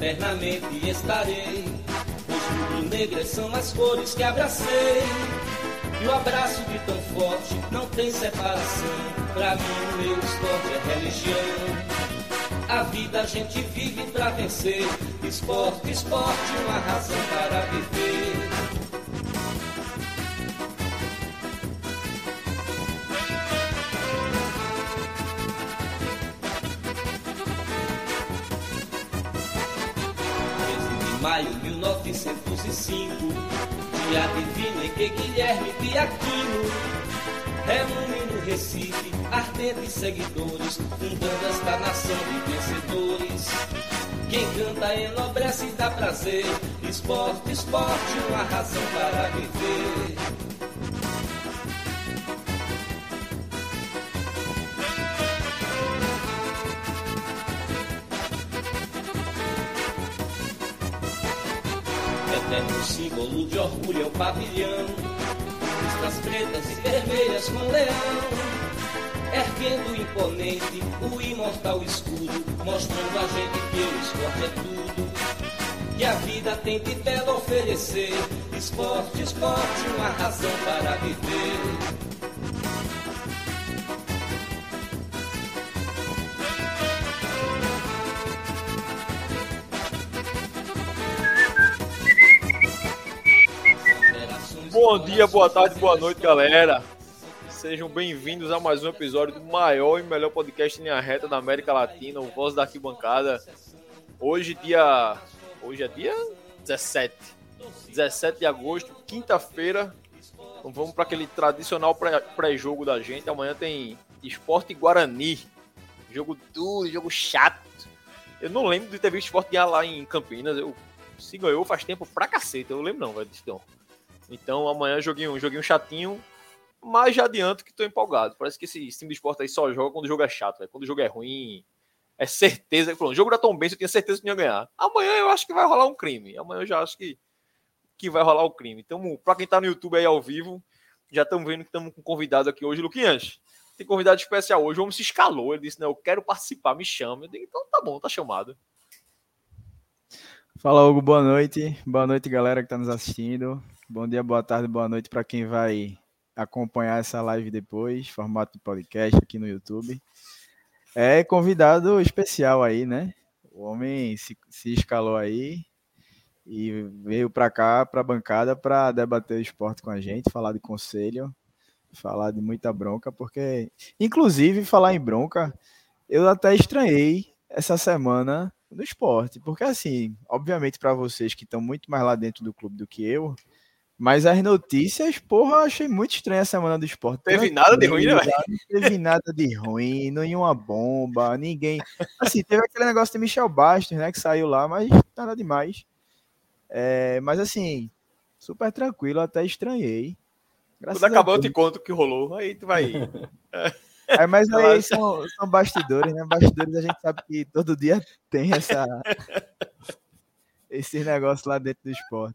eternamente estarei. Os rubro-negras são as cores que abracei. E o abraço de tão forte não tem separação. Pra mim, o meu esporte é religião. A vida a gente vive pra vencer. Esporte, esporte, uma razão para viver. 1905, dia divino em que Guilherme Piaquino reúne no Recife ardentes seguidores, fundando esta nação de vencedores. Quem canta enobrece e dá prazer, esporte, esporte, uma razão para viver. Símbolo de orgulho é o pavilhão, listas pretas e vermelhas com leão, erguendo imponente o imortal escudo, mostrando a gente que o esporte é tudo. Que a vida tem de belo oferecer, esporte, esporte, uma razão para viver. Bom dia, boa tarde, boa noite, galera. Sejam bem-vindos a mais um episódio do maior e melhor podcast em linha reta da América Latina, o Voz da Arquibancada. Hoje, dia. Hoje é dia 17. 17 de agosto, quinta-feira. Então vamos para aquele tradicional pré-jogo da gente. Amanhã tem Esporte Guarani. Jogo duro, jogo chato. Eu não lembro de ter visto Esporte ganhar lá em Campinas. Eu, se ganhou faz tempo pra cacete. Eu não lembro não, velho. Então. Então amanhã joguinho, joguinho chatinho, mas já adianto que tô empolgado. Parece que esse time esporte aí só joga quando o jogo é chato, véio. quando o jogo é ruim. É certeza que o jogo da Tom Benz eu tinha certeza que ia ganhar. Amanhã eu acho que vai rolar um crime. Amanhã eu já acho que, que vai rolar o crime. Então, para quem tá no YouTube aí ao vivo, já estamos vendo que estamos com um convidado aqui hoje, Luquinhas. Tem convidado especial hoje. O homem se escalou. Ele disse: Não, eu quero participar, me chama. Eu digo, então tá bom, tá chamado. Fala, Hugo, boa noite. Boa noite, galera que está nos assistindo. Bom dia, boa tarde, boa noite para quem vai acompanhar essa live depois, formato de podcast aqui no YouTube. É convidado especial aí, né? O homem se, se escalou aí e veio para cá, para a bancada, para debater o esporte com a gente, falar de conselho, falar de muita bronca, porque, inclusive, falar em bronca, eu até estranhei essa semana no esporte, porque assim, obviamente para vocês que estão muito mais lá dentro do clube do que eu, mas as notícias, porra, eu achei muito estranha a semana do esporte. Teve nada de ruim, né? Não teve nada de ruim, nenhuma bomba, ninguém. Assim, teve aquele negócio de Michel Bastos, né, que saiu lá, mas nada demais. É, mas assim, super tranquilo, até estranhei. Graças Quando acabar, eu te conto o que rolou. Aí tu vai. É, mas aí são, são bastidores, né? Bastidores a gente sabe que todo dia tem essa, esses negócios lá dentro do esporte.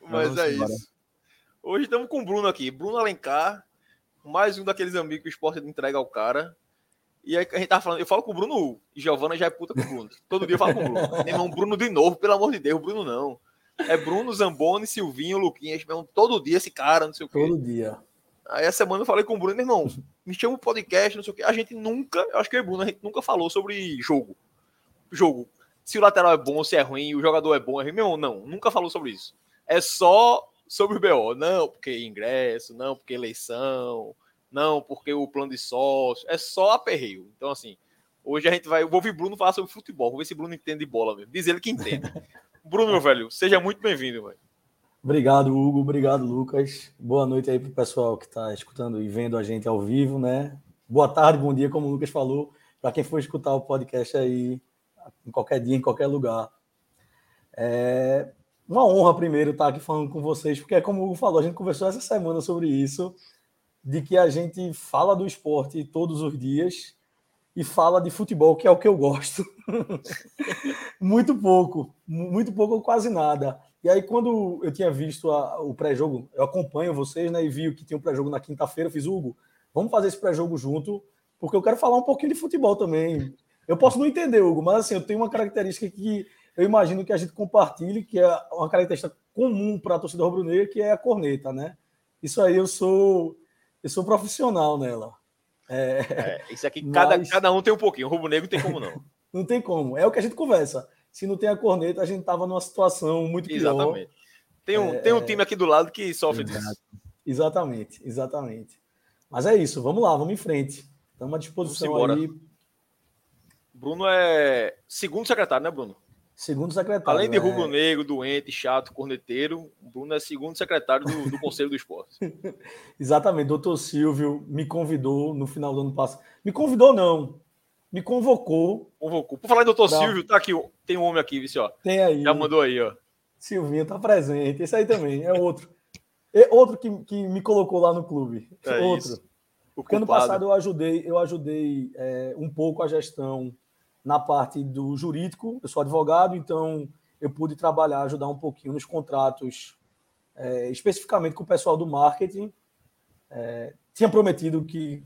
Mas é embora. isso. Hoje estamos com o Bruno aqui. Bruno Alencar, mais um daqueles amigos que o esporte entrega ao cara. E aí a gente tava falando, eu falo com o Bruno e Giovana já é puta com o Bruno. Todo dia eu falo com o Bruno. Meu irmão, Bruno de novo, pelo amor de Deus, Bruno não. É Bruno, Zamboni, Silvinho, Luquinhas, mesmo, todo dia esse cara, não sei o quê. Todo dia. Aí a semana eu falei com o Bruno, meu irmão, me chama um podcast, não sei o quê. A gente nunca, eu acho que eu e o Bruno, a gente nunca falou sobre jogo. Jogo. Se o lateral é bom, se é ruim, o jogador é bom, é ruim. Meu irmão, não, nunca falou sobre isso é só sobre o BO. Não porque ingresso, não porque eleição, não porque o plano de sócio. É só aperreio. Então, assim, hoje a gente vai. Eu vou ouvir Bruno falar sobre futebol. Vou ver se Bruno entende de bola mesmo. Diz ele que entende. Bruno, meu velho, seja muito bem-vindo, velho. Obrigado, Hugo. Obrigado, Lucas. Boa noite aí pro pessoal que está escutando e vendo a gente ao vivo, né? Boa tarde, bom dia, como o Lucas falou, para quem for escutar o podcast aí em qualquer dia, em qualquer lugar. É, uma honra primeiro estar aqui falando com vocês, porque é como o Hugo falou, a gente conversou essa semana sobre isso, de que a gente fala do esporte todos os dias e fala de futebol, que é o que eu gosto. muito pouco, muito pouco ou quase nada. E aí, quando eu tinha visto a, o pré-jogo, eu acompanho vocês, né, e vi que tinha um pré-jogo na quinta-feira, fiz, Hugo, vamos fazer esse pré-jogo junto, porque eu quero falar um pouquinho de futebol também. Eu posso não entender, Hugo, mas assim, eu tenho uma característica que eu imagino que a gente compartilhe, que é uma característica comum para a torcida rubro-negra, que é a corneta, né? Isso aí eu sou eu sou profissional nela. É, é isso aqui, mas... cada, cada um tem um pouquinho. O rubro-negro tem como não. não tem como. É o que a gente conversa. Se não tem a corneta, a gente tava numa situação muito pior. Exatamente. Tem um, é... tem um time aqui do lado que sofre disso. Exatamente, exatamente. Mas é isso, vamos lá, vamos em frente. Estamos à disposição aí. Bruno é segundo secretário, né, Bruno? Segundo secretário. Além de é... rubro-negro, doente, chato, corneteiro, Bruno é segundo secretário do, do Conselho do Esporte. Exatamente. Doutor Silvio me convidou no final do ano passado. Me convidou, não. Me convocou. Convocou. Por falar em doutor pra... Silvio, tá aqui. Tem um homem aqui, vice, ó. Tem aí. Já mandou aí, ó. Silvinho tá presente. Esse aí também. É outro. É outro que, que me colocou lá no clube. É outro. Isso. Porque ano passado eu ajudei, eu ajudei é, um pouco a gestão na parte do jurídico. Eu sou advogado, então eu pude trabalhar, ajudar um pouquinho nos contratos, é, especificamente com o pessoal do marketing. É, tinha prometido que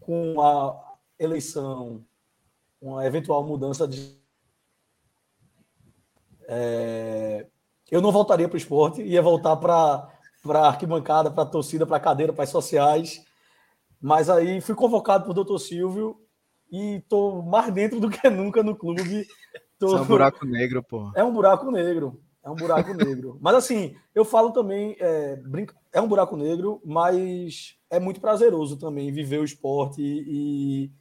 com a eleição, uma eventual mudança de. É, eu não voltaria para o esporte, ia voltar para a arquibancada, para a torcida, para a cadeira, para as sociais. Mas aí fui convocado por doutor Silvio e estou mais dentro do que nunca no clube. Tô... é um buraco negro, pô. É um buraco negro. É um buraco negro. Mas assim, eu falo também, é, brinca... é um buraco negro, mas é muito prazeroso também viver o esporte e, e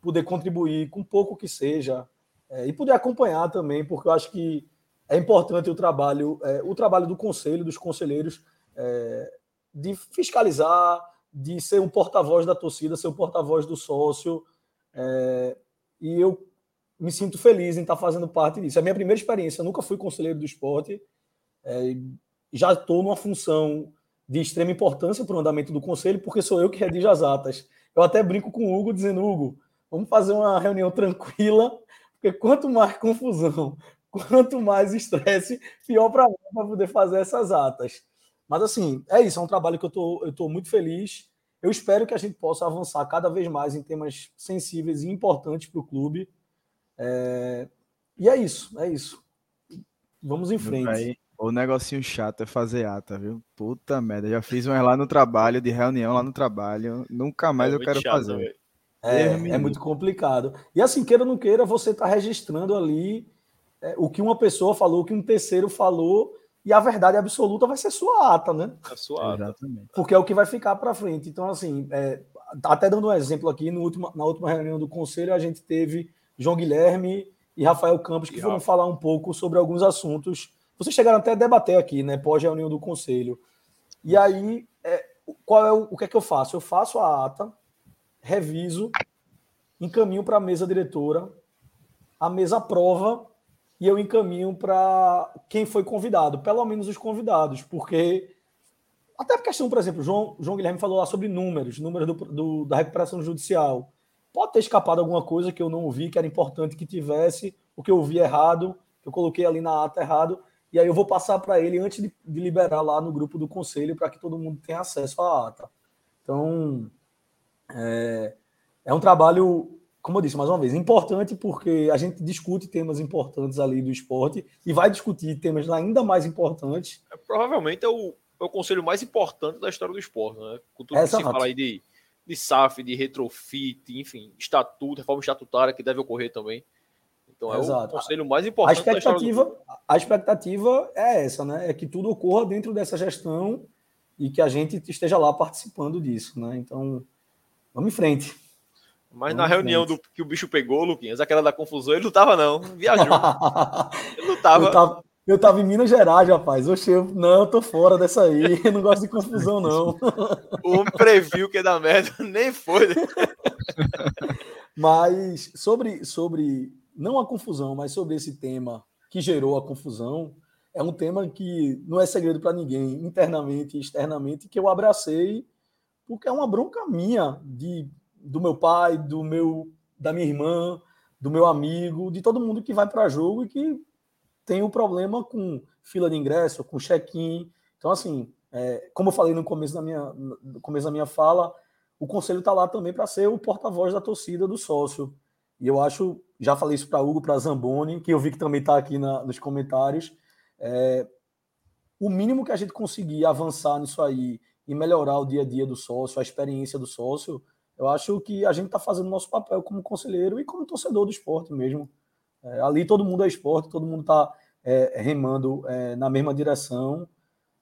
poder contribuir com pouco que seja. É, e poder acompanhar também, porque eu acho que é importante o trabalho, é, o trabalho do conselho, dos conselheiros, é, de fiscalizar, de ser um porta-voz da torcida, ser o um porta-voz do sócio. É, e eu me sinto feliz em estar fazendo parte disso. É a minha primeira experiência, eu nunca fui conselheiro do esporte. É, já estou numa função de extrema importância para o andamento do conselho, porque sou eu que redijo as atas. Eu até brinco com o Hugo, dizendo: Hugo, vamos fazer uma reunião tranquila, porque quanto mais confusão, quanto mais estresse, pior para mim para poder fazer essas atas. Mas assim, é isso, é um trabalho que eu tô, estou muito feliz. Eu espero que a gente possa avançar cada vez mais em temas sensíveis e importantes para o clube. É... E é isso, é isso. Vamos em frente. Aí, o negocinho chato é fazer ata, viu? Puta merda, já fiz uma lá no trabalho, de reunião lá no trabalho. Nunca mais é eu quero chato, fazer. É, é, muito complicado. E assim, queira ou não queira, você está registrando ali é, o que uma pessoa falou, o que um terceiro falou, e a verdade absoluta vai ser sua ata, né? A sua ata. Exatamente. Porque é o que vai ficar para frente. Então, assim, é, até dando um exemplo aqui, no último, na última reunião do conselho, a gente teve João Guilherme e Rafael Campos, que e foram Rafa. falar um pouco sobre alguns assuntos. Vocês chegaram até a debater aqui, né, pós-reunião do conselho. E aí, é, qual é o, o que é que eu faço? Eu faço a ata, reviso, encaminho para a mesa diretora, a mesa aprova e eu encaminho para quem foi convidado, pelo menos os convidados, porque até a questão, por exemplo, João, João Guilherme falou lá sobre números, números do, do, da recuperação judicial. Pode ter escapado alguma coisa que eu não ouvi, que era importante que tivesse, o que eu ouvi errado, que eu coloquei ali na ata errado, e aí eu vou passar para ele antes de, de, liberar lá no grupo do conselho para que todo mundo tenha acesso à ata. Então, é, é um trabalho como eu disse mais uma vez, importante porque a gente discute temas importantes ali do esporte e vai discutir temas ainda mais importantes. É, provavelmente é o, é o conselho mais importante da história do esporte, né? Com tudo que se fala aí de, de SAF, de retrofit, enfim, estatuto, reforma estatutária que deve ocorrer também. Então é Exato. o conselho mais importante a expectativa, do... A expectativa é essa, né? É que tudo ocorra dentro dessa gestão e que a gente esteja lá participando disso, né? Então, vamos em frente. Mas na reunião do que o bicho pegou, Luquinhas, aquela da confusão, ele não tava, não. Viajou. ele não tava. Eu tava, eu tava em Minas Gerais, rapaz. Oxe, eu, não, eu tô fora dessa aí. Eu não gosto de confusão, não. o homem previu que ia dar merda, nem foi. mas sobre, sobre, não a confusão, mas sobre esse tema que gerou a confusão, é um tema que não é segredo para ninguém, internamente e externamente, que eu abracei, porque é uma bronca minha de do meu pai, do meu, da minha irmã, do meu amigo, de todo mundo que vai para jogo e que tem um problema com fila de ingresso, com check-in. Então, assim, é, como eu falei no começo da minha, no começo da minha fala, o conselho está lá também para ser o porta-voz da torcida do sócio. E eu acho, já falei isso para Hugo, para Zamboni, que eu vi que também está aqui na, nos comentários. É, o mínimo que a gente conseguir avançar nisso aí e melhorar o dia a dia do sócio, a experiência do sócio, eu acho que a gente está fazendo nosso papel como conselheiro e como torcedor do esporte mesmo. É, ali todo mundo é esporte, todo mundo está é, remando é, na mesma direção.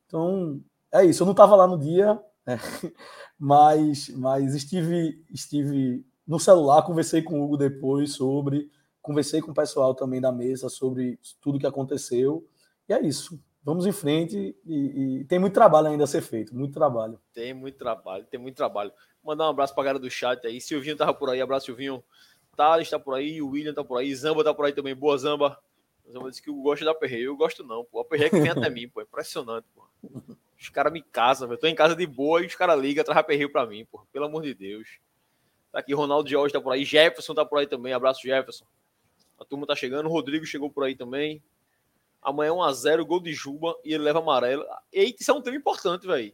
Então, é isso. Eu não estava lá no dia, né? mas, mas estive, estive no celular, conversei com o Hugo depois sobre, conversei com o pessoal também da mesa sobre tudo que aconteceu. E é isso. Vamos em frente e, e tem muito trabalho ainda a ser feito, muito trabalho. Tem muito trabalho, tem muito trabalho. Mandar um abraço para a galera do chat aí. Silvinho tava por aí, abraço Silvinho. Thales tá por aí, o William tá por aí, Zamba tá por aí também. Boa, Zamba. Zamba disse que eu gosto da Perreio. Eu gosto não, pô. A Perreio é que vem até mim, pô. Impressionante, pô. Os caras me casam, velho. Tô em casa de boa e os caras ligam, traz Perreio pra mim, pô. Pelo amor de Deus. Tá aqui, Ronaldo Jorge tá por aí. Jefferson tá por aí também. Abraço, Jefferson. A turma tá chegando. O Rodrigo chegou por aí também. Amanhã 1x0, gol de Juba e ele leva amarelo. Eita, isso é um tema importante, velho.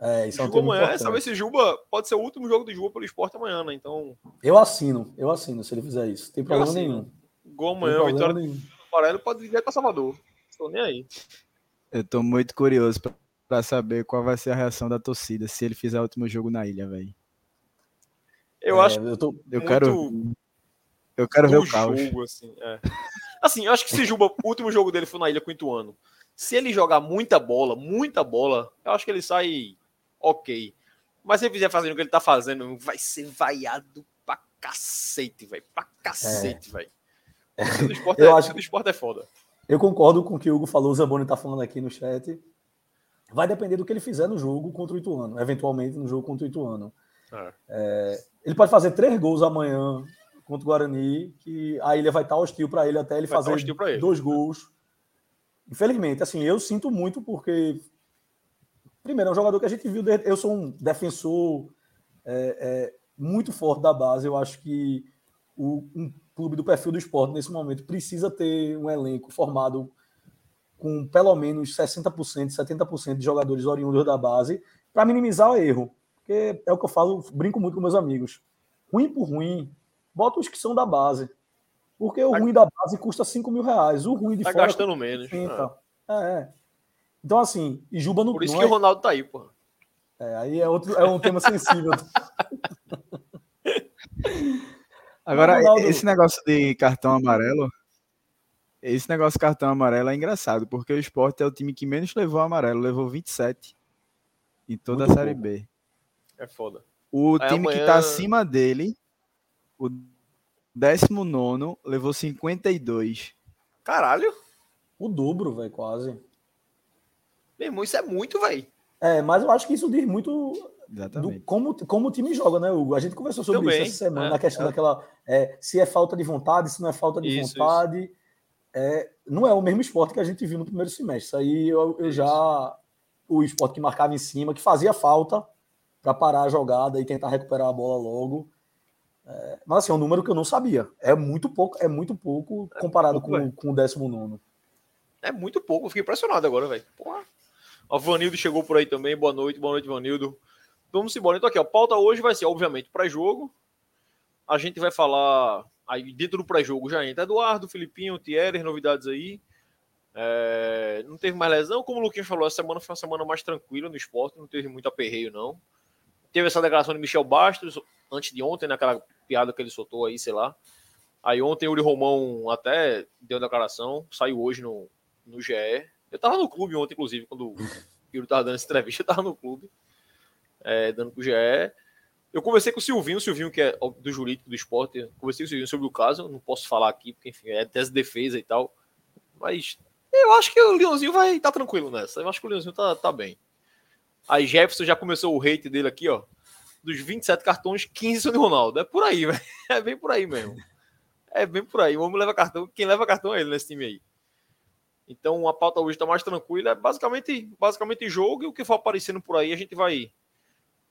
É, isso é um amanhã, importante. sabe se Juba pode ser o último jogo de Juba pelo esporte amanhã, né? Então, Eu assino, eu assino se ele fizer isso. Tem problema nenhum. gol amanhã, vitória nenhum. amarelo pode vir para Salvador. Tô nem aí. Eu tô muito curioso pra- pra saber qual vai ser a reação da torcida se ele fizer o último jogo na ilha, velho. Eu É, acho eu tô, Eu muito quero, eu quero ver o caos. jogo, assim. É. Assim, eu acho que se Juba, o último jogo dele foi na ilha com o Ituano. Se ele jogar muita bola, muita bola, eu acho que ele sai ok. Mas se ele fizer fazendo o que ele tá fazendo, vai ser vaiado pra cacete, velho. Pra cacete, velho. O do esporte, Eu é, acho o esporte é foda. eu concordo com o que o Hugo falou, o Zamboni tá falando aqui no chat. Vai depender do que ele fizer no jogo contra o Ituano, eventualmente no jogo contra o Ituano. É. Ele pode fazer três gols amanhã contra o Guarani, que a ilha vai estar hostil para ele até ele Vai tá fazer ele. dois gols. Infelizmente, assim, eu sinto muito porque primeiro é um jogador que a gente viu. Eu sou um defensor é, é, muito forte da base. Eu acho que o, um clube do perfil do esporte nesse momento precisa ter um elenco formado com pelo menos 60%, 70% de jogadores oriundos da base para minimizar o erro. Porque é o que eu falo, brinco muito com meus amigos. Ruim por ruim, bota os que são da base. Porque o Tá- ruim da base custa 5 mil reais. O ruim de Tá fora gastando menos. 80. É. é. Então, assim, e Juba não, Por isso não que é, o Ronaldo tá aí, porra. é, Aí é, outro, é um tema sensível. Agora, Ronaldo- esse negócio de cartão amarelo, esse negócio de cartão amarelo é engraçado, porque o Sport é o time que menos levou amarelo, levou 27 em toda Muito a Série pouco. B. É foda. O Aí time que amanhã- tá acima dele, o 19 levou 52. Caralho. O dobro, velho, quase. Meu irmão, isso é muito, velho. É, mas eu acho que isso diz muito do Exatamente. como, como o time joga, né, Hugo? A gente conversou sobre Também, isso essa semana, é, a questão é. daquela. é, se é falta de vontade, se não é falta de Isso, vontade. É, não é o mesmo esporte que a gente viu no primeiro semestre. Isso aí eu, eu já. O esporte que marcava em cima, que fazia falta para parar a jogada e tentar recuperar a bola logo. É, mas assim, é um número que eu não sabia. É muito pouco, é muito pouco comparado pouco, com, velho. com o 19. É muito pouco, eu fiquei impressionado agora, velho. Porra. O Vanildo chegou por aí também. Boa noite, boa noite, Vanildo. Vamos embora. Então, aqui, ó. Pauta hoje vai ser, obviamente, pré-jogo. A gente vai falar. Aí, dentro do pré-jogo já entra Eduardo, Filipinho, Thierry, novidades aí. É, Não teve mais lesão. Como o Luquinhas falou, essa semana foi uma semana mais tranquila no esporte. Não teve muito aperreio, não. Teve essa declaração de Michel Bastos antes de ontem, naquela piada que ele soltou aí, sei lá. Aí ontem o Uri Romão até deu declaração, saiu hoje no, no GE. Eu tava no clube ontem, inclusive, quando o Yuri tava dando essa entrevista, eu tava no clube, é, dando pro GE. Eu conversei com o Silvinho, o Silvinho que é do jurídico do esporte, conversei com o Silvinho sobre o caso, não posso falar aqui, porque enfim, é tese de defesa e tal, mas eu acho que o Leãozinho vai estar tá tranquilo nessa, eu acho que o Leãozinho tá, tá bem. Aí Jefferson já começou o hate dele aqui, ó, dos 27 cartões, 15 são de Ronaldo, é por aí, velho, é bem por aí mesmo. É bem por aí. O homem leva cartão. Quem leva cartão é ele nesse time aí. Então a pauta hoje está mais tranquila. É basicamente, basicamente jogo e o que for aparecendo por aí a gente vai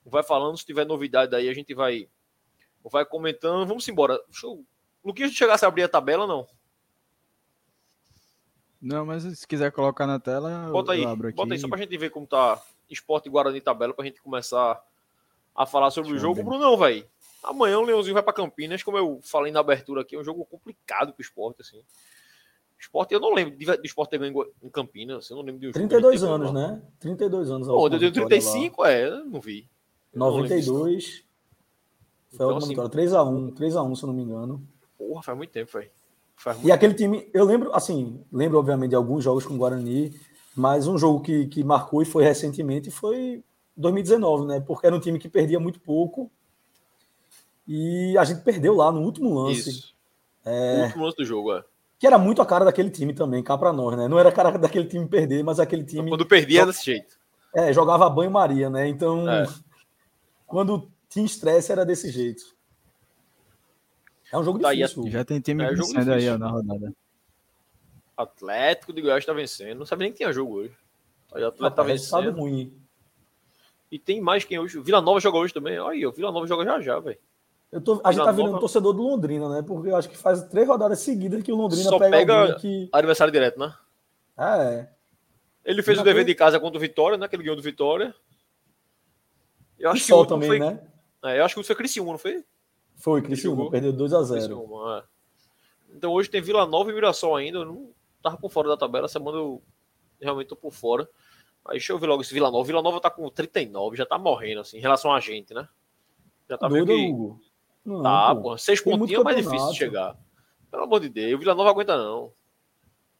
vai falando. Se tiver novidade aí a gente vai vai comentando. Vamos embora. Deixa eu... Luquinhas, tu chegasse a abrir a tabela não? Não, mas se quiser colocar na tela, Bota aí. Bota aí só pra gente ver como tá Esporte e Guarani tabela pra gente começar a falar sobre Deixa o jogo. ver. Brunão, velho. Amanhã o Leãozinho vai para Campinas, como eu falei na abertura aqui, é um jogo complicado pro esporte, assim. Esporte, eu não lembro do esporte ter ganho em Campinas, eu não lembro de um 32 jogo anos, né? 32 anos. Pô, eu tenho 35, lá. é, não vi. 92. Foi então, assim, 3x1, 3x1, se eu não me engano. Porra, faz muito tempo, velho. E aquele time, eu lembro, assim, lembro obviamente de alguns jogos com o Guarani, mas um jogo que, que marcou e foi recentemente foi 2019, né? Porque era um time que perdia muito pouco e a gente perdeu lá no último lance. Isso. É... O último lance do jogo, é. Que era muito a cara daquele time também, cá pra nós, né? Não era a cara daquele time perder, mas aquele time. Quando perdia era desse jeito. É, jogava banho-maria, né? Então, é. quando tinha estresse, era desse jeito. É um jogo tá difícil. Aí, já tem time é vencendo aí ó, na rodada. Atlético de Goiás tá vencendo. Não sabia nem que tinha jogo hoje. Aí o Atlético tá vencendo. ruim. E tem mais quem hoje. Vila Nova joga hoje também. Olha aí, o Vila Nova joga já já, velho. Eu tô, a gente tá virando Nova... torcedor do Londrina, né? Porque eu acho que faz três rodadas seguidas que o Londrina Só pega, pega que... adversário direto, né? Ah, é. Ele fez o dever de casa contra o Vitória, né? Que ele ganhou do Vitória. Eu acho e que só também, foi... né? É, eu acho que foi Criciúma, não foi? Foi, Criciúma, perdeu 2x0. É. Então hoje tem Vila Nova e Mirassol ainda. Eu não tava por fora da tabela, semana eu realmente tô por fora. Mas deixa eu ver logo esse Vila Nova. Vila Nova tá com 39, já tá morrendo, assim, em relação a gente, né? Já tá Doido, meio que... Hugo. Não, tá, pô. Seis pontinhos é mais difícil de chegar. Pelo amor de Deus, o Vila Nova aguenta não.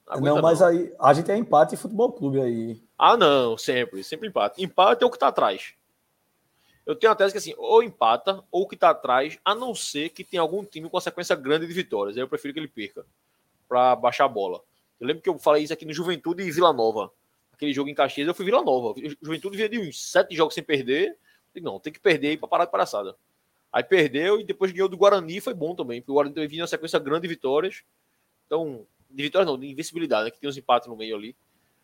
Aguenta não, mas não. aí a gente é empate e futebol clube aí. Ah, não, sempre, sempre empate. Empate é o que tá atrás. Eu tenho a tese que assim, ou empata, ou o que tá atrás, a não ser que tenha algum time com sequência grande de vitórias. Aí eu prefiro que ele perca para baixar a bola. Eu lembro que eu falei isso aqui no Juventude e Vila Nova. Aquele jogo em Caxias, eu fui Vila Nova. Juventude vinha de uns sete jogos sem perder. Não, tem que perder aí para parar de palhaçada. Aí perdeu e depois ganhou do Guarani, foi bom também, porque o Guarani também vinha uma sequência grande de vitórias. Então, de vitórias não, de invencibilidade, né, que tem uns empates no meio ali.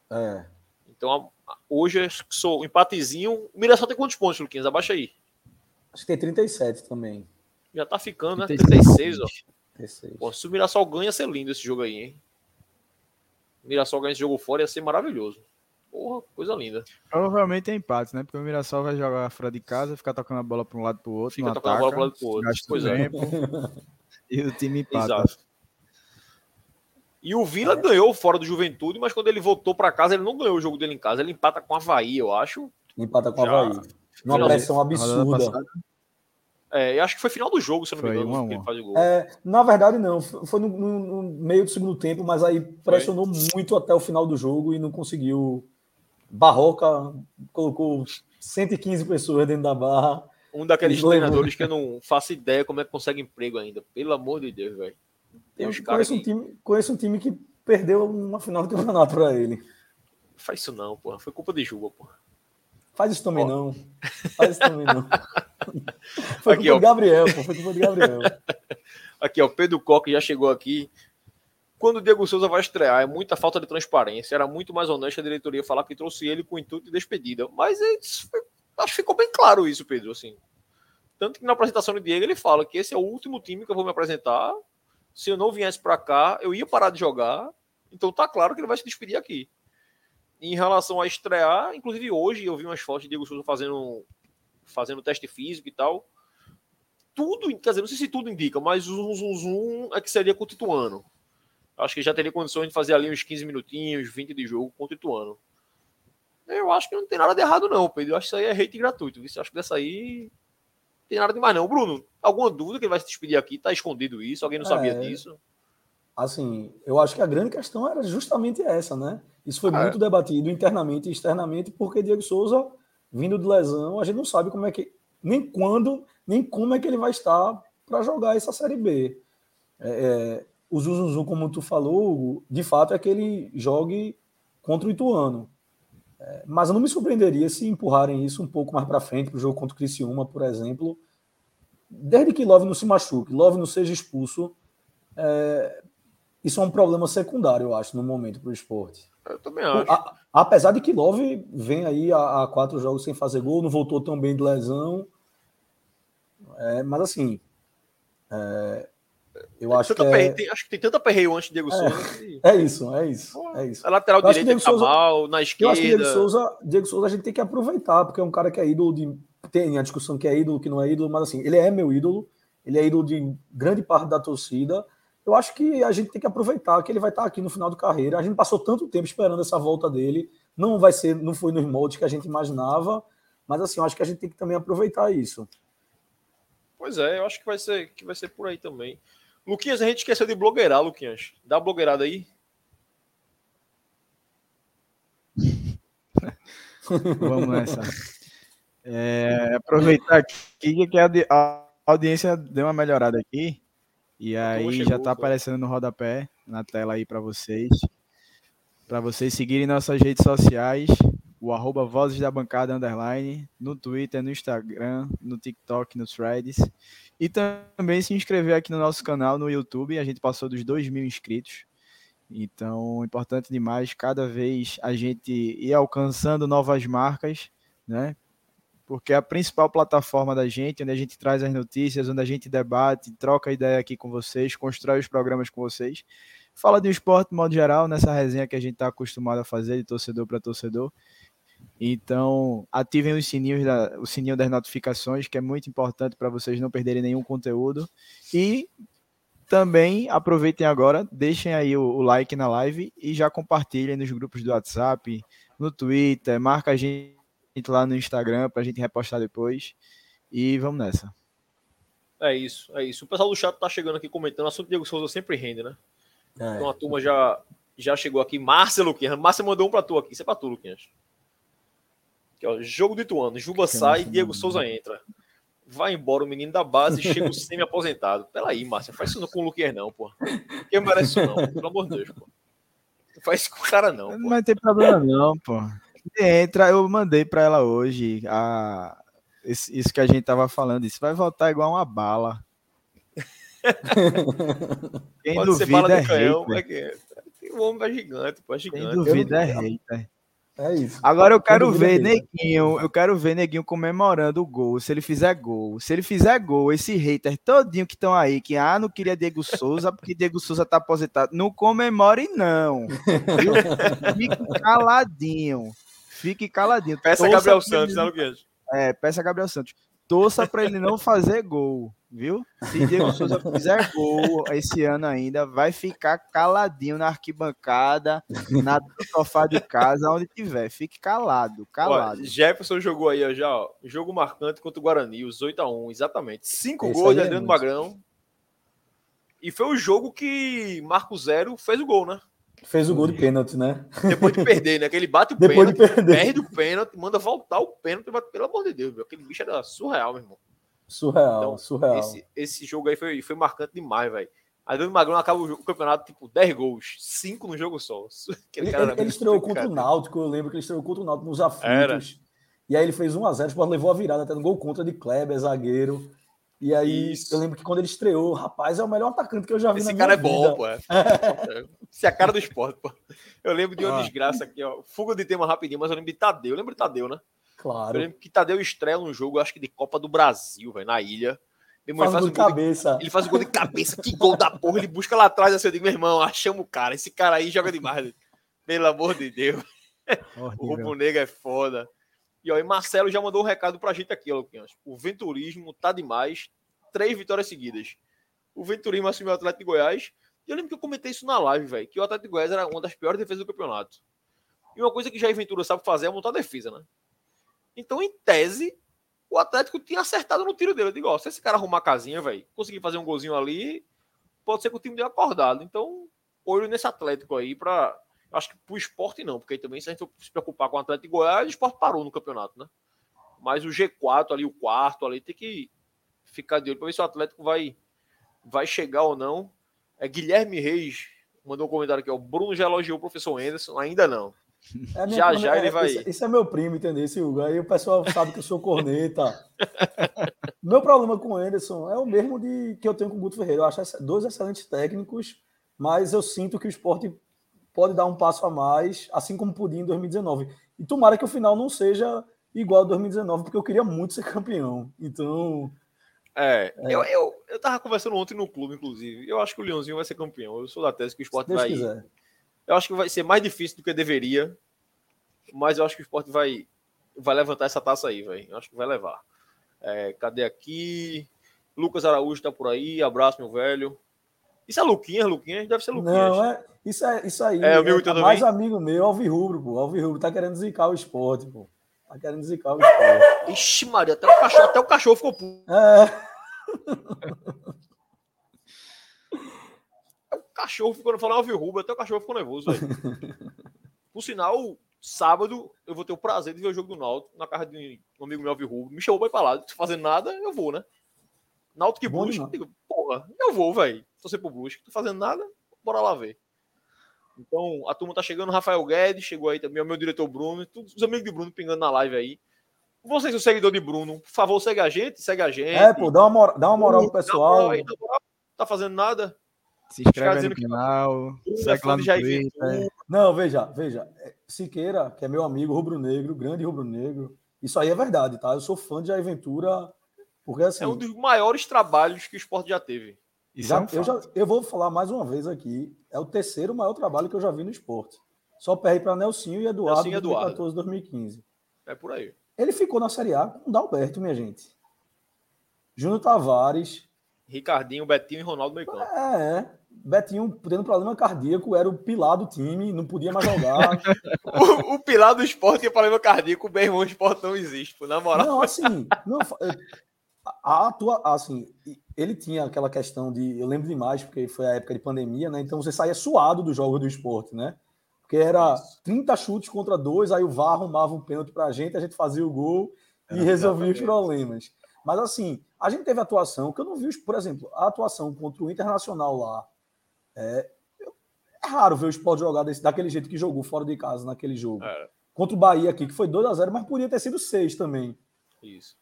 É. Então, hoje sou um empatezinho. O Mirassol tem quantos pontos, Luquinhas? Abaixa aí. Acho que tem 37 também. Já tá ficando, né? 36, ó. 36. Pô, se o Mirassol ganha, ia ser lindo esse jogo aí, hein? O Mirassol ganha esse jogo fora, ia ser maravilhoso. Porra, coisa linda. Provavelmente é empate, né? Porque o Mirassol vai jogar fora de casa, ficar tocando a bola para um lado para o outro. Fica tocando ataca, a bola para um lado para o outro. Pois é. e o time empata. Exato. E o Vila ganhou fora do Juventude, mas quando ele voltou para casa, ele não ganhou o jogo dele em casa. Ele empata com o Havaí, eu acho. Empata com o Havaí. Uma pressão absurda. É, eu acho que foi final do jogo, se eu não me engano, que ele faz o gol. É, na verdade, não. Foi no, no, no, meio do segundo tempo, mas aí pressionou foi. muito até o final do jogo e não conseguiu. Barroca colocou 115 pessoas dentro da barra. Um daqueles treinadores que eu não faço ideia como é que consegue emprego ainda. Pelo amor de Deus, velho. Uns conheço, um time, conheço um time que perdeu uma final do campeonato para ele. Faz isso não, porra. Foi culpa de Juba, porra. Faz isso também não. Faz isso também não. Foi aqui, culpa ó. de Gabriel, pô. Foi culpa de Gabriel. Aqui, ó. Pedro Coque já chegou aqui. Quando o Diego Souza vai estrear, é muita falta de transparência. Era muito mais honesto a diretoria falar que trouxe ele com intuito de despedida. Mas é acho que ficou bem claro isso, Pedro. Assim. Tanto que na apresentação do Diego ele fala que esse é o último time que eu vou me apresentar se eu não viesse para cá, eu ia parar de jogar. Então tá claro que ele vai se despedir aqui. Em relação a estrear, inclusive hoje eu vi umas fotos de Diego Souza fazendo, fazendo teste físico e tal. Tudo, quer dizer, não sei se tudo indica, mas o zoom, zoom, zoom é que seria com o Tituano. Acho que já teria condições de fazer ali uns 15 minutinhos, 20 de jogo com o Tituano. Eu acho que não tem nada de errado, não, Pedro. Eu acho que isso aí é hate gratuito. Eu acho que dessa aí tem nada demais, não. Bruno, alguma dúvida que ele vai se despedir aqui? Tá escondido isso? Alguém não sabia é, disso? Assim, eu acho que a grande questão era justamente essa, né? Isso foi ah, muito é. debatido internamente e externamente, porque Diego Souza, vindo de lesão, a gente não sabe como é que. Nem quando, nem como é que ele vai estar para jogar essa Série B. É, é, o Zuzuzu, como tu falou, de fato é que ele jogue contra o Ituano. É, mas eu não me surpreenderia se empurrarem isso um pouco mais para frente, para o jogo contra o Criciúma, por exemplo. Desde que Love não se machuque, Love não seja expulso, é, isso é um problema secundário, eu acho, no momento para o esporte. Eu também acho. A, apesar de que Love vem aí há, quatro jogos sem fazer gol, não voltou tão bem de lesão. É, mas assim, é, eu acho que, é... tem, acho que tem tanta perreio antes de Diego é, Souza. Que... É isso, é isso, é isso. A lateral direita tá Souza, mal, na esquerda. Eu acho que Diego Souza, Diego Souza a gente tem que aproveitar, porque é um cara que é ídolo de tem a discussão que é ídolo, que não é ídolo, mas assim, ele é meu ídolo, ele é ídolo de grande parte da torcida. Eu acho que a gente tem que aproveitar que ele vai estar aqui no final de carreira. A gente passou tanto tempo esperando essa volta dele, não vai ser, não foi nos moldes que a gente imaginava, mas assim, eu acho que a gente tem que também aproveitar isso. Pois é, eu acho que vai ser, que vai ser por aí também. Luquinhas, a gente esqueceu de blogueirar, Luquinhas. Dá blogueirada aí. Vamos nessa. É, aproveitar aqui que a, audiência deu uma melhorada aqui. E aí já está aparecendo no rodapé, na tela aí para vocês. Para vocês seguirem nossas redes sociais, o arroba Vozes da Bancada Underline, no Twitter, no Instagram, no TikTok, nos Threads. E também se inscrever aqui no nosso canal no YouTube. A gente passou dos 2 mil inscritos. Então, importante demais, cada vez a gente ir alcançando novas marcas, né? Porque é a principal plataforma da gente, onde a gente traz as notícias, onde a gente debate, troca ideia aqui com vocês, constrói os programas com vocês. Fala de esporte de modo geral, nessa resenha que a gente está acostumado a fazer de torcedor para torcedor. Então, ativem os sininhos da, o sininho das notificações, que é muito importante para vocês não perderem nenhum conteúdo. E também aproveitem agora, deixem aí o, o, like na live e já compartilhem nos grupos do WhatsApp, no Twitter, marca a gente lá no Instagram para a gente repostar depois. E vamos nessa. É isso, é isso. O pessoal do chat tá chegando aqui comentando. O assunto Diego Souza sempre rende, né? É. Então a turma já, já chegou aqui. Márcia Luquinhas. Márcia mandou um para tu aqui. Isso é para tu, Luquinhas. Aqui, ó, jogo do Ituano. Juba sai, Diego Souza entra vai embora o menino da base e chega o semi-aposentado. Peraí, Márcia, faz isso com o Luquier, não, pô. Quem merece isso, não, pelo amor de Deus, pô. Não faz isso com o cara, não. Pô. Não tem problema, não, pô. Entra, eu mandei para ela hoje a, isso que a gente tava falando. Isso vai voltar igual uma bala. Quem Pode duvida ser bala é canhão, hater. O homem é gigante, pô, é gigante. Quem duvida é hater. É isso. Agora eu quero ver Neguinho, eu quero ver Neguinho comemorando o gol, se ele fizer gol. Se ele fizer gol, esse hater todinho que estão aí, que ah, não queria Diego Souza, porque Diego Souza tá aposentado. Não comemore, não. Viu? Fique caladinho. Fique caladinho. Peça Gabriel Santos, né, Luquinhas? É, peça Gabriel Santos. Torça para ele não fazer gol viu? Se Diego Souza fizer gol esse ano ainda, vai ficar caladinho na arquibancada, na sofá de casa, onde tiver. Fique calado, calado. Ó, Jefferson jogou aí ó, já, ó, jogo marcante contra o Guarani, os 8 a 1 exatamente. Cinco esse gols de é Adriano Magrão. E foi o jogo que Marco Zero fez o gol, né? Fez o gol de pênalti, né? Depois de perder, né? Que ele bate o Depois pênalti, de perde o pênalti, manda voltar o pênalti, pelo amor de Deus, meu. Aquele bicho era surreal, meu irmão. Surreal, então, surreal. Esse, esse jogo aí foi, foi marcante demais, velho. Adriano Magrão acaba o, o, campeonato, tipo, 10 gols, 5 no jogo só. Ele, ele, ele estreou contra o Náutico, eu lembro que ele estreou contra o Náutico nos aflitos. Era. E aí ele fez 1x0, o Sport levou a virada até no gol contra de Kleber, zagueiro. E aí Isso. eu lembro que quando ele estreou, rapaz, é o melhor atacante que eu já vi Esse na cara é bom, pô. É. Esse é a cara do esporte, pô. Eu lembro de uma ah. desgraça aqui, ó. Fuga de tema rapidinho, mas eu lembro de Tadeu. Eu lembro de Tadeu, né? Claro. Eu lembro que Tadeu estreia num jogo, acho que de Copa do Brasil, velho, na ilha. Meu irmão, faz, ele faz um gol de cabeça. De, ele faz um gol de cabeça. Que gol da porra. Ele busca lá atrás assim. Eu digo, meu irmão, achamos o cara. Esse cara aí joga demais. Pelo amor de Deus. o Rubro Negro é foda. E, e Marcelo já mandou um recado pra gente aqui, ó, Luquinhas. O venturismo tá demais. Três vitórias seguidas. O venturismo assumiu o Atlético de Goiás. E eu lembro que eu comentei isso na live, velho. Que o Atlético de Goiás era uma das piores defesas do campeonato. E uma coisa que Jair Ventura sabe fazer é montar defesa, né? Então, em tese, o Atlético tinha acertado no tiro dele. Eu digo, ó, se esse cara arrumar a casinha, velho, conseguir fazer um golzinho ali, pode ser que o time dê acordado. Então, olho nesse Atlético aí para Acho que pro esporte não, porque aí também se a gente se preocupar com o Atlético de Goiás, o esporte parou no campeonato, né? Mas o G4 ali, o quarto ali, tem que ficar de olho para ver se o Atlético vai, vai chegar ou não. É Guilherme Reis mandou um comentário aqui, ó. O Bruno já elogiou o professor Anderson, ainda não. É já, prima, já ele é, vai. Isso, isso, é meu primo, entendeu? Esse Hugo. Aí o pessoal sabe que eu sou corneta. meu problema com o Anderson é o mesmo de que eu tenho com o Guto Ferreira. Eu acho dois excelentes técnicos, mas eu sinto que o esporte pode dar um passo a mais, assim como podia em 2019. E tomara que o final não seja igual a 2019, porque eu queria muito ser campeão. Então. É, é. Eu, eu, eu tava conversando ontem no clube, inclusive. Eu acho que o Leãozinho vai ser campeão. Eu sou da tese que o esporte vai. Quiser. Eu acho que vai ser mais difícil do que deveria, mas eu acho que o esporte vai, vai levantar essa taça aí, velho. Eu acho que vai levar. É, cadê aqui? Lucas Araújo tá por aí. Abraço, meu velho. Isso é Luquinhas, Luquinhas? Deve ser Luquinhas. Não, é, isso, é, isso aí. É, amigo é, mais amigo meu, Alvirrubro, pô. Alvirrubro tá querendo zicar o esporte, pô. Tá querendo zicar o esporte. Ixi, Maria, até o cachorro, até o cachorro ficou puto. É. o cachorro ficou falando Alvirrubro, até o cachorro ficou nervoso, velho. Por sinal, sábado eu vou ter o prazer de ver o jogo do Náutico na casa de um amigo meu Alvirrubro. Me chamou pra ir pra lá. Não fazendo nada, eu vou, né? Náutico e Brusque, digo, porra, eu vou, velho. Tô sempre pro Brusque, tô fazendo nada, bora lá ver. Então, a turma tá chegando, Rafael Guedes, chegou aí também, o meu diretor Bruno, todos os amigos de Bruno pingando na live aí. Você, seu seguidor de Bruno, por favor, segue a gente, segue a gente. É, pô, dá uma moral, dá uma moral pro pessoal. Aí, tá fazendo nada? Se inscreve no canal, segue lá no Twitter. Não, veja, veja. É, Siqueira, que é meu amigo rubro-negro, grande rubro-negro, isso aí é verdade, tá? Eu sou fã de Aventura porque, assim, é um dos maiores trabalhos que o esporte já teve. Já, é um eu, já, eu vou falar mais uma vez aqui. É o terceiro maior trabalho que eu já vi no esporte. Só perdi para Nelsinho e Eduardo em 2014, 2015. É por aí. Ele ficou na Série A com o Dalberto, minha gente. Júnior Tavares. Ricardinho, Betinho e Ronaldo meio É, é. Betinho tendo problema cardíaco, era o pilar do time, não podia mais jogar. o, o, pilar do esporte tinha problema cardíaco, o bem irmão, o esporte não existe, na moral. Não, assim, não, a atua, assim, ele tinha aquela questão de, eu lembro demais, porque foi a época de pandemia, né? Então você saía suado do jogo do esporte, né? Porque era 30 chutes contra dois, aí o VAR arrumava um pênalti pra gente, a gente fazia o gol e resolvia os problemas. Mas assim, a gente teve atuação que eu não vi, por exemplo, a atuação contra o Internacional lá. É, é raro ver o esporte jogar desse, daquele jeito que jogou fora de casa naquele jogo. É. Contra o Bahia aqui, que foi 2 a 0 mas podia ter sido 6 também. Isso.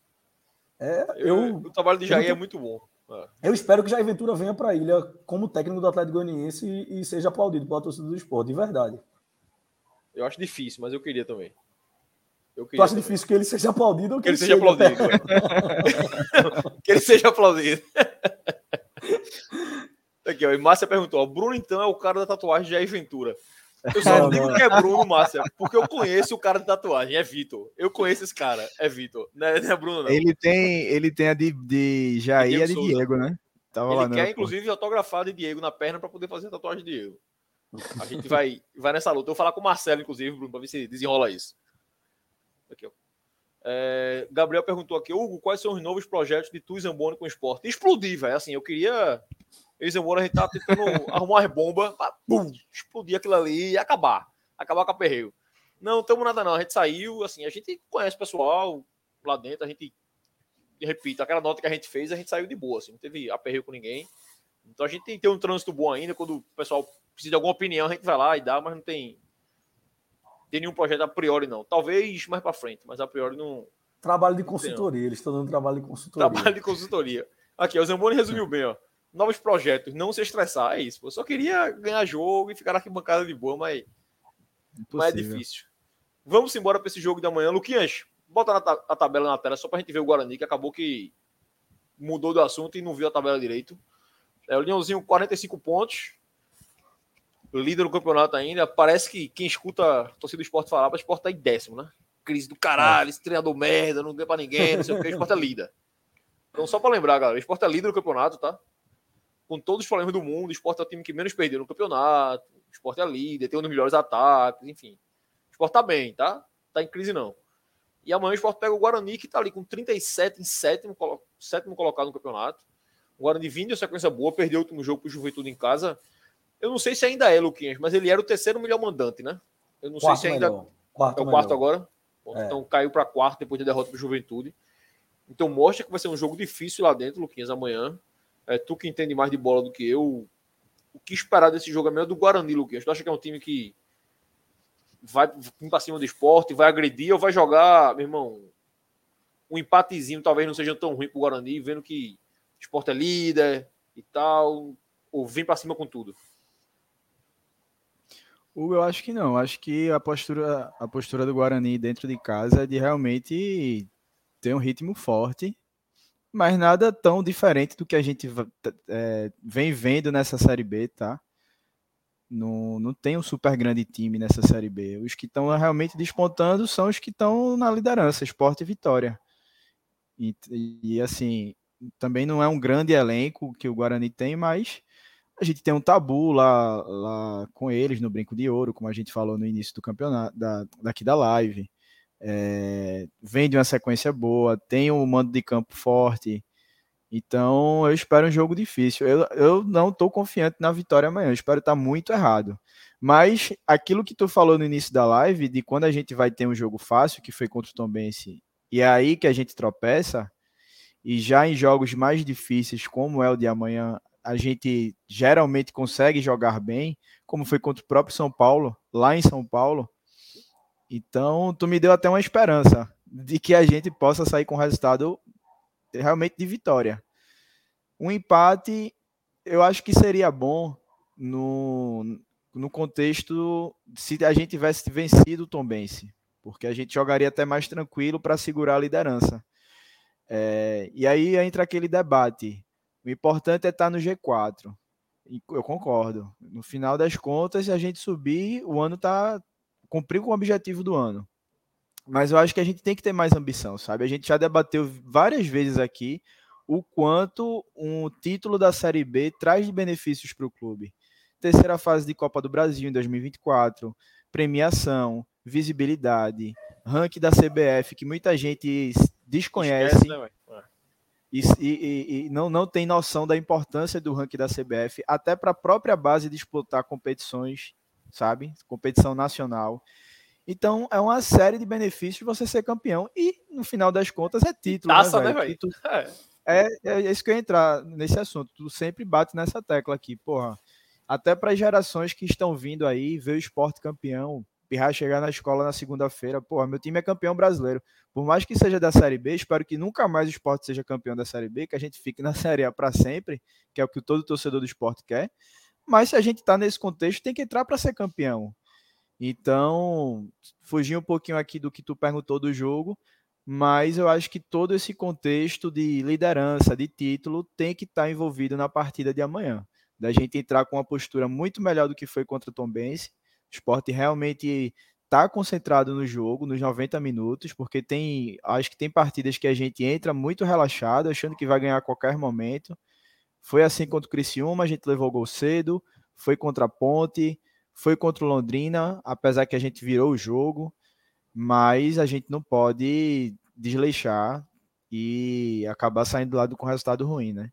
É, eu, o trabalho de Jair é muito bom. É. Eu espero que Jair Ventura venha para a ilha como técnico do Atlético Goianiense e, e seja aplaudido pela torcida do esporte, de verdade. Eu acho difícil, mas eu queria também. Eu queria tu acha também. difícil que ele seja aplaudido ou que, que ele seja aplaudido? que ele seja aplaudido. Aqui, ó, e Márcia perguntou: Bruno então é o cara da tatuagem de Jair Ventura. Eu só não, digo não. que é Bruno, Márcia, porque eu conheço o cara de tatuagem, é Vitor. Eu conheço esse cara, é Vitor. Não, é, não é Bruno, não. Ele tem, ele tem a de, de Jair e a de Souza. Diego, né? Tava ele lá, quer, inclusive, autografar de Diego na perna para poder fazer a tatuagem de Diego. A gente vai, vai nessa luta. Eu vou falar com o Marcelo, inclusive, Bruno, para ver se desenrola isso. Aqui, ó. É, Gabriel perguntou aqui, Hugo, quais são os novos projetos de Tu Zamboni com esporte? Explodir, velho. Assim, eu queria embora a gente tava tentando arrumar as bombas pra pum, explodir aquilo ali e acabar. Acabar com a perreio. Não, estamos nada não. A gente saiu, assim, a gente conhece o pessoal lá dentro, a gente, repito, aquela nota que a gente fez, a gente saiu de boa, assim, não teve aperreio com ninguém. Então a gente tem que ter um trânsito bom ainda, quando o pessoal precisa de alguma opinião, a gente vai lá e dá, mas não tem, tem nenhum projeto a priori não. Talvez mais para frente, mas a priori não. Trabalho de consultoria, eles estão dando trabalho de consultoria. Trabalho de consultoria. Aqui, o Zamboni resumiu bem, ó novos projetos, não se estressar, é isso. Eu só queria ganhar jogo e ficar aqui bancada de boa, mas, mas é difícil. Vamos embora para esse jogo da manhã. Luquinhas, bota a tabela na tela só para a gente ver o Guarani, que acabou que mudou do assunto e não viu a tabela direito. É, o Leãozinho, 45 pontos. Líder do campeonato ainda. Parece que quem escuta a torcida do esporte falar, o esporte tá em décimo, né? Crise do caralho, esse treinador merda, não deu para ninguém, não sei o que, o esporte é líder. Então, só para lembrar, galera, o esporte é líder do campeonato, tá? Com todos os problemas do mundo, o Sport é o time que menos perdeu no campeonato, o Sport é líder, tem um dos melhores ataques, enfim. O Sport tá bem, tá? Tá em crise não. E amanhã o Sport pega o Guarani, que tá ali com 37 em sétimo, sétimo colocado no campeonato. O Guarani vindo em sequência boa, perdeu o último jogo pro Juventude em casa. Eu não sei se ainda é, Luquinhas, mas ele era o terceiro melhor mandante, né? Eu não quarto sei se ainda. Quarto é o quarto melhor. agora. Bom, é. Então caiu para quarto depois da derrota pro Juventude. Então mostra que vai ser um jogo difícil lá dentro, Luquinhas, amanhã. É, tu que entende mais de bola do que eu, o que esperar desse jogo é do Guarani, Luquinhas? Tu acha que é um time que vai vir para cima do esporte, vai agredir ou vai jogar, meu irmão, um empatezinho talvez não seja tão ruim para o Guarani, vendo que o esporte é líder e tal, ou vem para cima com tudo? eu acho que não. Acho que a postura, a postura do Guarani dentro de casa é de realmente ter um ritmo forte mas nada tão diferente do que a gente é, vem vendo nessa Série B, tá? Não, não tem um super grande time nessa Série B. Os que estão realmente despontando são os que estão na liderança, Esporte e Vitória. E, e, assim, também não é um grande elenco que o Guarani tem, mas a gente tem um tabu lá, lá com eles no Brinco de Ouro, como a gente falou no início do campeonato, da, daqui da live. É, vem de uma sequência boa, tem um mando de campo forte. Então eu espero um jogo difícil. Eu, eu não estou confiante na vitória amanhã, eu espero estar muito errado. Mas aquilo que tu falou no início da live, de quando a gente vai ter um jogo fácil, que foi contra o Tom Bense, e é aí que a gente tropeça, e já em jogos mais difíceis, como é o de amanhã, a gente geralmente consegue jogar bem, como foi contra o próprio São Paulo, lá em São Paulo. Então, tu me deu até uma esperança de que a gente possa sair com resultado realmente de vitória. Um empate, eu acho que seria bom no, no contexto se a gente tivesse vencido o Tombense, porque a gente jogaria até mais tranquilo para segurar a liderança. É, e aí entra aquele debate. O importante é estar no G4. Eu concordo. No final das contas, se a gente subir, o ano tá cumpriu com o objetivo do ano. Mas eu acho que a gente tem que ter mais ambição, sabe? A gente já debateu várias vezes aqui o quanto um título da Série B traz de benefícios para o clube. Terceira fase de Copa do Brasil em 2024, premiação, visibilidade, ranking da CBF, que muita gente desconhece. Esquece, né, e, e, e, não, não tem noção da importância do ranking da CBF, até para a própria base disputar competições, sabe? Competição nacional. Então, é uma série de benefícios você ser campeão. E, no final das contas, é título. Né, Taça, né, velho? É. é. É, é isso que eu ia entrar nesse assunto. Tu sempre bate nessa tecla aqui, porra. Até para as gerações que estão vindo aí, ver o esporte campeão, Pirra chegar na escola na segunda-feira, pô, meu time é campeão brasileiro. Por mais que seja da Série B, espero que nunca mais o esporte seja campeão da Série B, que a gente fique na Série A para sempre, que é o que todo torcedor do esporte quer. Mas se a gente está nesse contexto, tem que entrar para ser campeão. Então, fugir um pouquinho aqui do que tu perguntou do jogo, mas eu acho que todo esse contexto de liderança, de título, tem que estar tá envolvido na partida de amanhã. Da gente entrar com uma postura muito melhor do que foi contra o Tom Benz, o esporte realmente está concentrado no jogo, nos 90 minutos, porque tem. Acho que tem partidas que a gente entra muito relaxado, achando que vai ganhar a qualquer momento. Foi assim contra o Criciúma, a gente levou gol cedo, foi contra a Ponte, foi contra o Londrina, apesar que a gente virou o jogo, mas a gente não pode desleixar e acabar saindo do lado com resultado ruim, né?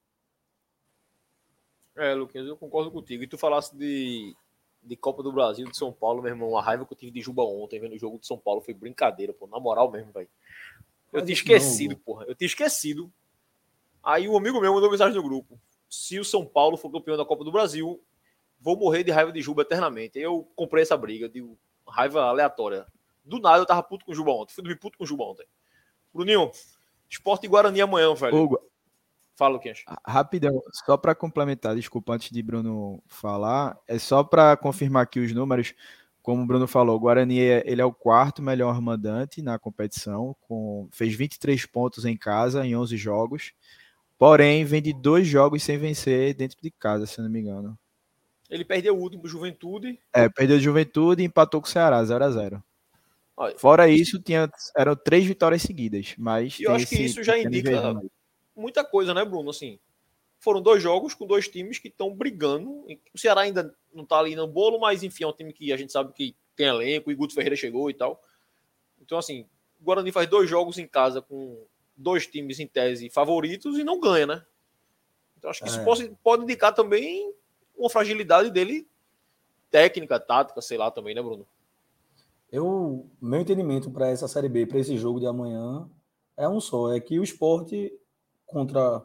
É, Luquinhas, eu concordo contigo. E tu falasse de de Copa do Brasil de São Paulo, meu irmão, a raiva que eu tive de Juba ontem, vendo o jogo de São Paulo, foi brincadeira, pô, na moral mesmo, velho. Eu tinha esquecido, não, porra, eu tinha esquecido. Aí um amigo meu mandou mensagem no grupo: se o São Paulo for campeão da Copa do Brasil, vou morrer de raiva de Juba eternamente. Eu comprei essa briga de raiva aleatória. Do nada eu tava puto com o Juba ontem, fui dormir puto com o Juba ontem. Bruninho, Esporte e Guarani amanhã, velho. Hugo, Fala, Luquinhas. Rapidão, só para complementar, desculpa, antes de Bruno falar, é só para confirmar aqui os números. Como o Bruno falou, o Guarani é, ele é o quarto melhor mandante na competição, com, fez 23 pontos em casa em 11 jogos, porém vem de dois jogos sem vencer dentro de casa, se não me engano. Ele perdeu o último Juventude. É, perdeu o Juventude e empatou com o Ceará, 0 a 0 Fora isso, tinha, eram três vitórias seguidas. Mas eu acho que isso já indica muita coisa, né, Bruno? Assim, foram dois jogos com dois times que estão brigando. O Ceará ainda não está ali no bolo, mas enfim, é um time que a gente sabe que tem elenco, e Guto Ferreira chegou e tal. Então, assim, o Guarani faz dois jogos em casa com dois times em tese favoritos e não ganha, né? Então, acho que é. isso pode, pode indicar também uma fragilidade dele, técnica, tática, sei lá também, né, Bruno? Eu, meu entendimento para essa Série B, para esse jogo de amanhã, é um só: é que o esporte contra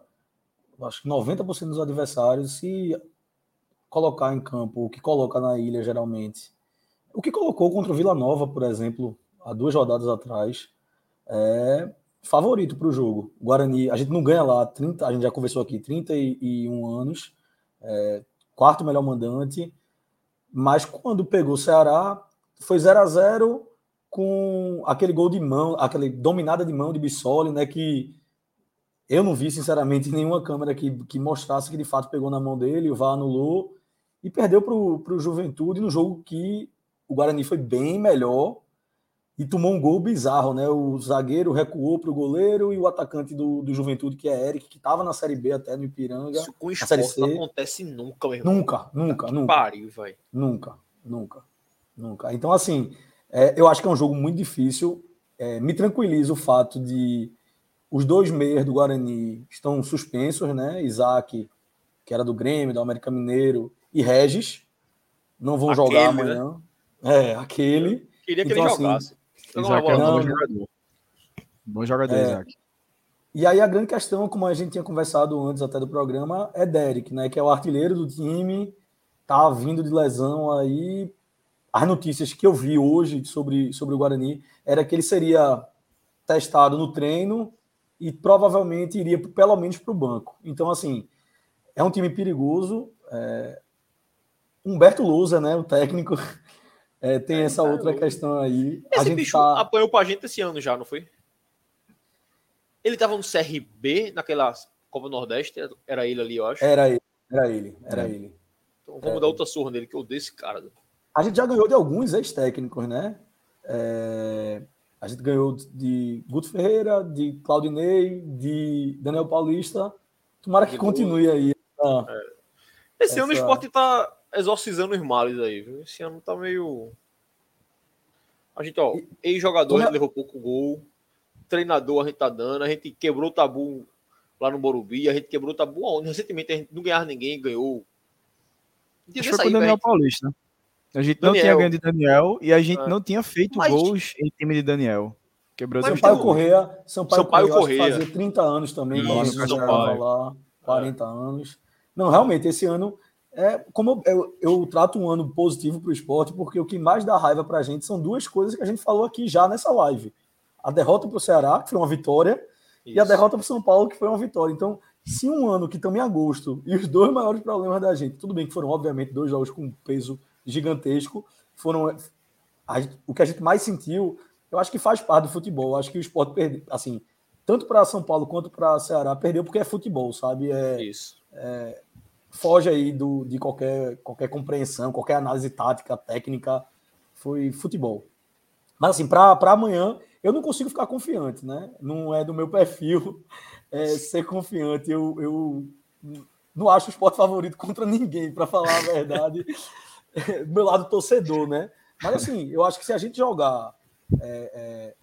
acho que 90% dos adversários, se colocar em campo o que coloca na ilha geralmente, o que colocou contra o Vila Nova, por exemplo, há duas rodadas atrás, é favorito para o jogo. Guarani, a gente não ganha lá, 30, a gente já conversou aqui, 31 anos, é, quarto melhor mandante, mas quando pegou o Ceará, foi 0 a 0 com aquele gol de mão, aquele dominada de mão de Bissoli, né, que eu não vi, sinceramente, nenhuma câmera que, que mostrasse que de fato pegou na mão dele, o VAR anulou e perdeu para o Juventude no jogo que o Guarani foi bem melhor e tomou um gol bizarro, né? O zagueiro recuou para o goleiro e o atacante do, do Juventude, que é Eric, que estava na Série B até no Ipiranga. Isso com esporte não acontece nunca, meu irmão. Nunca, nunca, nunca. Pariu, velho. Nunca, nunca, nunca. Então, assim, é, eu acho que é um jogo muito difícil. É, me tranquiliza o fato de os dois meias do Guarani estão suspensos, né? Isaac, que era do Grêmio, do América Mineiro, e Regis não vão aquele, jogar né? amanhã. Né? É, aquele. Eu queria que então, ele assim, jogasse. Isaac é um bom jogador. Bom jogador, é, Isaac. E aí a grande questão, como a gente tinha conversado antes até do programa, é Derek, né? Que é o artilheiro do time, tá vindo de lesão aí. As notícias que eu vi hoje sobre, sobre o Guarani era que ele seria testado no treino e provavelmente iria pelo menos para o banco. Então, assim, é um time perigoso. É... Humberto Lousa, né, o técnico, é, tem é, essa tá outra questão aí. Esse a gente bicho tá... apanhou pra gente esse ano já, não foi? Ele tava no CRB, naquela Copa Nordeste, era ele ali, eu acho. Era ele, era ele, era é. ele. Então vamos é. dar outra surra nele, que eu odeio esse cara. A gente já ganhou de alguns ex-técnicos, né? É... A gente ganhou de Guto Ferreira, de Claudinei, de Daniel Paulista. Tomara que continue aí. Ah, Esse essa... ano o esporte tá exorcizando os males aí, viu? Esse ano tá meio. A gente, ó, ex-jogador, a gente levou pouco gol. Treinador a gente tá dando. A gente quebrou o tabu lá no Morumbi. A gente quebrou o tabu onde? Recentemente a gente não ganhava ninguém, ganhou. Acho foi com o Daniel Paulista. A gente Daniel. não tinha ganho de Daniel e a gente é. não tinha feito mas... gols em time de Daniel. Quebrou Sampaio Correia, Sampaio, Sampaio Correia, Correia. fazia 30 anos também, Isso, lá, 40 é. anos. Não, realmente, esse ano é, como eu, eu, eu, trato um ano positivo para o esporte, porque o que mais dá raiva para a gente são duas coisas que a gente falou aqui já nessa live: a derrota para o Ceará, que foi uma vitória, Isso. e a derrota para o São Paulo, que foi uma vitória. Então, se um ano que estamos em agosto e os dois maiores problemas da gente, tudo bem que foram, obviamente, dois jogos com peso gigantesco, foram a, o que a gente mais sentiu. Eu acho que faz parte do futebol. Eu acho que o esporte perdeu, assim, tanto para São Paulo quanto para Ceará, perdeu porque é futebol, sabe? É, Isso. É, foge aí do, de qualquer, qualquer compreensão, qualquer análise tática, técnica, foi futebol. Mas assim, para amanhã, eu não consigo ficar confiante, né? Não é do meu perfil é, ser confiante. Eu, eu não acho o esporte favorito contra ninguém, para falar a verdade. do meu lado torcedor, né? Mas assim, eu acho que se a gente jogar é, é,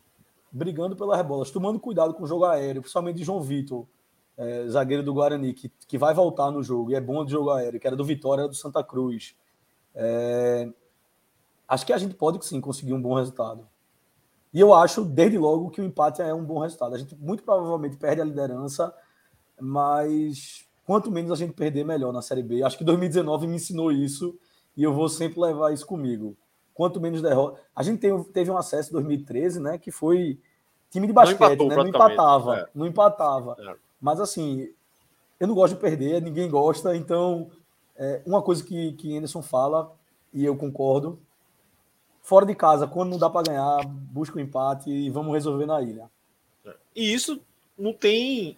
brigando pelas rebolas, tomando cuidado com o jogo aéreo, principalmente de João Vitor, é, zagueiro do Guarani, que, que vai voltar no jogo e é bom de jogo aéreo, que era do Vitória, era do Santa Cruz. É, acho que a gente pode sim conseguir um bom resultado. E eu acho, desde logo, que o empate é um bom resultado. A gente muito provavelmente perde a liderança, mas quanto menos a gente perder, melhor na Série B. Acho que 2019 me ensinou isso e eu vou sempre levar isso comigo. Quanto menos derrota. A gente teve um acesso em 2013, né? Que foi time de basquete, não, empatou, né? não empatava. É. Não empatava. É. Mas assim, eu não gosto de perder, ninguém gosta, então é, uma coisa que, que Anderson fala, e eu concordo, fora de casa, quando não dá para ganhar, busca o um empate e vamos resolver na ilha. E isso não tem.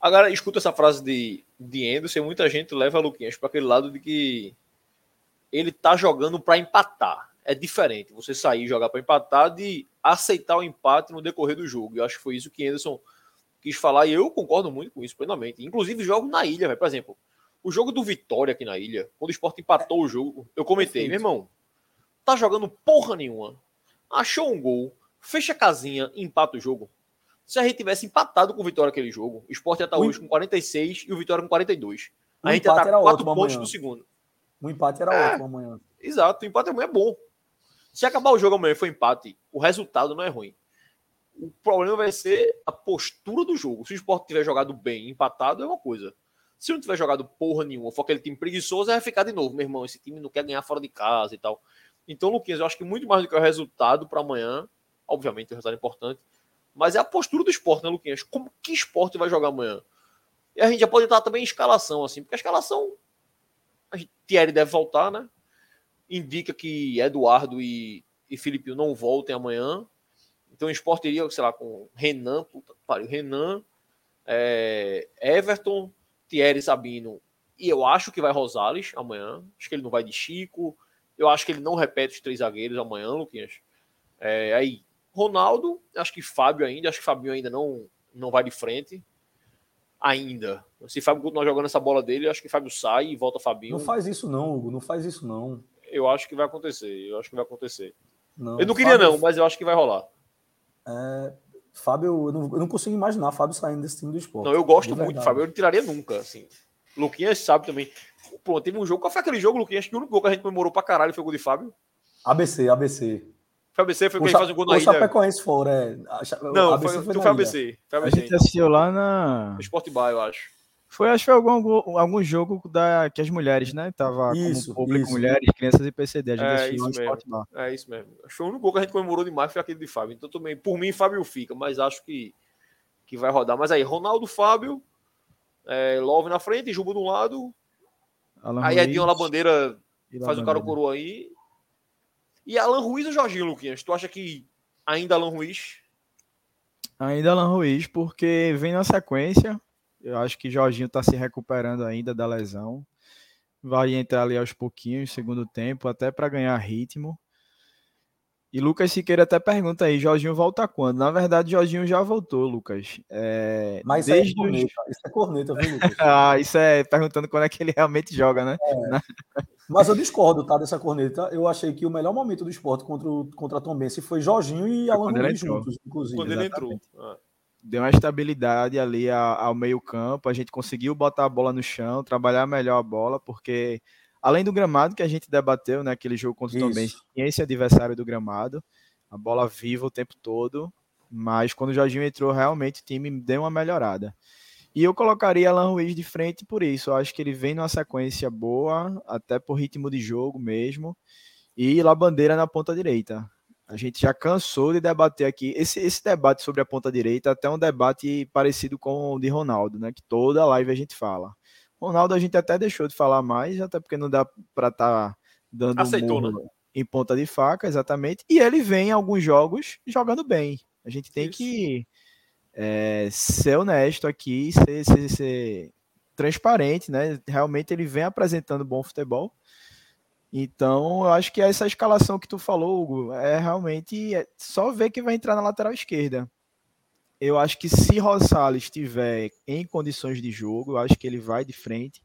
Agora, escuta essa frase de, de Anderson, muita gente leva Luquinhas para aquele lado de que ele tá jogando para empatar. É diferente você sair e jogar para empatar de aceitar o empate no decorrer do jogo. Eu acho que foi isso que Anderson quis falar, e eu concordo muito com isso plenamente. Inclusive, jogo na ilha, véio. por exemplo, o jogo do Vitória aqui na ilha, quando o Sport empatou o jogo, eu comentei, meu irmão, tá jogando porra nenhuma, achou um gol, fecha a casinha e empata o jogo. Se a gente tivesse empatado com o Vitória aquele jogo, o Sport ia estar tá hoje com 46 e o Vitória com 42. O a gente ia estar tá 4 pontos no segundo. O empate era é, ótimo amanhã. Exato, o empate amanhã é bom. Se acabar o jogo amanhã for empate, o resultado não é ruim. O problema vai ser a postura do jogo. Se o esporte tiver jogado bem, empatado, é uma coisa. Se não tiver jogado porra nenhuma, for aquele time preguiçoso, vai ficar de novo, meu irmão. Esse time não quer ganhar fora de casa e tal. Então, Luquinhas, eu acho que muito mais do que o resultado para amanhã, obviamente o resultado é importante, mas é a postura do esporte, né, Luquinhas? Como que esporte vai jogar amanhã? E a gente já pode entrar também em escalação, assim, porque a escalação. A gente, Thierry deve voltar, né? Indica que Eduardo e, e Felipe não voltem amanhã. Então o esporte iria, sei lá, com Renan, puta, pariu, Renan, é, Everton, Thierry Sabino. E eu acho que vai Rosales amanhã. Acho que ele não vai de Chico. Eu acho que ele não repete os três zagueiros amanhã, Luquinhas. É, aí, Ronaldo, acho que Fábio ainda, acho que Fabinho ainda não, não vai de frente. Ainda. Se Fábio continuar jogando essa bola dele, acho que Fábio sai e volta Fabinho. Não faz isso não, Hugo, não faz isso não. Eu acho que vai acontecer, eu acho que vai acontecer. Não, eu não queria Fábio... não, mas eu acho que vai rolar. É, Fábio, eu não, eu não, consigo imaginar Fábio saindo desse time do esporte. Não, eu gosto muito de Fábio, eu não tiraria nunca, assim. Luquinhas sabe também. Pronto, teve um jogo. Qual foi aquele jogo, Luquinhas? Que o único gol que a gente comemorou pra caralho foi o gol de Fábio? ABC, ABC. Foi ABC, foi quem faz o gol na ilha. O Chapecoense fora, é. Não, ABC foi, foi, foi ABC. Foi ABC. A gente assistiu lá na... Sport Bar, eu acho. Foi, acho que foi algum, algum jogo da, que as mulheres, né? Tava isso, como público, isso. mulheres, crianças e PCD. A gente é, assistiu isso mesmo. Bar. É isso mesmo. Acho que o único gol que a gente comemorou demais foi aquele de Fábio. Então também, por mim, Fábio fica, mas acho que, que vai rodar. Mas aí, Ronaldo, Fábio, é, Love na frente, Juba de um lado. Alan aí Ruiz, Edinho Labandeira faz o cara coroa aí. E Alan Ruiz ou Jorginho, Luquinhas? Tu acha que ainda Alan Ruiz? Ainda Alan Ruiz, porque vem na sequência. Eu acho que Jorginho está se recuperando ainda da lesão. Vai entrar ali aos pouquinhos, segundo tempo, até para ganhar ritmo. E Lucas Siqueira até pergunta aí, Jorginho volta quando? Na verdade, Jorginho já voltou, Lucas. É, Mas desde isso é corneta, os... isso é corneta, viu, Lucas? ah, isso é perguntando quando é que ele realmente joga, né? É. Mas eu discordo, tá, dessa corneta. Eu achei que o melhor momento do esporte contra, o, contra a Tombense foi Jorginho e Alan Ruiz juntos, inclusive. Quando ele entrou. Ah. Deu uma estabilidade ali ao meio campo, a gente conseguiu botar a bola no chão, trabalhar melhor a bola, porque Além do gramado que a gente debateu, né? Aquele jogo contra o Tom Benz, tinha esse adversário do gramado, a bola viva o tempo todo, mas quando o Jorginho entrou, realmente o time deu uma melhorada. E eu colocaria Alan Ruiz de frente por isso. Eu acho que ele vem numa sequência boa, até por ritmo de jogo mesmo. E La Bandeira na ponta direita. A gente já cansou de debater aqui. Esse, esse debate sobre a ponta direita até um debate parecido com o de Ronaldo, né? Que toda live a gente fala. Ronaldo a gente até deixou de falar mais, até porque não dá para estar tá dando Aceitou, um né? em ponta de faca, exatamente. E ele vem em alguns jogos jogando bem. A gente tem Isso. que é, ser honesto aqui, ser, ser, ser, transparente, né? Realmente ele vem apresentando bom futebol. Então, eu acho que essa escalação que tu falou, Hugo, é realmente é só ver que vai entrar na lateral esquerda eu acho que se Rosales estiver em condições de jogo, eu acho que ele vai de frente.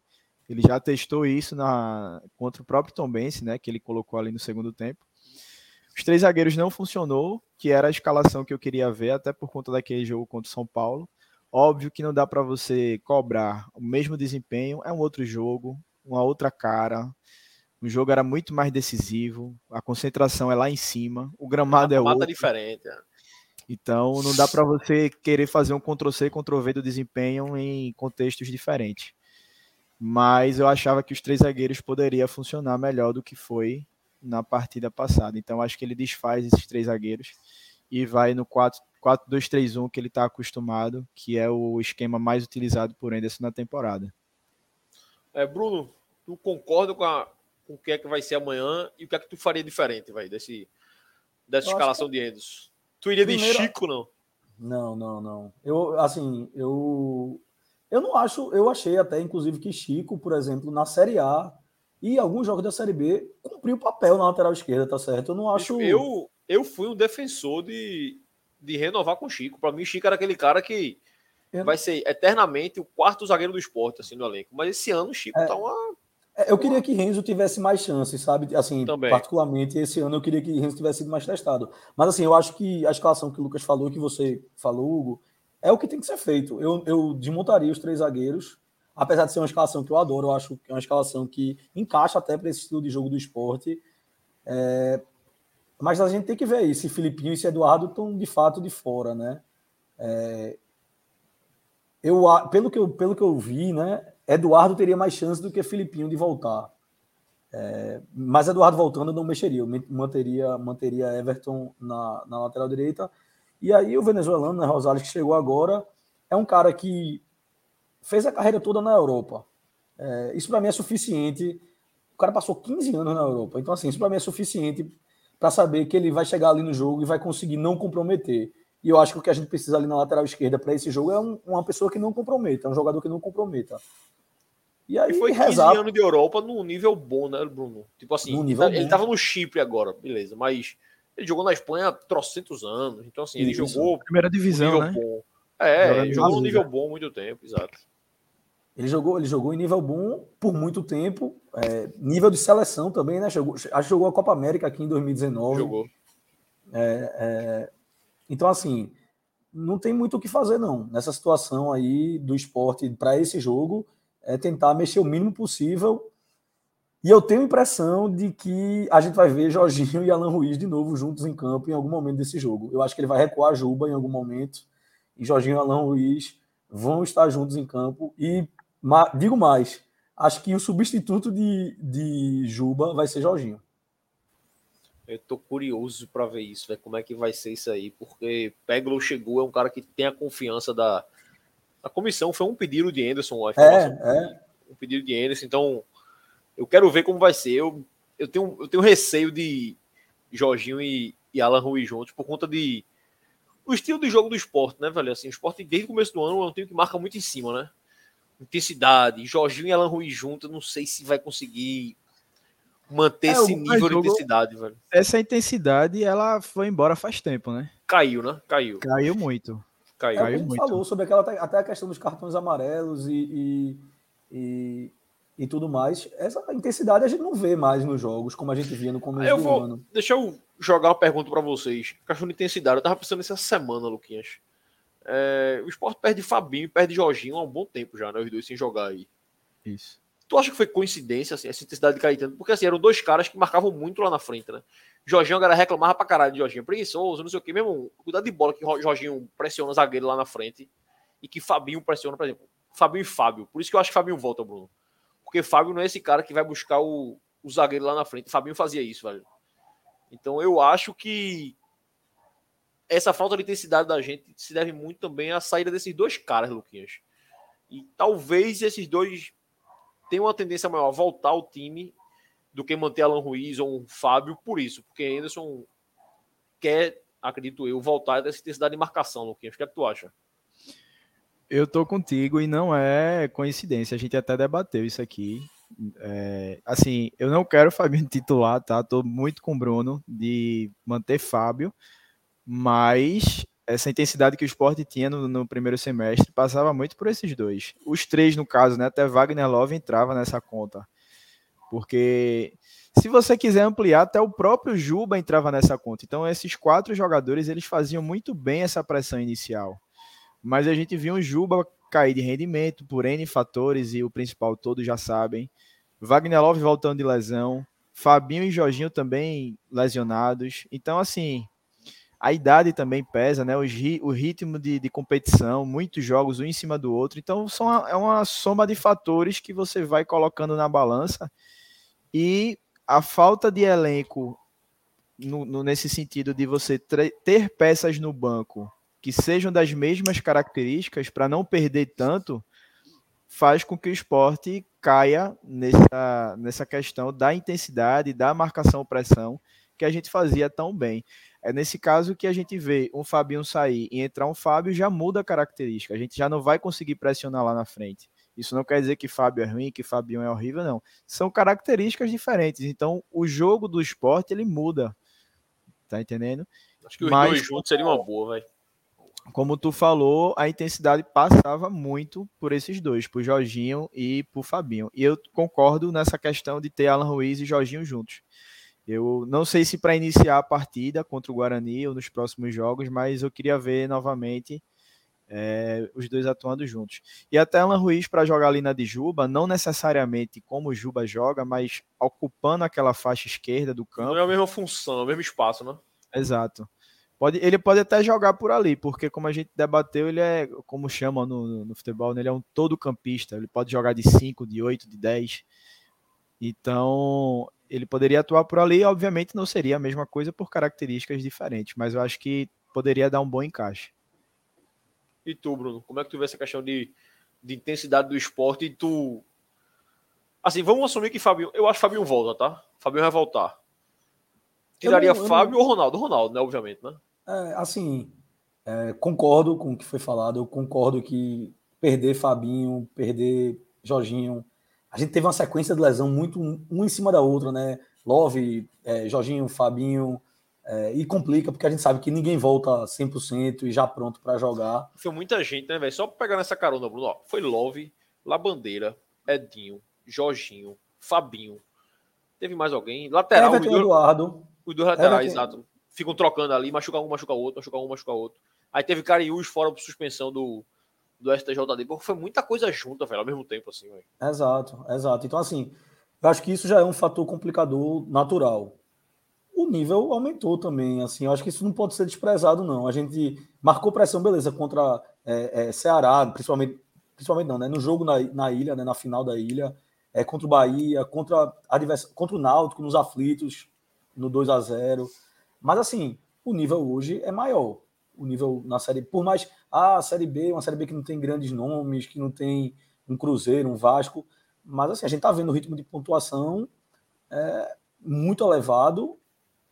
Ele já testou isso na contra o próprio Tom Bense, né, que ele colocou ali no segundo tempo. Os três zagueiros não funcionou, que era a escalação que eu queria ver, até por conta daquele jogo contra o São Paulo. Óbvio que não dá para você cobrar o mesmo desempenho, é um outro jogo, uma outra cara. O jogo era muito mais decisivo, a concentração é lá em cima, o gramado é outro. diferente. É. Então não dá para você querer fazer um Ctrl-C e Ctrl-V do desempenho em contextos diferentes. Mas eu achava que os três zagueiros poderia funcionar melhor do que foi na partida passada. Então acho que ele desfaz esses três zagueiros e vai no 4-2-3-1 que ele está acostumado, que é o esquema mais utilizado por Anderson na temporada. É, Bruno, tu concorda com, a, com o que é que vai ser amanhã e o que é que tu faria diferente, vai, desse, dessa eu escalação que... de Anderson? Tu iria Primeiro... de Chico, não? Não, não, não. Eu, assim, eu. Eu não acho. Eu achei até, inclusive, que Chico, por exemplo, na Série A e alguns jogos da Série B, cumpriu o papel na lateral esquerda, tá certo? Eu não acho. Eu, eu fui um defensor de, de renovar com Chico. Para mim, Chico era aquele cara que eu... vai ser eternamente o quarto zagueiro do esporte, assim, no elenco. Mas esse ano o Chico é... tá uma eu queria que Renzo tivesse mais chances, sabe? Assim, Também. particularmente esse ano eu queria que Renzo tivesse sido mais testado. Mas assim, eu acho que a escalação que o Lucas falou, que você falou, Hugo, é o que tem que ser feito. Eu, eu desmontaria os três zagueiros, apesar de ser uma escalação que eu adoro, eu acho que é uma escalação que encaixa até para esse estilo de jogo do esporte. É... Mas a gente tem que ver aí se Filipinho e se Eduardo estão de fato de fora, né? É... Eu, pelo, que eu, pelo que eu vi, né? Eduardo teria mais chance do que Filipinho de voltar. É, mas Eduardo voltando não mexeria, eu manteria, manteria Everton na, na lateral direita. E aí o venezuelano, né, Rosales, que chegou agora, é um cara que fez a carreira toda na Europa. É, isso para mim é suficiente. O cara passou 15 anos na Europa. Então, assim, isso para mim é suficiente para saber que ele vai chegar ali no jogo e vai conseguir não comprometer. E eu acho que o que a gente precisa ali na lateral esquerda para esse jogo é um, uma pessoa que não comprometa, é um jogador que não comprometa. E aí e foi 15 rezar... anos de Europa num nível bom, né, Bruno? Tipo assim, nível ele bom. tava no Chipre agora, beleza, mas Ele jogou na Espanha há trocentos anos. Então, assim, ele Isso. jogou. Primeira divisão, nível né? bom. É, Jogando ele jogou Liga. nível bom há muito tempo, exato. Ele jogou, ele jogou em nível bom por muito tempo. é, nível de seleção também, né? Jogou, acho que jogou a Copa América aqui em 2019. Jogou. Então, assim, não tem muito o que fazer, não. Nessa situação aí do esporte para esse jogo, é tentar mexer o mínimo possível. E eu tenho a impressão de que a gente vai ver Jorginho e Alan Ruiz de novo juntos em campo em algum momento desse jogo. Eu acho que ele vai recuar a Juba em algum momento. E Jorginho e Alan Ruiz vão estar juntos em campo. E digo mais, acho que o substituto de, de Juba vai ser Jorginho. Eu tô curioso pra ver isso, velho, como é que vai ser isso aí, porque Peglo chegou, é um cara que tem a confiança da, da comissão, foi um pedido de Anderson, acho É, é. um pedido de Anderson, então eu quero ver como vai ser. Eu, eu, tenho, eu tenho receio de Jorginho e, e Alan Ruiz juntos, por conta de o estilo de jogo do esporte, né, velho? Assim, o esporte desde o começo do ano é um time que marca muito em cima, né? Intensidade, Jorginho e Alan Ruiz juntos, não sei se vai conseguir manter É, esse nível de mas jogou- intensidade, velho. Essa intensidade, ela foi embora faz tempo, né? Caiu, né? Caiu. Caiu muito. Caiu. É Caiu gente muito. falou sobre aquela até a questão dos cartões amarelos e, e, e, e tudo mais. Essa intensidade a gente não vê mais nos jogos, como a gente via no começo Eu do vou. ano. Deixa eu jogar uma pergunta pra vocês. Questão de intensidade. Eu tava pensando nisso essa semana, Luquinhas. É, o esporte perde Fabinho e perde Jorginho há um bom tempo já, né? Os dois sem jogar aí. Isso. Tu acha que foi coincidência, assim, essa intensidade de cair tanto? Porque, assim, eram dois caras que marcavam muito lá na frente, né? Jorginho, a galera reclamava pra caralho de Jorginho. Preguiçoso, não sei o quê. Mesmo, cuidado de bola que Jorginho pressiona o zagueiro lá na frente e que Fabinho pressiona, por exemplo, Fabinho e Fábio. Por isso que eu acho que Fabinho volta, Bruno. Porque Fábio não é esse cara que vai buscar o, o zagueiro lá na frente. Fabinho fazia isso, velho. Então eu acho que essa falta de intensidade da gente se deve muito também à saída desses dois caras, Luquinhas. E talvez esses dois tenham uma tendência maior a voltar ao time do que manter Alan Ruiz ou um Fábio por isso, porque Anderson quer, acredito eu, voltar dessa intensidade de marcação, Luquinhas. O que é que tu acha? Eu tô contigo e não é coincidência. A gente até debateu isso aqui. É, assim, eu não quero Fabinho titular, tá? Tô muito com o Bruno de manter Fábio, mas essa intensidade que o esporte tinha no, no primeiro semestre passava muito por esses dois. Os três, no caso, né? Até Wagner Love entrava nessa conta. Porque se você quiser ampliar, até o próprio Juba entrava nessa conta. Então, esses quatro jogadores, eles faziam muito bem essa pressão inicial mas a gente viu o Juba cair de rendimento por N fatores e o principal todos já sabem. Wagner Love voltando de lesão, Fabinho e Jorginho também lesionados. Então, assim, a idade também pesa, né? Ri- o ritmo de, de competição, muitos jogos um em cima do outro. Então, são é uma soma de fatores que você vai colocando na balança e a falta de elenco no- no- nesse sentido de você ter peças no banco que sejam das mesmas características para não perder tanto, faz com que o esporte caia nessa, nessa questão da intensidade, da marcação-pressão que a gente fazia tão bem. É nesse caso que a gente vê um Fabinho sair e entrar um Fábio, já muda a característica. A gente já não vai conseguir pressionar lá na frente. Isso não quer dizer que Fábio é ruim, que Fabinho é horrível, não. São características diferentes. Então, o jogo do esporte, ele muda. Tá entendendo? Acho que os Mas- dois juntos seria uma boa, velho. como tu falou, a intensidade passava muito por esses dois, por Jorginho e por Fabinho. E eu concordo nessa questão de ter Alan Ruiz e Jorginho juntos. Eu não sei se para iniciar a partida contra o Guarani ou nos próximos jogos, mas eu queria ver novamente é, os dois atuando juntos. E até Alan Ruiz para jogar ali na de Juba, não necessariamente como o Juba joga, mas ocupando aquela faixa esquerda do campo. Não é a mesma função, é o mesmo espaço, né? Exato. Pode, ele pode até jogar por ali, porque como a gente debateu, ele é, como chamam no, no, no futebol, né, ele é um todo campista. Ele pode jogar de 5, de 8, de 10. Então, ele poderia atuar por ali, obviamente não seria a mesma coisa por características diferentes, mas eu acho que poderia dar um bom encaixe. E tu, Bruno, como é que tu vê essa questão de, de intensidade do esporte e tu. Assim, vamos assumir que Fabinho. Eu acho que Fabinho volta, tá? Fabinho vai voltar. Tiraria Eu não- eu Fábio não- ou Ronaldo? Ronaldo, né? Obviamente, né? É, assim, é, concordo com o que foi falado. Eu concordo que perder Fabinho, perder Jorginho. A gente teve uma sequência de lesão muito um, em cima da outra, né? Love, é, Jorginho, Fabinho, É, e complica, porque a gente sabe que ninguém volta 100% e já pronto para jogar. Foi muita gente, né, velho? Só pegar nessa carona, Bruno. Ó, foi Love, Labandeira, Edinho, Jorginho, Fabinho. Teve mais alguém? Lateral, Everton Eduardo. Os dois laterais, exato. Ficam trocando ali, machuca um, machuca outro, machuca um, machuca outro. Aí teve Cariús fora por suspensão do, do STJD. Porque foi muita coisa junta, velho, ao mesmo tempo, assim, velho. Exato, exato. Então, assim, eu acho que isso já é um fator complicador natural. O nível aumentou também, assim, eu acho que isso não pode ser desprezado, não. A gente marcou pressão, beleza, contra é, é, Ceará, principalmente, principalmente não, né? No jogo na, na ilha, né? Na final da ilha, é, contra o Bahia, contra, advers... contra o Náutico, nos aflitos, no 2 a 0 Mas, assim, o nível hoje é maior. O nível na Série Por mais. Ah, a Série B, uma Série B que não tem grandes nomes, que não tem um Cruzeiro, um Vasco. Mas, assim, a gente tá vendo o ritmo de pontuação é, muito elevado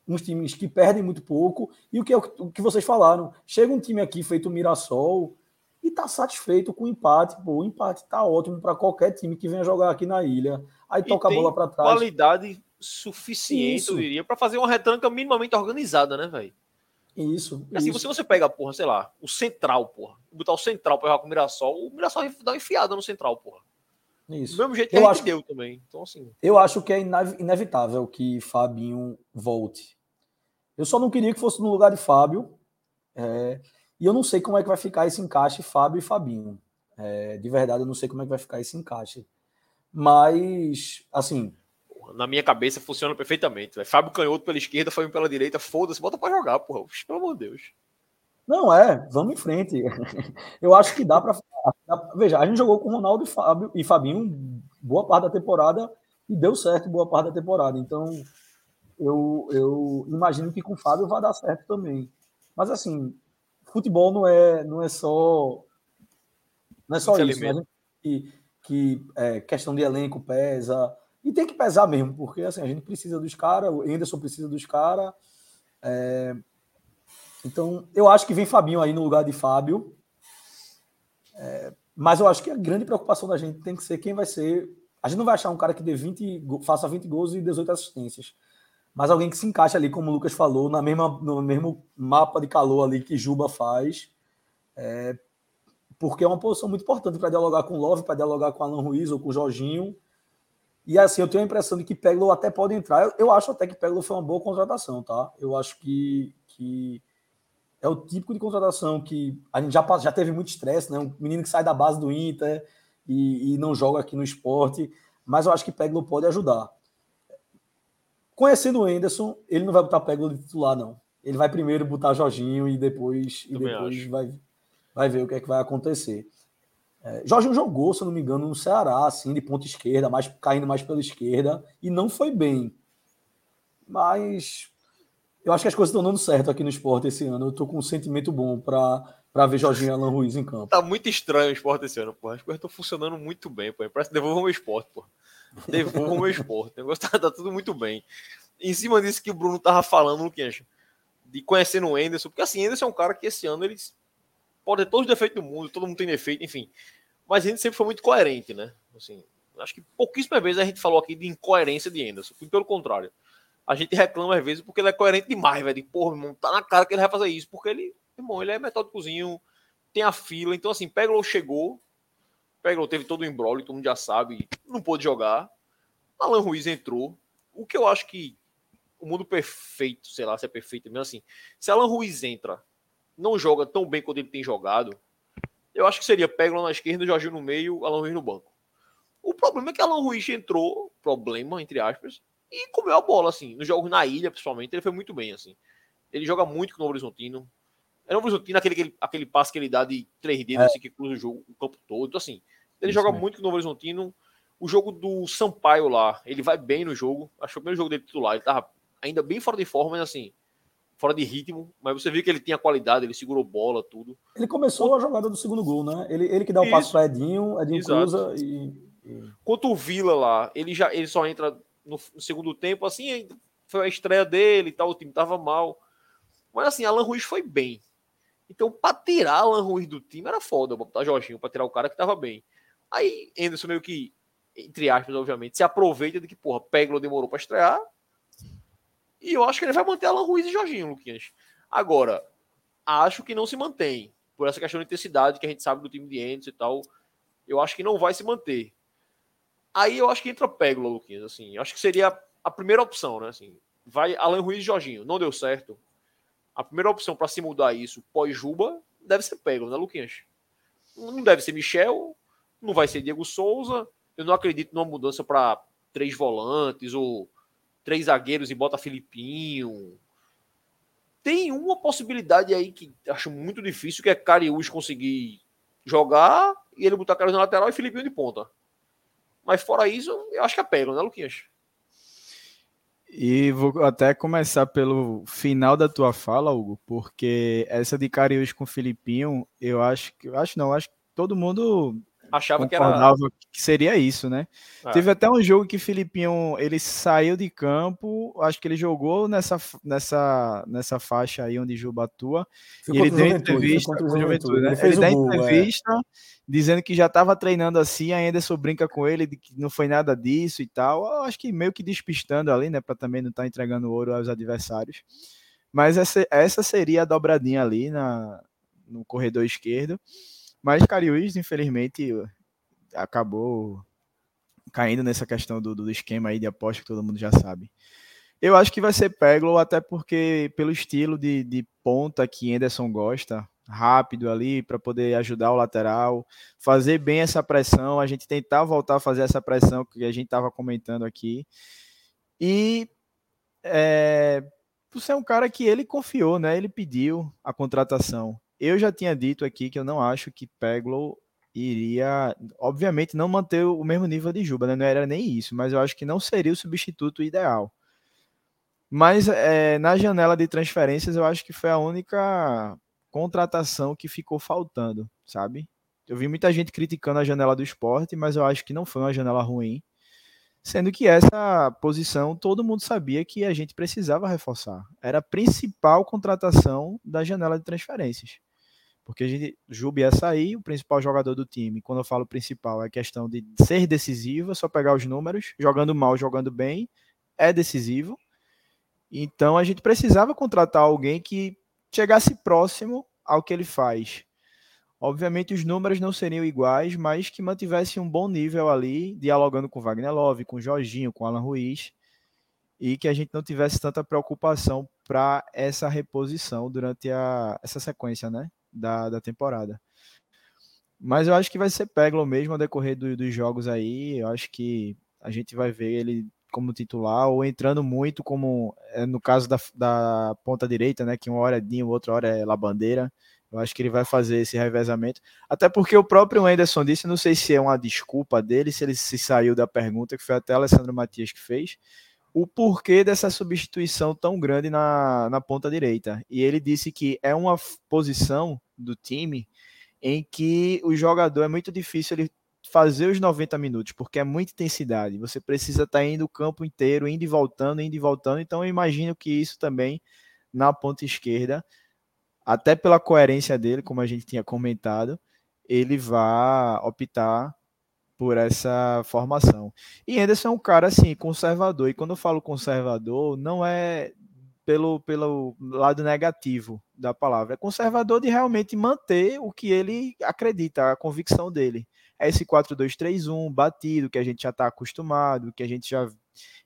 uns times que perdem muito pouco, e o que, é o que vocês falaram, chega um time aqui feito o Mirassol e tá satisfeito com o empate, pô, o empate tá ótimo para qualquer time que venha jogar aqui na ilha, aí e toca a bola para trás. qualidade suficiente, isso. eu diria, para fazer uma retranca minimamente organizada, né, velho? Isso. Assim, isso. se você pega, porra, sei lá, o Central, porra, botar o Central para jogar com o Mirassol, o Mirassol dá uma enfiada no Central, porra. Isso. Do mesmo jeito que eu acho, deu também. Então, assim. Eu acho que é inevitável que Fabinho volte. Eu só não queria que fosse no lugar de Fábio. É, e eu não sei como é que vai ficar esse encaixe Fábio e Fabinho. É, de verdade, eu não sei como é que vai ficar esse encaixe. Mas, assim. Na minha cabeça funciona perfeitamente. Véio. Fábio canhoto pela esquerda, Fábio pela direita, foda-se, bota pra jogar, porra. Pelo amor de Deus. Não, é, vamos em frente. Eu acho que dá para. Veja, a gente jogou com Ronaldo e, Fábio, e Fabinho boa parte da temporada e deu certo boa parte da temporada. Então, eu, eu imagino que com o Fábio vai dar certo também. Mas assim, futebol não é, não é só. Não é só isso. Né? Que, que é, questão de elenco pesa. E tem que pesar mesmo, porque assim, a gente precisa dos caras, o Anderson precisa dos caras. É... Então, eu acho que vem Fabinho aí no lugar de Fábio. É... Mas eu acho que a grande preocupação da gente tem que ser quem vai ser. A gente não vai achar um cara que dê 20, faça 20 gols e 18 assistências mas alguém que se encaixa ali, como o Lucas falou, na mesma, no mesmo mapa de calor ali que Juba faz, é, porque é uma posição muito importante para dialogar com o Love, para dialogar com o Alan Ruiz ou com o Jorginho. E assim, eu tenho a impressão de que Peglo até pode entrar. Eu, eu acho até que Peglo foi uma boa contratação, tá? Eu acho que, que é o típico de contratação que a gente já, já teve muito estresse, né? Um menino que sai da base do Inter e, e não joga aqui no esporte, mas eu acho que Peglo pode ajudar. Conhecendo o Enderson, ele não vai botar Peglo de titular, não. Ele vai primeiro botar Jorginho e depois, e depois vai, vai ver o que é que vai acontecer. É, Jorginho jogou, se eu não me engano, no Ceará, assim, de ponta esquerda, mais, caindo mais pela esquerda, e não foi bem. Mas eu acho que as coisas estão dando certo aqui no esporte esse ano. Eu tô com um sentimento bom para ver Jorginho e Alan Ruiz em campo. Tá muito estranho o esporte esse ano, pô. As coisas estão funcionando muito bem, pô. Parece que devolvam o esporte, pô. Devolva o esporte. O negócio tá, tá, tudo muito bem. Em cima disso que o Bruno tava falando, Luquinhas, de conhecendo o Enderson, porque assim, Enderson é um cara que esse ano eles pode ter todos os defeitos do mundo, todo mundo tem defeito, enfim. Mas a gente sempre foi muito coerente, né? Assim, acho que pouquíssimas vezes a gente falou aqui de incoerência de Enderson. Pelo contrário. A gente reclama às vezes porque ele é coerente demais, velho. De, porra, irmão, tá na cara que ele vai fazer isso. Porque ele, irmão, ele é metódicozinho, tem a fila. Então, assim, Peglo chegou, Peglo teve todo o embrolho, todo mundo já sabe, não pôde jogar. Alan Ruiz entrou. O que eu acho que o mundo perfeito, sei lá se é perfeito mesmo assim. Se Alan Ruiz entra, não joga tão bem quanto ele tem jogado, eu acho que seria Peglo na esquerda, Jorginho no meio, Alan Ruiz no banco. O problema é que Alan Ruiz entrou, problema, entre aspas, e comeu a bola, assim. Nos jogos na ilha, principalmente, ele foi muito bem, assim. Ele joga muito com o Horizontino. É o Horizontino, aquele, aquele, aquele passe que ele dá de três dedos, é. assim, que cruza o jogo, o campo todo. Então, assim, ele Isso joga mesmo. muito com o Novo Horizontino. O jogo do Sampaio lá, ele vai bem no jogo. Acho que o primeiro jogo dele titular, ele tava ainda bem fora de forma, mas assim, fora de ritmo. Mas você viu que ele tinha qualidade, ele segurou bola, tudo. Ele começou a jogada do segundo gol, né? Ele, ele que dá o Isso. passo para Edinho, Edinho Exato. cruza e, e. Quanto o Vila lá, ele já ele só entra no, no segundo tempo, assim, foi a estreia dele e tal, o time tava mal. Mas assim, Alan Ruiz foi bem. Então, para tirar Alan Ruiz do time era foda, botar Jorginho, para tirar o cara que tava bem. Aí Anderson meio que, entre aspas, obviamente, se aproveita de que, porra, Peglo demorou para estrear. E eu acho que ele vai manter Alan Ruiz e Jorginho, Luquinhas. Agora, acho que não se mantém. Por essa questão de intensidade que a gente sabe do time de Entes e tal. Eu acho que não vai se manter. Aí eu acho que entra Pégula, Luquinhas. Assim, eu acho que seria a primeira opção, né? Assim, vai Alan Ruiz e Jorginho. Não deu certo. A primeira opção para se mudar isso pós-Juba deve ser Pégula, né, Luquinhas? Não deve ser Michel, não vai ser Diego Souza. Eu não acredito numa mudança para três volantes ou três zagueiros e bota Filipinho. Tem uma possibilidade aí que acho muito difícil, que é Cariús conseguir jogar e ele botar Carlos na lateral e Filipinho de ponta. Mas fora isso, eu acho que é pego, né, Luquinhas? E vou até começar pelo final da tua fala, Hugo, porque essa de Cariús com Filipinho, eu acho que. Acho não, acho que todo mundo achava que era que seria isso, né? É. Teve até um jogo que Filipinho ele saiu de campo, acho que ele jogou nessa, nessa, nessa faixa aí onde Juba atua. e ele deu entrevista, Juventude, né? ele, ele deu entrevista é. dizendo que já estava treinando assim, a Anderson brinca com ele de que não foi nada disso e tal. Eu acho que meio que despistando ali, né, para também não estar tá entregando ouro aos adversários. Mas essa, essa seria a dobradinha ali na, no corredor esquerdo. Mas Cariús, infelizmente, acabou caindo nessa questão do, do esquema aí de aposta que todo mundo já sabe. Eu acho que vai ser Peglo, até porque pelo estilo de, de ponta que Anderson gosta, rápido ali para poder ajudar o lateral, fazer bem essa pressão, a gente tentar voltar a fazer essa pressão que a gente estava comentando aqui. E é, você é um cara que ele confiou, né? Ele pediu a contratação. Eu já tinha dito aqui que eu não acho que Peglo iria, obviamente, não manter o mesmo nível de Juba, né? Não era nem isso, mas eu acho que não seria o substituto ideal. Mas é, na janela de transferências, eu acho que foi a única contratação que ficou faltando, sabe? Eu vi muita gente criticando a janela do esporte, mas eu acho que não foi uma janela ruim. Sendo que essa posição todo mundo sabia que a gente precisava reforçar. Era a principal contratação da janela de transferências. Porque a gente, Jubi ia sair, o principal jogador do time. Quando eu falo principal, é questão de ser decisivo, é só pegar os números, jogando mal, jogando bem, é decisivo. Então a gente precisava contratar alguém que chegasse próximo ao que ele faz. Obviamente os números não seriam iguais, mas que mantivesse um bom nível ali, dialogando com Wagner Love, com Jorginho, com Alan Ruiz, e que a gente não tivesse tanta preocupação para essa reposição durante a, essa sequência, né? Da, da temporada. Mas eu acho que vai ser Peglo mesmo ao decorrer do, dos jogos aí. Eu acho que a gente vai ver ele como titular ou entrando muito como é, no caso da, da ponta direita, né? Que uma hora é Dinho, outra hora é Labandeira. Eu acho que ele vai fazer esse revezamento. Até porque o próprio Anderson disse, não sei se é uma desculpa dele, se ele se saiu da pergunta, que foi até Alessandro Matias que fez, o porquê dessa substituição tão grande na, na ponta direita. E ele disse que é uma posição do time em que o jogador é muito difícil ele fazer os 90 minutos, porque é muita intensidade. Você precisa estar tá indo o campo inteiro, indo e voltando, indo e voltando. Então eu imagino que isso também na ponta esquerda, até pela coerência dele, como a gente tinha comentado, ele vai optar por essa formação. E Anderson é um cara assim, conservador. E quando eu falo conservador, não é pelo, pelo lado negativo da palavra. É conservador de realmente manter o que ele acredita, a convicção dele. É esse 4-2-3-1 batido, que a gente já está acostumado, que a gente já,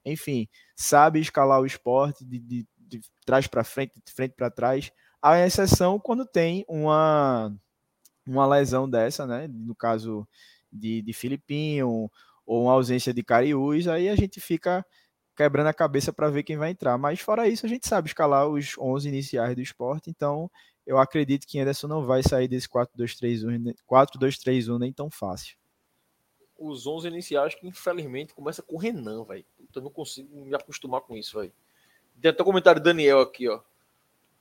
enfim, sabe escalar o esporte de, de, de trás para frente, de frente para trás. A exceção quando tem uma, uma lesão dessa, né? No caso de, de Filipinho ou uma ausência de Cariús, aí a gente fica quebrando a cabeça para ver quem vai entrar. Mas fora isso, a gente sabe escalar os 11 iniciais do esporte, então eu acredito que Anderson não vai sair desse 4-2-3-1 4-2-3-1 nem tão fácil. Os 11 iniciais que infelizmente começa com Renan, velho. Eu não consigo me acostumar com isso, velho. Tem até o comentário do Daniel aqui, ó.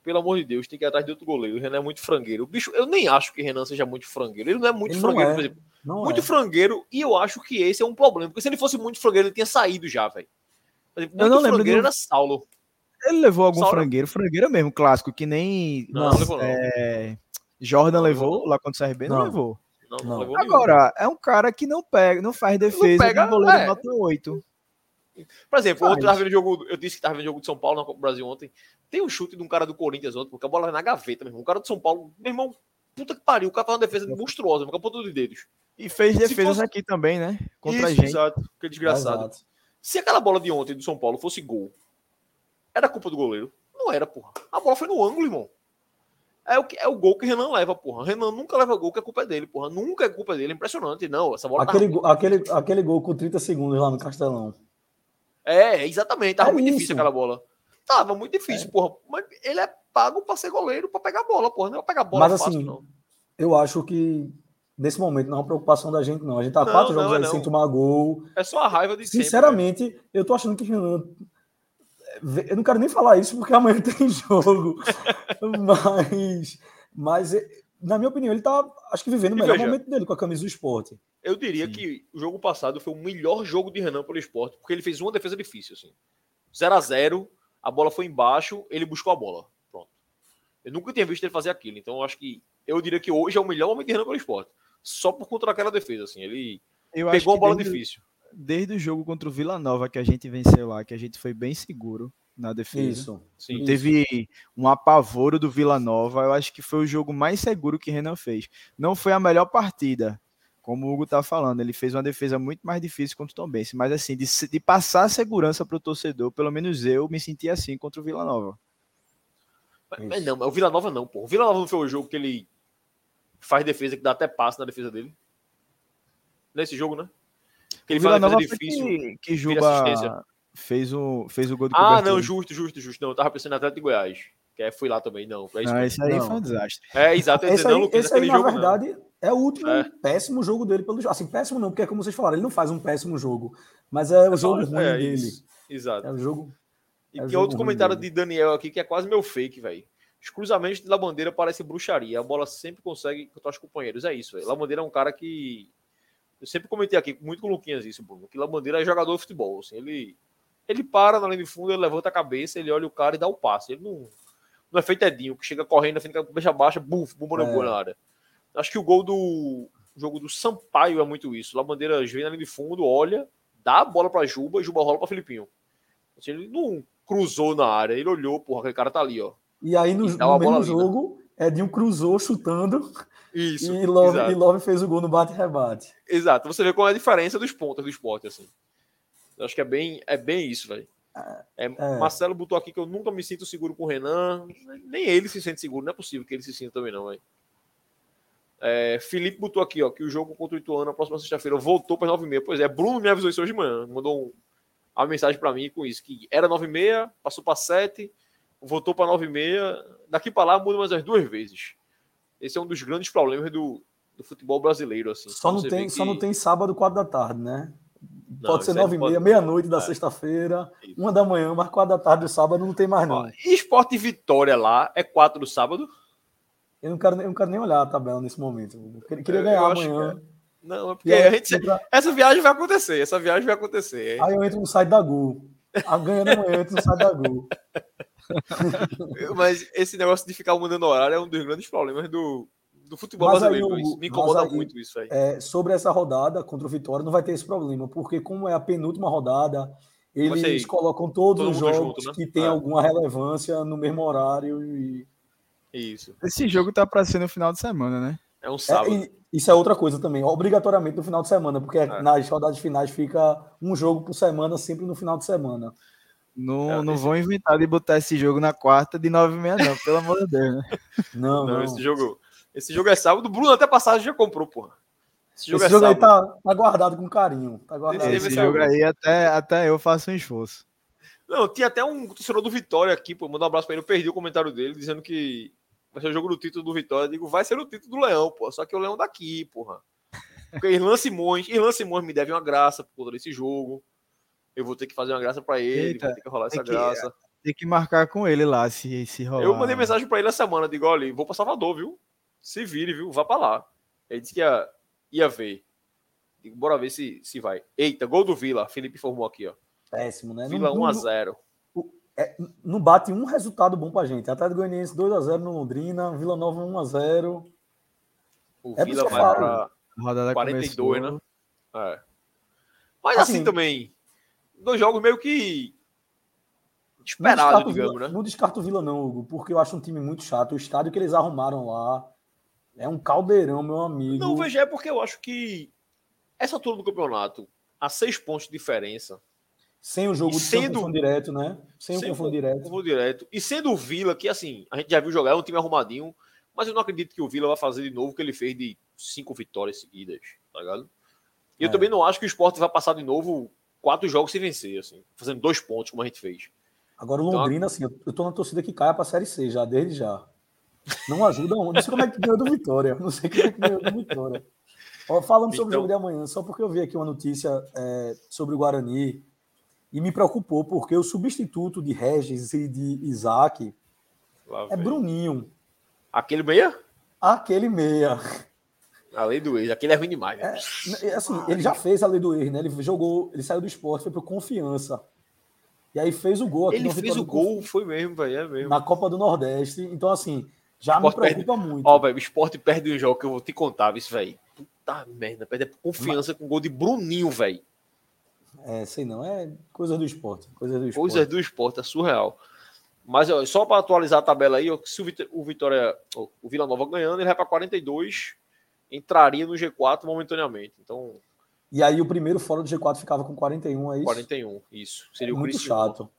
Pelo amor de Deus, tem que ir atrás de outro goleiro. O Renan é muito frangueiro. O bicho, eu nem acho que Renan seja muito frangueiro. Ele não é muito ele frangueiro, é. por exemplo. Não muito é. frangueiro, e eu acho que esse é um problema. Porque se ele fosse muito frangueiro, ele tinha saído já, velho. Muito eu não lembro. era Saulo. Ele levou algum Saulo... frangueiro, frangueiro mesmo, clássico, que nem. Não, levou, é... Jordan não, levou, lá contra o CRB, não, não levou. Não, não, levou Agora, nenhum. é um cara que não pega, não faz defesa não pega, de goleiro é. nota 8. Por exemplo, eu tava vendo jogo. Eu disse que tava vendo jogo de São Paulo na Copa do Brasil ontem. Tem um chute de um cara do Corinthians ontem, porque a bola é na gaveta, meu irmão. Um cara do São Paulo, meu irmão, puta que pariu. O cara faz uma defesa monstruosa, com a ponta dos dedos. E fez defesas fosse- aqui também, né? Contra a Isso, gente. exato. Que desgraçado. Exato. Se aquela bola de ontem do São Paulo fosse gol, era culpa do goleiro? Não era, porra. A bola foi no ângulo, irmão. É o, que, é o gol que Renan leva, porra. Renan nunca leva gol, que a culpa é dele, porra. Nunca é culpa dele. É impressionante. Não, essa bola Aquele, tava- go- aquele, aquele gol com 30 segundos lá no Castelão. É, exatamente. Tava É muito isso. difícil aquela bola. Tava muito difícil, porra. Mas ele é pago pra ser goleiro, pra pegar a bola, porra. Não é pra pegar a bola Mas fácil, assim, não. Eu acho que nesse momento não é uma preocupação da gente, não. A gente tá Não, quatro não, jogos é aí não. sem tomar gol. É só a raiva de sempre, né? Sinceramente, eu tô achando que Renan. Eu não quero nem falar isso porque amanhã tem jogo. mas, mas, na minha opinião, ele tá, acho que vivendo o melhor veja, momento dele com a camisa do esporte. Eu diria Sim. que o jogo passado foi o melhor jogo de Renan pelo esporte, porque ele fez uma defesa difícil, assim. 0 a 0 a bola foi embaixo, ele buscou a bola. Pronto. Eu nunca tinha visto ele fazer aquilo, então eu acho que eu diria que hoje é o melhor momento de Renan pelo esporte. Só por conta daquela defesa, assim. Ele Eu pegou uma bola desde, difícil. desde o jogo contra o Vila Nova que a gente venceu lá, que a gente foi bem seguro na defesa. Isso. Sim. Teve um apavoro do Vila Nova. Eu acho que foi o jogo mais seguro que Renan fez. Não foi a melhor partida, como o Hugo tá falando. Ele fez uma defesa muito mais difícil contra o Tom Benz. Mas assim, de, de passar segurança para o torcedor, pelo menos eu me senti assim contra o Vila Nova. Mas, mas não, mas o Vila Nova não, pô. O Vila Nova não foi o jogo que ele faz defesa, que dá até passe na defesa dele. Nesse jogo, né? Que ele Vila faz uma Nova defesa foi difícil. que, que. Juba fez o, fez o gol do Ah, cobertura. não, justo, justo, justo. Não, eu tava pensando Atlético de Goiás. Que é, fui lá também, não. É, isso Não, esse aí Não. foi um desastre. é exato. Esse aí, não, Luquinhas, esse aí, na jogo não. verdade, é o último É. péssimo jogo dele pelo Assim, péssimo não, porque é como vocês falaram, ele não faz um péssimo jogo. Mas é o jogo ruim é, dele. isso. Exato. É o jogo. E É tem outro comentário dele. de Daniel aqui que é quase meu fake, velho. Os cruzamentos de Labandeira parecem bruxaria. A bola sempre consegue contra os companheiros. É isso, velho. Labandeira é um cara que. Eu sempre comentei aqui, muito com o Luquinhas isso, Bruno. Que Labandeira é jogador de futebol. Assim, ele, ele para na linha de fundo, ele levanta a cabeça, ele olha o cara e dá o passe. Ele não, não é feito Edinho, que chega correndo na frente da cabeça baixa, buf, bomba É. no gol na área. Acho que o gol do o jogo do Sampaio é muito isso. Labandeira vem na linha de fundo, olha, dá a bola pra Juba e Juba rola pra Filipinho. Assim, ele não cruzou na área, ele olhou, porra, aquele cara tá ali, ó. E aí, no, E no mesmo jogo, Edinho cruzou chutando Isso. e Love, exato. e Love fez o gol no bate-rebate. Exato. Você vê qual é a diferença dos pontos do esporte, assim. Eu acho que é bem, é bem isso, velho. É, É. Marcelo botou aqui que eu nunca me sinto seguro com o Renan. Nem ele se sente seguro, não é possível que ele se sinta também, não, velho. É, Felipe botou aqui, ó, que o jogo contra o Ituano na próxima sexta-feira voltou para 9h30. Pois é, Bruno me avisou isso hoje de manhã. Mandou um, uma mensagem para mim com isso, que era 9h30, passou para 7, voltou para 9h30. Daqui para lá muda mais as duas vezes. Esse é um dos grandes problemas do, do futebol brasileiro, assim. Só não, tem, vê só que- não tem sábado, quatro da tarde, né? Não, pode ser isso aí nove e não pode- meia, meia-noite da É. sexta-feira, uma da manhã, mas quatro da tarde do sábado não tem mais, não. E Esporte Vitória lá é 4 do sábado? Eu não quero, nem- eu não quero nem olhar a tabela nesse momento. Eu queria, Eu- ganhar eu amanhã. Não, é porque aí, a gente, entra- essa viagem vai acontecer, essa viagem vai acontecer. aí eu entro no site da Gol. A ganhando amanhã, eu entro no site da Gol. Mas esse negócio de ficar mudando horário é um dos grandes problemas do, do futebol Mas aí, brasileiro. Isso. Me incomoda aí- muito isso aí. É, sobre essa rodada contra o Vitória, não vai ter esse problema, porque como é a penúltima rodada, eles ser colocam todos todo os jogos junto, né? que têm É. alguma relevância no mesmo horário. E... Isso. Esse jogo tá pra ser no final de semana, né? É um É, sábado. e isso é outra coisa também, obrigatoriamente no final de semana, porque É. nas rodadas finais fica um jogo por semana, sempre no final de semana. Não, É, não vão inventar de botar esse jogo na quarta de 9 h 30 não, pelo amor de Deus, né? Não, Não, não. esse jogo. Esse jogo é sábado. O Bruno até passagem já comprou, porra. Esse jogo Esse é jogo aí tá, tá guardado com carinho. Tá guardado. Esse Esse jogo o- aí até, até eu faço um esforço. Não, tinha até um torcedor do Vitória aqui, pô. Mandar um abraço pra ele. Eu perdi o comentário dele, dizendo que vai ser o jogo do título do Vitória. Eu digo, vai ser o título do Leão, pô. Só que o Leão daqui, porra. Porque Irlan Simões, Irlan Simões me deve uma graça por conta desse jogo. Eu vou ter que fazer uma graça pra ele, Eita, vou ter que rolar essa tem que- graça. Tem que marcar com ele lá, se, se rolar. Eu mandei mensagem pra ele na semana, digo, olha, vou pra Salvador, viu? Se vire, viu? Vá pra lá. Ele disse que ia, ia ver. Digo, bora ver se, se vai. Eita, gol do Vila. Felipe informou aqui, ó. Péssimo, né? Vila Não, não, 1x0. não bate um resultado bom pra gente. Atlético Goianiense 2x0 no Londrina, Vila Nova 1x0. O É Vila vai pra rodada 42, começou. né? É. Mas assim, Assim- também. Dois jogos meio que esperado, digamos, Vila, né? Não descarto o Vila, não, Hugo, porque eu acho um time muito chato. O estádio que eles arrumaram lá é um caldeirão, meu amigo. Não, veja, é porque eu acho que essa altura do campeonato, a seis pontos de diferença, Sem o jogo de sem o sendo- direto, né? Sem, Sem o confronto direto. confronto direto, e sendo o Vila, que assim, a gente já viu jogar, é um time arrumadinho, mas eu não acredito que o Vila vai fazer de novo o que ele fez de cinco vitórias seguidas, tá ligado? E eu É. também não acho que o Sport vai passar de novo quatro jogos sem vencer, assim, fazendo dois pontos, como a gente fez. Agora o Então, Londrina, assim, eu, tô na torcida que caia pra Série C já, desde já. Não ajuda. Não sei como é que ganhou do Vitória. Não sei como é que ganhou do Vitória. Ó, falando sobre Então- o jogo de amanhã, só porque eu vi aqui uma notícia é, sobre o Guarani e me preocupou, porque o substituto de Regis e de Isaac é. Bruninho. Aquele meia? Aquele meia. A lei do ex, aquele é ruim demais. né? É, Assim, ele já fez a lei do erro, né? Ele jogou, ele saiu do esporte, foi pro Confiança. E aí fez o gol aqui Ele fez o gol, foi mesmo, velho, é mesmo. na Copa do Nordeste. Então, assim, já me preocupa muito. Ó, velho, o Sport perde um jogo que eu vou te contar, isso, velho. Puta merda, perde a confiança com o gol de Bruninho, velho. É, sei não, é coisa do esporte. Coisa do esporte. Coisas do esporte, é surreal. Mas ó, só para atualizar a tabela aí, ó, se o, Vit- o Vitória, o Vila Nova ganhando, ele vai para 42, entraria no G4 momentaneamente. Então, E aí o primeiro fora do G4 ficava com 41, é isso? 41, isso. Seria É muito Criciúma. chato.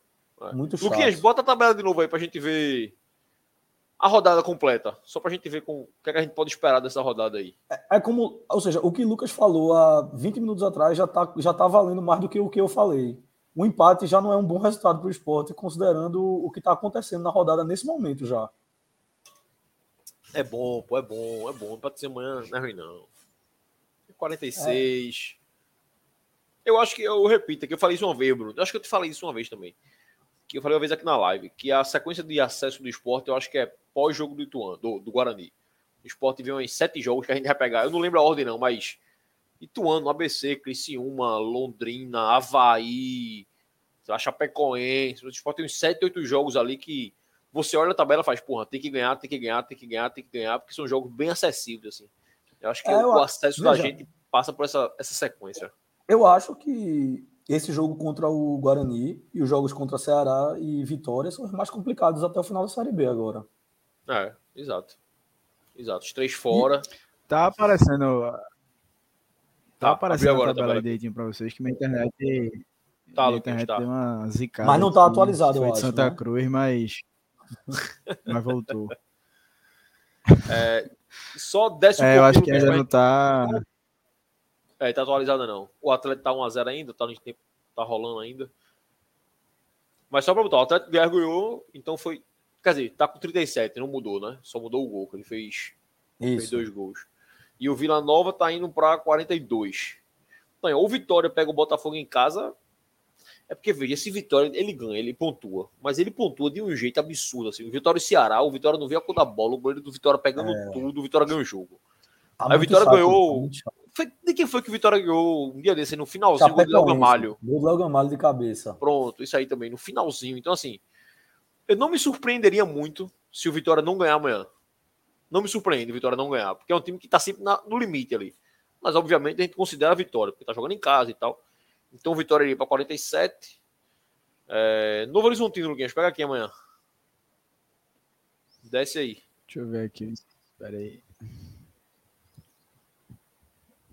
É. Muito chato. Luquinhas, bota a tabela de novo aí pra gente ver a rodada completa. Só pra gente ver com, o que, é que a gente pode esperar dessa rodada aí. É como, ou seja, o que Lucas falou há 20 minutos atrás já tá, já tá valendo mais do que o que eu falei. O empate já não é um bom resultado para o esporte, considerando o que está acontecendo na rodada nesse momento já. É bom, pô, é bom, é bom. Pra ser amanhã não é ruim, não. 46. Eu acho que eu repito aqui, eu falei isso uma vez, Bruno. Eu acho que eu te falei isso uma vez também. Que eu falei uma vez aqui na live, que a sequência de acesso do esporte, eu acho que é pós-jogo do Ituano, do, do Guarani. O esporte vem uns sete jogos que a gente vai pegar. Eu não lembro a ordem, não, mas Ituano, ABC, Criciúma, Londrina, Havaí, sei lá, Chapecoense. O esporte tem uns sete, oito jogos ali que você olha a tabela e faz, porra, tem que ganhar, tem que ganhar, tem que ganhar, tem que ganhar, porque são jogos bem acessíveis, assim. Eu acho que É, eu o acesso da veja. gente passa por essa, essa sequência. Eu acho que esse jogo contra o Guarani e os jogos contra Ceará e Vitória são os mais complicados até o final da Série B agora. É, exato. Exato. Os três fora. Tá aparecendo. Tá, Tá, aparecendo agora a a tabela aí direitinho pra vocês, que minha internet. Tá, minha Lucas, internet tá. deu uma zicada. Mas não tá atualizado, Foi eu de acho, Santa né? Cruz, mas. mas voltou. Só desce um É, eu acho que ainda não tá. É, tá atualizada não. O Atlético tá 1x0 ainda, tá, no tempo, tá rolando ainda. Mas só pra botar, o Atlético Guerra ganhou, então foi. Quer dizer, tá com 37, não mudou, né? Só mudou o gol, que ele fez, fez Isso. dois gols. E o Vila Nova tá indo pra 42. Então, ou o Vitória pega o Botafogo em casa. É porque, veja, esse Vitória, ele ganha, ele pontua. Mas ele pontua de um jeito absurdo, assim. O Vitória e Ceará, o Vitória não vê a cor da bola, o goleiro do Vitória pegando tudo, o Vitória ganha o jogo. Tá Aí o Vitória chato, ganhou- tá. Foi, de quem foi que o Vitória ganhou um dia desse, no finalzinho, o gol de Léo Gamalho. Gol do Léo Gamalho de cabeça. Pronto, isso aí também, no finalzinho. Então, assim, eu não me surpreenderia muito se o Vitória não ganhar amanhã. Não me surpreende o Vitória não ganhar, porque é um time que tá sempre na- no limite ali. Mas, obviamente, a gente considera a vitória, porque tá jogando em casa e tal. Então, o Vitória iria para 47. É, Novo Horizontino, Luquinhas, pega aqui amanhã. Desce aí. Deixa eu ver aqui. Espera aí.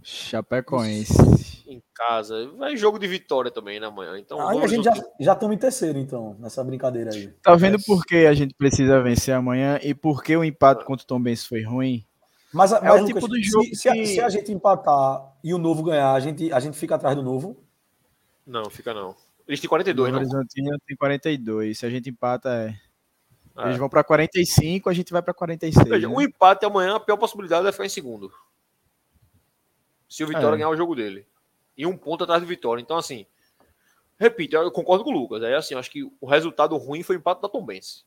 Chapecoense. Em casa. Vai jogo de vitória também, né, amanhã. Então, a gente já já estamos em terceiro, então, nessa brincadeira aí. Tá vendo por que a gente precisa vencer amanhã e por que o empate contra o Tom Benz foi ruim? Mas, É mas o tipo Lucas, do jogo se, se a, que- se a gente empatar e o novo ganhar, a gente, a gente fica atrás do novo? Não, fica não. Eles têm 42, Novo não. Horizontino tem 42. Se a gente empata, é. É. Eles vão pra 45, a gente vai pra 46. Veja, né? o empate amanhã, a pior possibilidade é ficar em segundo. Se o Vitória É. ganhar o jogo dele. E um ponto atrás do Vitória. Então, assim, repito, eu concordo com o Lucas. É assim, acho que o resultado ruim foi o empate da Tombense.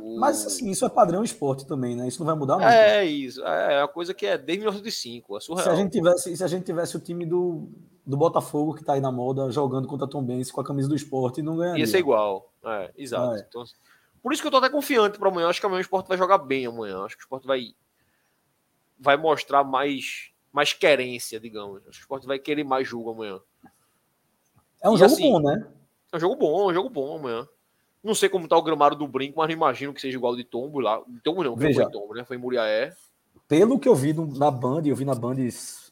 O- Mas assim, isso é padrão esporte também, né? Isso não vai mudar muito. É isso. É uma coisa que é desde 1905. É surreal. se, a gente tivesse, se a gente tivesse o time do, do Botafogo, que tá aí na moda, jogando contra Tom Benz com a camisa do esporte, não ganharia. Ia ser igual. É, exato. É. Então, por isso que eu tô até confiante para amanhã. Acho que amanhã o Sport vai jogar bem amanhã. Acho que o Sport vai vai mostrar mais mais querência, digamos. Acho que o Sport vai querer mais jogo amanhã. É um E jogo assim, bom, né? É um jogo bom, é um jogo bom amanhã. Não sei como tá o gramado do brinco, mas não imagino que seja igual de tombo lá. Tombo não, Veja. foi tombo, né? Foi em Muriaé. Pelo que eu vi no- na Band, eu vi na Band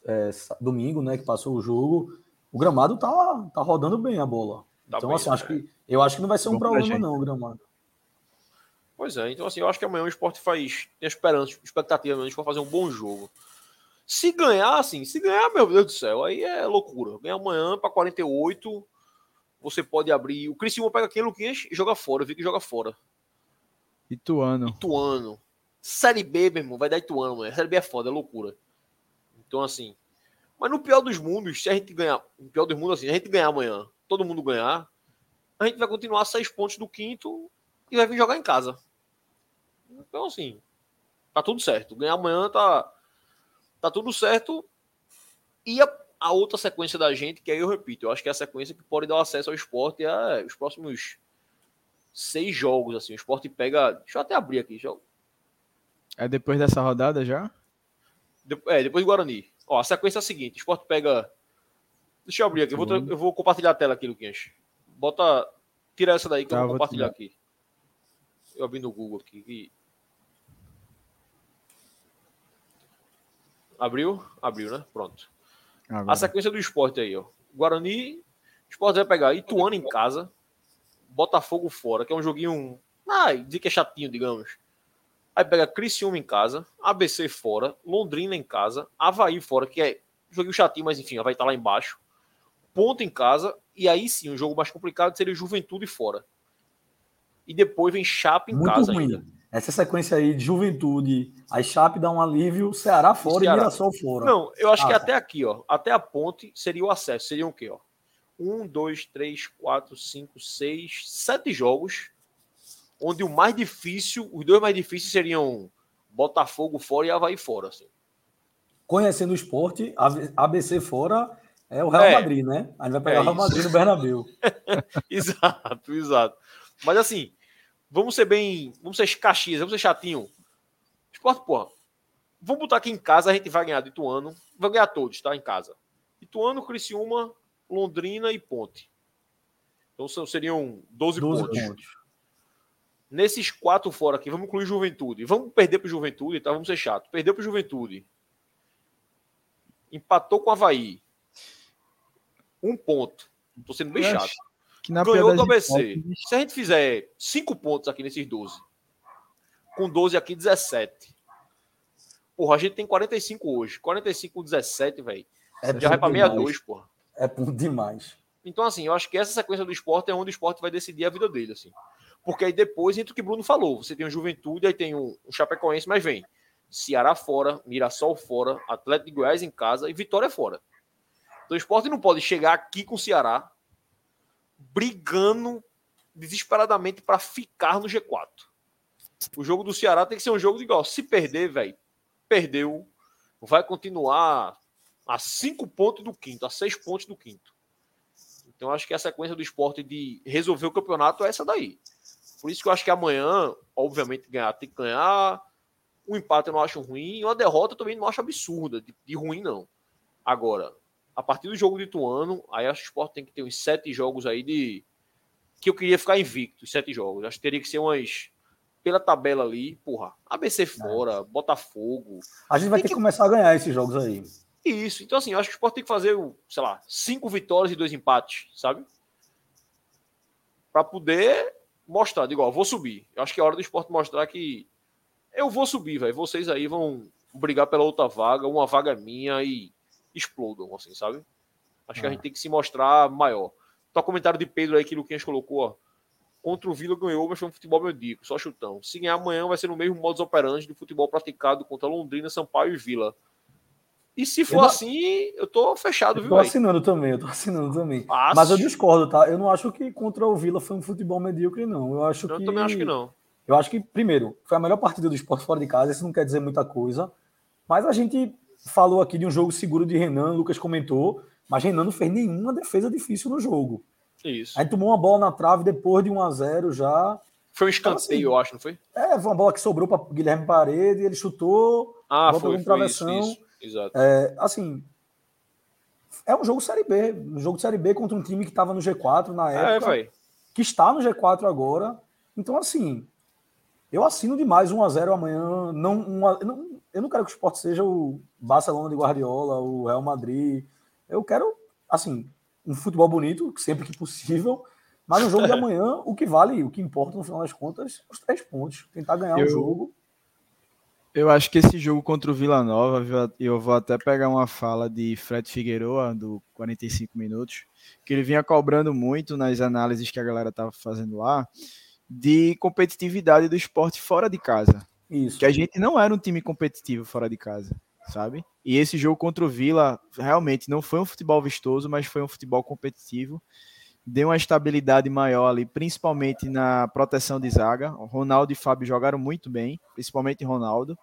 é, domingo, né, que passou o jogo, o gramado tá, tá rodando bem a bola. Tá então, bem, assim, acho né? que, eu acho que não vai ser um problema, gente. não, o gramado. Pois é, então assim, eu acho que amanhã o esporte faz. Tem esperança, expectativa mesmo, a gente vai fazer um bom jogo. Se ganhar, assim, se ganhar, meu Deus do céu, aí é loucura. Ganhar amanhã para 48, você pode abrir. O Criciúma pega aqui, Luquinhas, e joga fora. Eu vi que joga fora. Ituano. Ituano. Série B, meu irmão, vai dar Ituano, mano. Série B é foda, é loucura. Então, assim. Mas no pior dos mundos, se a gente ganhar. No pior dos mundos, assim, se a gente ganhar amanhã, todo mundo ganhar, a gente vai continuar seis pontos do quinto e vai vir jogar em casa. Então, assim. Tá tudo certo. Ganhar amanhã tá. Tá tudo certo. E a, a outra sequência da gente, que aí eu repito, eu acho que é a sequência que pode dar acesso ao esporte é os próximos seis jogos, assim. O esporte pega. Deixa eu até abrir aqui. Eu, É depois dessa rodada já? De- É, depois do Guarani. Ó, a sequência é a seguinte: o Sport pega. Deixa eu abrir aqui, eu vou, tra- eu vou compartilhar a tela aqui, Luquinhas. Bota. Tira essa daí que Tá, eu vou vou compartilhar tirar. aqui. Eu abri no Google aqui. e- Abriu? Abriu, né? Pronto. Agora. A sequência do esporte aí, ó. Guarani, o esporte vai pegar Ituano em casa, Botafogo fora, que é um joguinho. Ah, dizer que é chatinho, digamos. Aí pega Criciúma em casa, ABC fora, Londrina em casa, Havaí fora, que é um joguinho chatinho, mas enfim, vai estar lá embaixo. Ponto em casa, e aí sim, um jogo mais complicado seria Juventude fora. E depois vem Chape em Muito casa ruim. ainda. Essa sequência aí de juventude, a Chape dá um alívio, Ceará fora Ceará. e Mirassol fora. Não, eu acho Ah, que tá. até aqui, ó. Até a ponte seria o acesso. Seriam o quê, ó? Um, dois, três, quatro, cinco, seis, sete jogos. Onde o mais difícil, os dois mais difíceis seriam Botafogo fora e Havaí fora. Assim. Conhecendo o esporte, ABC fora é o Real É. Madrid, né? A gente vai pegar É o Real. Madrid no Bernabéu. exato, exato. Mas assim, vamos ser bem. Vamos ser caxias, vamos ser chatinho. Esporte, porra. Vamos botar aqui em casa, a gente vai ganhar do Ituano. Vai ganhar todos, tá? Em casa. Ituano, Criciúma, Londrina e Ponte. Então são- seriam 12, 12 pontos. pontos. Nesses quatro fora aqui, vamos incluir Juventude. Vamos perder para Juventude, tá? Vamos ser chato. Perdeu para Juventude. Empatou com o Havaí. Um ponto. Tô sendo bem chato. Que na Ganhou do ABC. hipóteses, Se a gente fizer cinco pontos aqui nesses 12, com 12 aqui, 17. Porra, a gente tem 45 hoje. 45 com 17, velho. É Já vai pra demais. 62, porra. É ponto demais. Então, assim, eu acho que essa sequência do esporte é onde o esporte vai decidir a vida dele, assim. Porque aí depois entra o que o Bruno falou. Você tem o Juventude, aí tem o, o Chapecoense, mas vem Ceará fora, Mirassol fora, Atlético de Goiás em casa e Vitória fora. Então o esporte não pode chegar aqui com o Ceará brigando desesperadamente para ficar no G4. O jogo do Ceará tem que ser um jogo de igual. Se perder, velho, perdeu. Vai continuar a cinco pontos do quinto, a seis pontos do quinto. Então acho que a sequência do esporte de resolver o campeonato é essa daí. Por isso que eu acho que amanhã, obviamente, ganhar tem que ganhar. Um empate eu não acho ruim. E uma derrota eu também não acho absurda, de, de ruim, não. Agora, a partir do jogo de Ituano, aí acho que o esporte tem que ter uns sete jogos aí de. Que eu queria ficar invicto, sete jogos. Acho que teria que ser umas. Pela tabela ali, porra. ABC fora, Botafogo. A gente vai ter que- que começar a ganhar esses jogos aí. Isso. Então, assim, eu acho que o Sport tem que fazer, sei lá, cinco vitórias e dois empates, sabe? Pra poder mostrar, ó, vou subir. Eu acho que é hora do Sport mostrar que eu vou subir, velho. Vocês aí vão brigar pela outra vaga, uma vaga é minha e explodam, assim, sabe? Acho que a Ah. gente tem que se mostrar maior. Tá o comentário de Pedro aí que o Luquinhas colocou, ó. Contra o Vila ganhou, mas foi um futebol medico, só chutão. Se ganhar amanhã vai ser no mesmo modus operandi do futebol praticado contra Londrina, Sampaio e Vila. E se for Eu não- assim, eu tô fechado, Eu viu, tô assinando também, eu tô assinando também. Mas eu discordo, tá? Eu não acho que contra o Vila foi um futebol medíocre, não. Eu acho Eu que. também acho que não. Eu acho que, primeiro, foi a melhor partida do esporte fora de casa, isso não quer dizer muita coisa. Mas a gente falou aqui de um jogo seguro de Renan, o Lucas comentou, mas Renan não fez nenhuma defesa difícil no jogo. Isso. A gente tomou uma bola na trave depois de 1 a 0 já. Foi um Então, escanteio, assim, eu acho, não foi? É, foi uma bola que sobrou para Guilherme Parede, ele chutou. Ah, foi, um foi isso, travessão. isso. Exato. É, assim, é um jogo Série B. Um jogo de Série B contra um time que estava no G4 na É, época, velho. que está no G4 agora. Então, assim, eu assino demais 1x0 amanhã. Não, uma- eu não, eu não quero que o esporte seja o Barcelona de Guardiola, o Real Madrid. Eu quero, assim, um futebol bonito, sempre que possível. Mas no jogo de amanhã, o que vale, o que importa no final das contas, os três pontos. Tentar ganhar o Eu- jogo. Eu acho que esse jogo contra o Vila Nova, eu vou até pegar uma fala de Fred Figueroa, do 45 minutos, que ele vinha cobrando muito nas análises que a galera estava fazendo lá, de competitividade do esporte fora de casa. Isso. Que a gente não era um time competitivo fora de casa, sabe? E esse jogo contra o Vila realmente não foi um futebol vistoso, mas foi um futebol competitivo. Deu uma estabilidade maior ali, principalmente na proteção de zaga. O Ronaldo e Fábio jogaram muito bem, principalmente Ronaldo.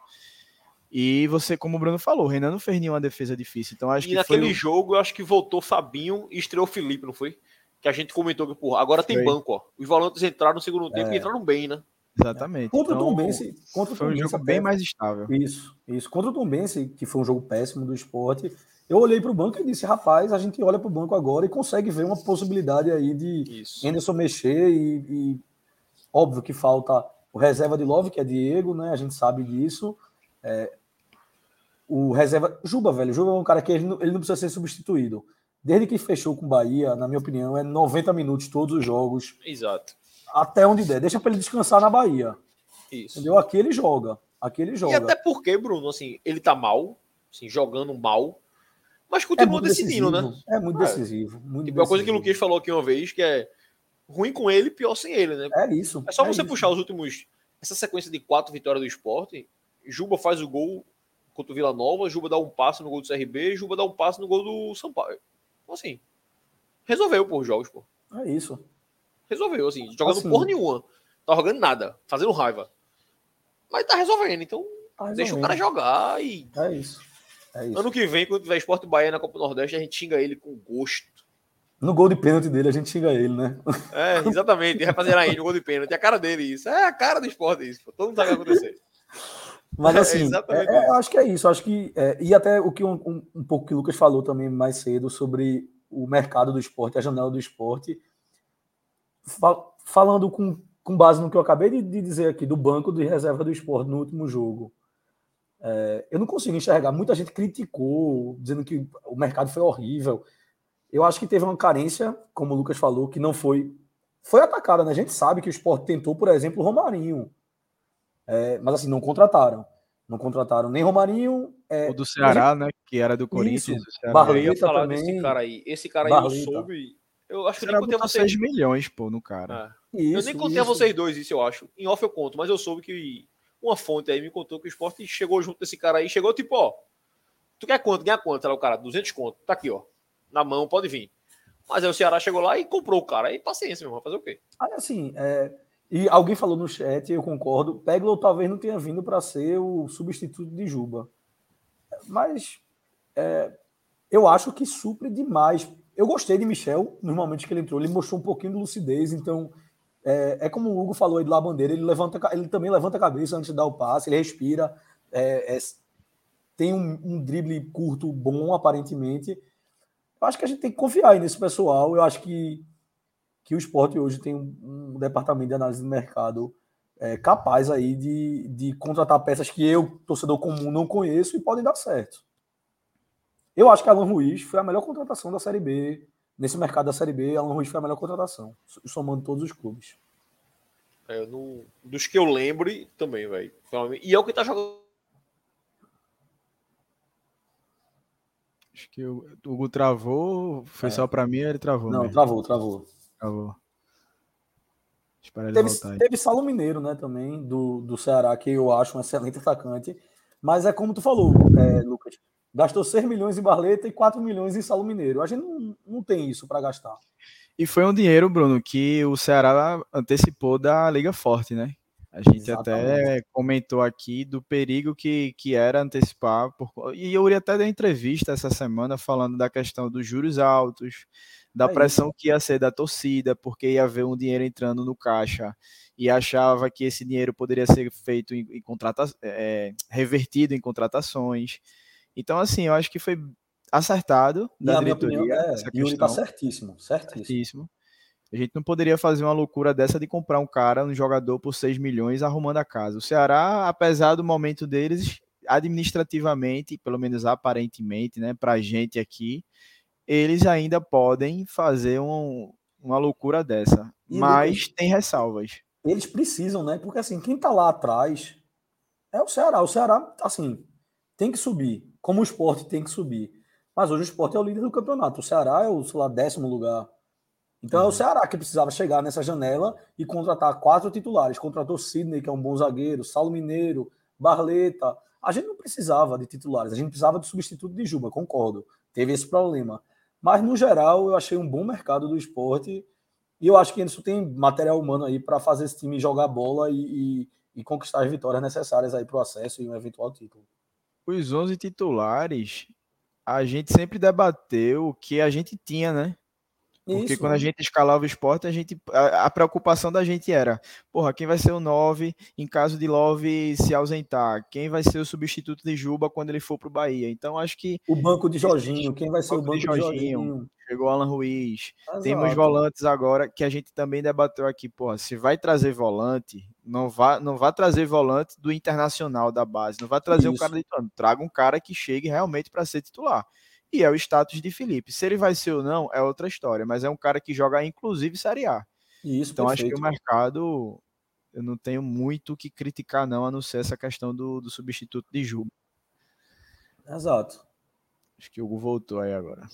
E você, como o Bruno falou, o Renan não fez nenhuma defesa difícil. Então acho E que naquele foi o- jogo, eu acho que voltou Fabinho e estreou Felipe, não foi? Que a gente comentou que, porra, agora tem Foi. banco, ó. Os volantes entraram no segundo tempo e entraram bem, né? Exatamente. Contra Então, o Tombense, contra o foi um jogo até- bem mais estável. Isso, isso. Contra o Tombense, que foi um jogo péssimo do esporte, eu olhei para o banco e disse, rapaz, a gente olha para o banco agora e consegue ver uma possibilidade aí de Isso. Anderson mexer e, e óbvio que falta o reserva de Love, que é Diego, né? A gente sabe disso. É, o reserva. Juba, velho. Juba é um cara que ele não, ele não precisa ser substituído. Desde que fechou com o Bahia, na minha opinião, é 90 minutos todos os jogos, Exato. Até onde der. Deixa para ele descansar na Bahia. Isso. Entendeu? Aqui ele joga. Aqui ele joga. E até porque, Bruno, assim, ele tá mal, assim, jogando mal, mas é continua muito decidindo, decisivo. né? É muito É. decisivo. Muito Tipo, é uma coisa que o decisivo. Luquinhas falou aqui uma vez, que é ruim com ele, pior sem ele, né? É isso. É só é você isso. puxar os últimos. Essa sequência de quatro vitórias do esporte. Juba faz o gol contra o Vila Nova, Juba dá um passe no gol do CRB, Juba dá um passe no gol do Sampaio. Então, assim, resolveu por jogos, pô. É isso. Resolveu, assim, jogando Assim. porra nenhuma. Tá jogando nada, fazendo raiva. Mas tá resolvendo, então Tá deixa o resolvendo. cara jogar e É isso. É isso. ano que vem, quando tiver Esporte Bahia na Copa do Nordeste, a gente xinga ele com gosto. No gol de pênalti dele, a gente xinga ele, né? É, exatamente, vai fazer aí no gol de pênalti. É a cara dele isso. É a cara do esporte isso. Todo mundo sabe o que vai acontecer. Mas É assim, é- é- acho que é isso. Acho que, é, e até o que um, um- um pouco que o Lucas falou também mais cedo sobre o mercado do esporte, a janela do esporte. Fa- falando com, com base no que eu acabei de, de dizer aqui, do banco de reserva do esporte no último jogo. é, eu não consigo enxergar. Muita gente criticou, dizendo que o mercado foi horrível. Eu acho que teve uma carência, como o Lucas falou, que não foi. Foi atacada, né? A gente sabe que o esporte tentou, por exemplo, o Romarinho. É, mas assim, não contrataram. Não contrataram nem Romarinho. é, O do Ceará, né? Que era do Corinthians. Isso. Eu ia falar também. desse cara aí. Esse cara aí eu soube. Eu acho que eu nem contei a vocês. 6 milhões, pô, no cara. É. Eu Isso, nem contei a isso. vocês dois isso, eu acho. Em off eu conto, mas eu soube que uma fonte aí me contou que o esporte chegou junto desse cara aí. Chegou tipo, ó. Tu quer quanto? Ganha quanto? Lá o cara, 200 conto. Tá aqui, ó. Na mão, pode vir. Mas aí o Ceará chegou lá e comprou o cara. Aí paciência, meu irmão. Fazer o quê? Aí, assim, é, e alguém falou no chat, eu concordo, Peglo talvez não tenha vindo para ser o substituto de Juba. Mas é, eu acho que supre demais. Eu gostei de Michel nos momentos que ele entrou, ele mostrou um pouquinho de lucidez, então é, é como o Hugo falou aí de La Bandeira, ele, levanta, ele também levanta a cabeça antes de dar o passe, ele respira, é, é, tem um, um drible curto bom, aparentemente. Eu acho que a gente tem que confiar aí nesse pessoal. Eu acho que que o esporte hoje tem um, um departamento de análise do mercado é, capaz aí de, de contratar peças que eu, torcedor comum, não conheço e podem dar certo. Eu acho que Alan Ruiz foi a melhor contratação da Série B. Nesse mercado da Série B, Alan Ruiz foi a melhor contratação, somando todos os clubes. É, não- dos que eu lembre também, velho. E é o que tá jogando. Acho que o Hugo travou, foi É. só pra mim, ele travou. Não, mesmo. travou, travou. Travou. Espera ele Teve, voltar teve Saulo Mineiro, né, também, do, do Ceará, que eu acho um excelente atacante. Mas é como tu falou, é, Lucas. Gastou 6 milhões em Barleta e 4 milhões em Saulo Mineiro. A gente não, não tem isso para gastar. E foi um dinheiro, Bruno, que o Ceará antecipou da Liga Forte, né? A gente até Exatamente. comentou aqui do perigo que, que era antecipar. Por... E eu ia até dar entrevista essa semana falando da questão dos juros altos, da É pressão que ia ser da torcida, porque ia haver um dinheiro entrando no caixa e achava que esse dinheiro poderia ser feito em, em contrata... é, revertido em contratações. Então, assim, eu acho que foi acertado E da diretoria. opinião é, essa Yuri tá certíssimo, certíssimo. Certíssimo. A gente não poderia fazer uma loucura dessa de comprar um cara, um jogador por 6 milhões arrumando a casa. O Ceará, apesar do momento deles, administrativamente, pelo menos aparentemente, né, pra gente aqui, eles ainda podem fazer um- uma loucura dessa. E, mas Lucas, tem ressalvas. Eles precisam, né? Porque assim, quem tá lá atrás é o Ceará. O Ceará, assim, tem que subir. Como o esporte tem que subir. Mas hoje o esporte é o líder do campeonato. O Ceará é o, sei lá, décimo lugar. Então é o Ceará que precisava chegar nessa janela e contratar quatro titulares. Contratou Sidney, que é um bom zagueiro, Saulo Mineiro, Barleta. A gente não precisava de titulares, a gente precisava de substituto de Juba, concordo. Teve esse problema. Mas, no geral, eu achei um bom mercado do esporte. E eu acho que isso tem material humano aí para fazer esse time jogar bola e, e- e conquistar as vitórias necessárias aí para o acesso e um eventual título. Os 11 titulares, a gente sempre debateu o que a gente tinha, né? Porque Isso. quando a gente escalava o esporte, a, gente, a, a preocupação da gente era, porra, quem vai ser o 9 em caso de Love se ausentar? Quem vai ser o substituto de Juba quando ele for pro Bahia? Então acho que O banco de Jorginho, quem vai ser o Banco de banco de Jorginho. Jorginho? chegou Alan Ruiz, temos Exato. volantes agora que a gente também debateu aqui, porra, se vai trazer volante, não vá, não vá trazer volante do internacional da base, não vai trazer um Isso. cara de traga um cara que chegue realmente para ser titular. E é o status de Felipe. Se ele vai ser ou não, é outra história, mas é um cara que joga inclusive Série A. Isso, Então acho que perfeito. o mercado eu não tenho muito o que criticar não, a não ser essa questão do, do substituto de Juba. Exato. Acho que o Hugo voltou aí agora.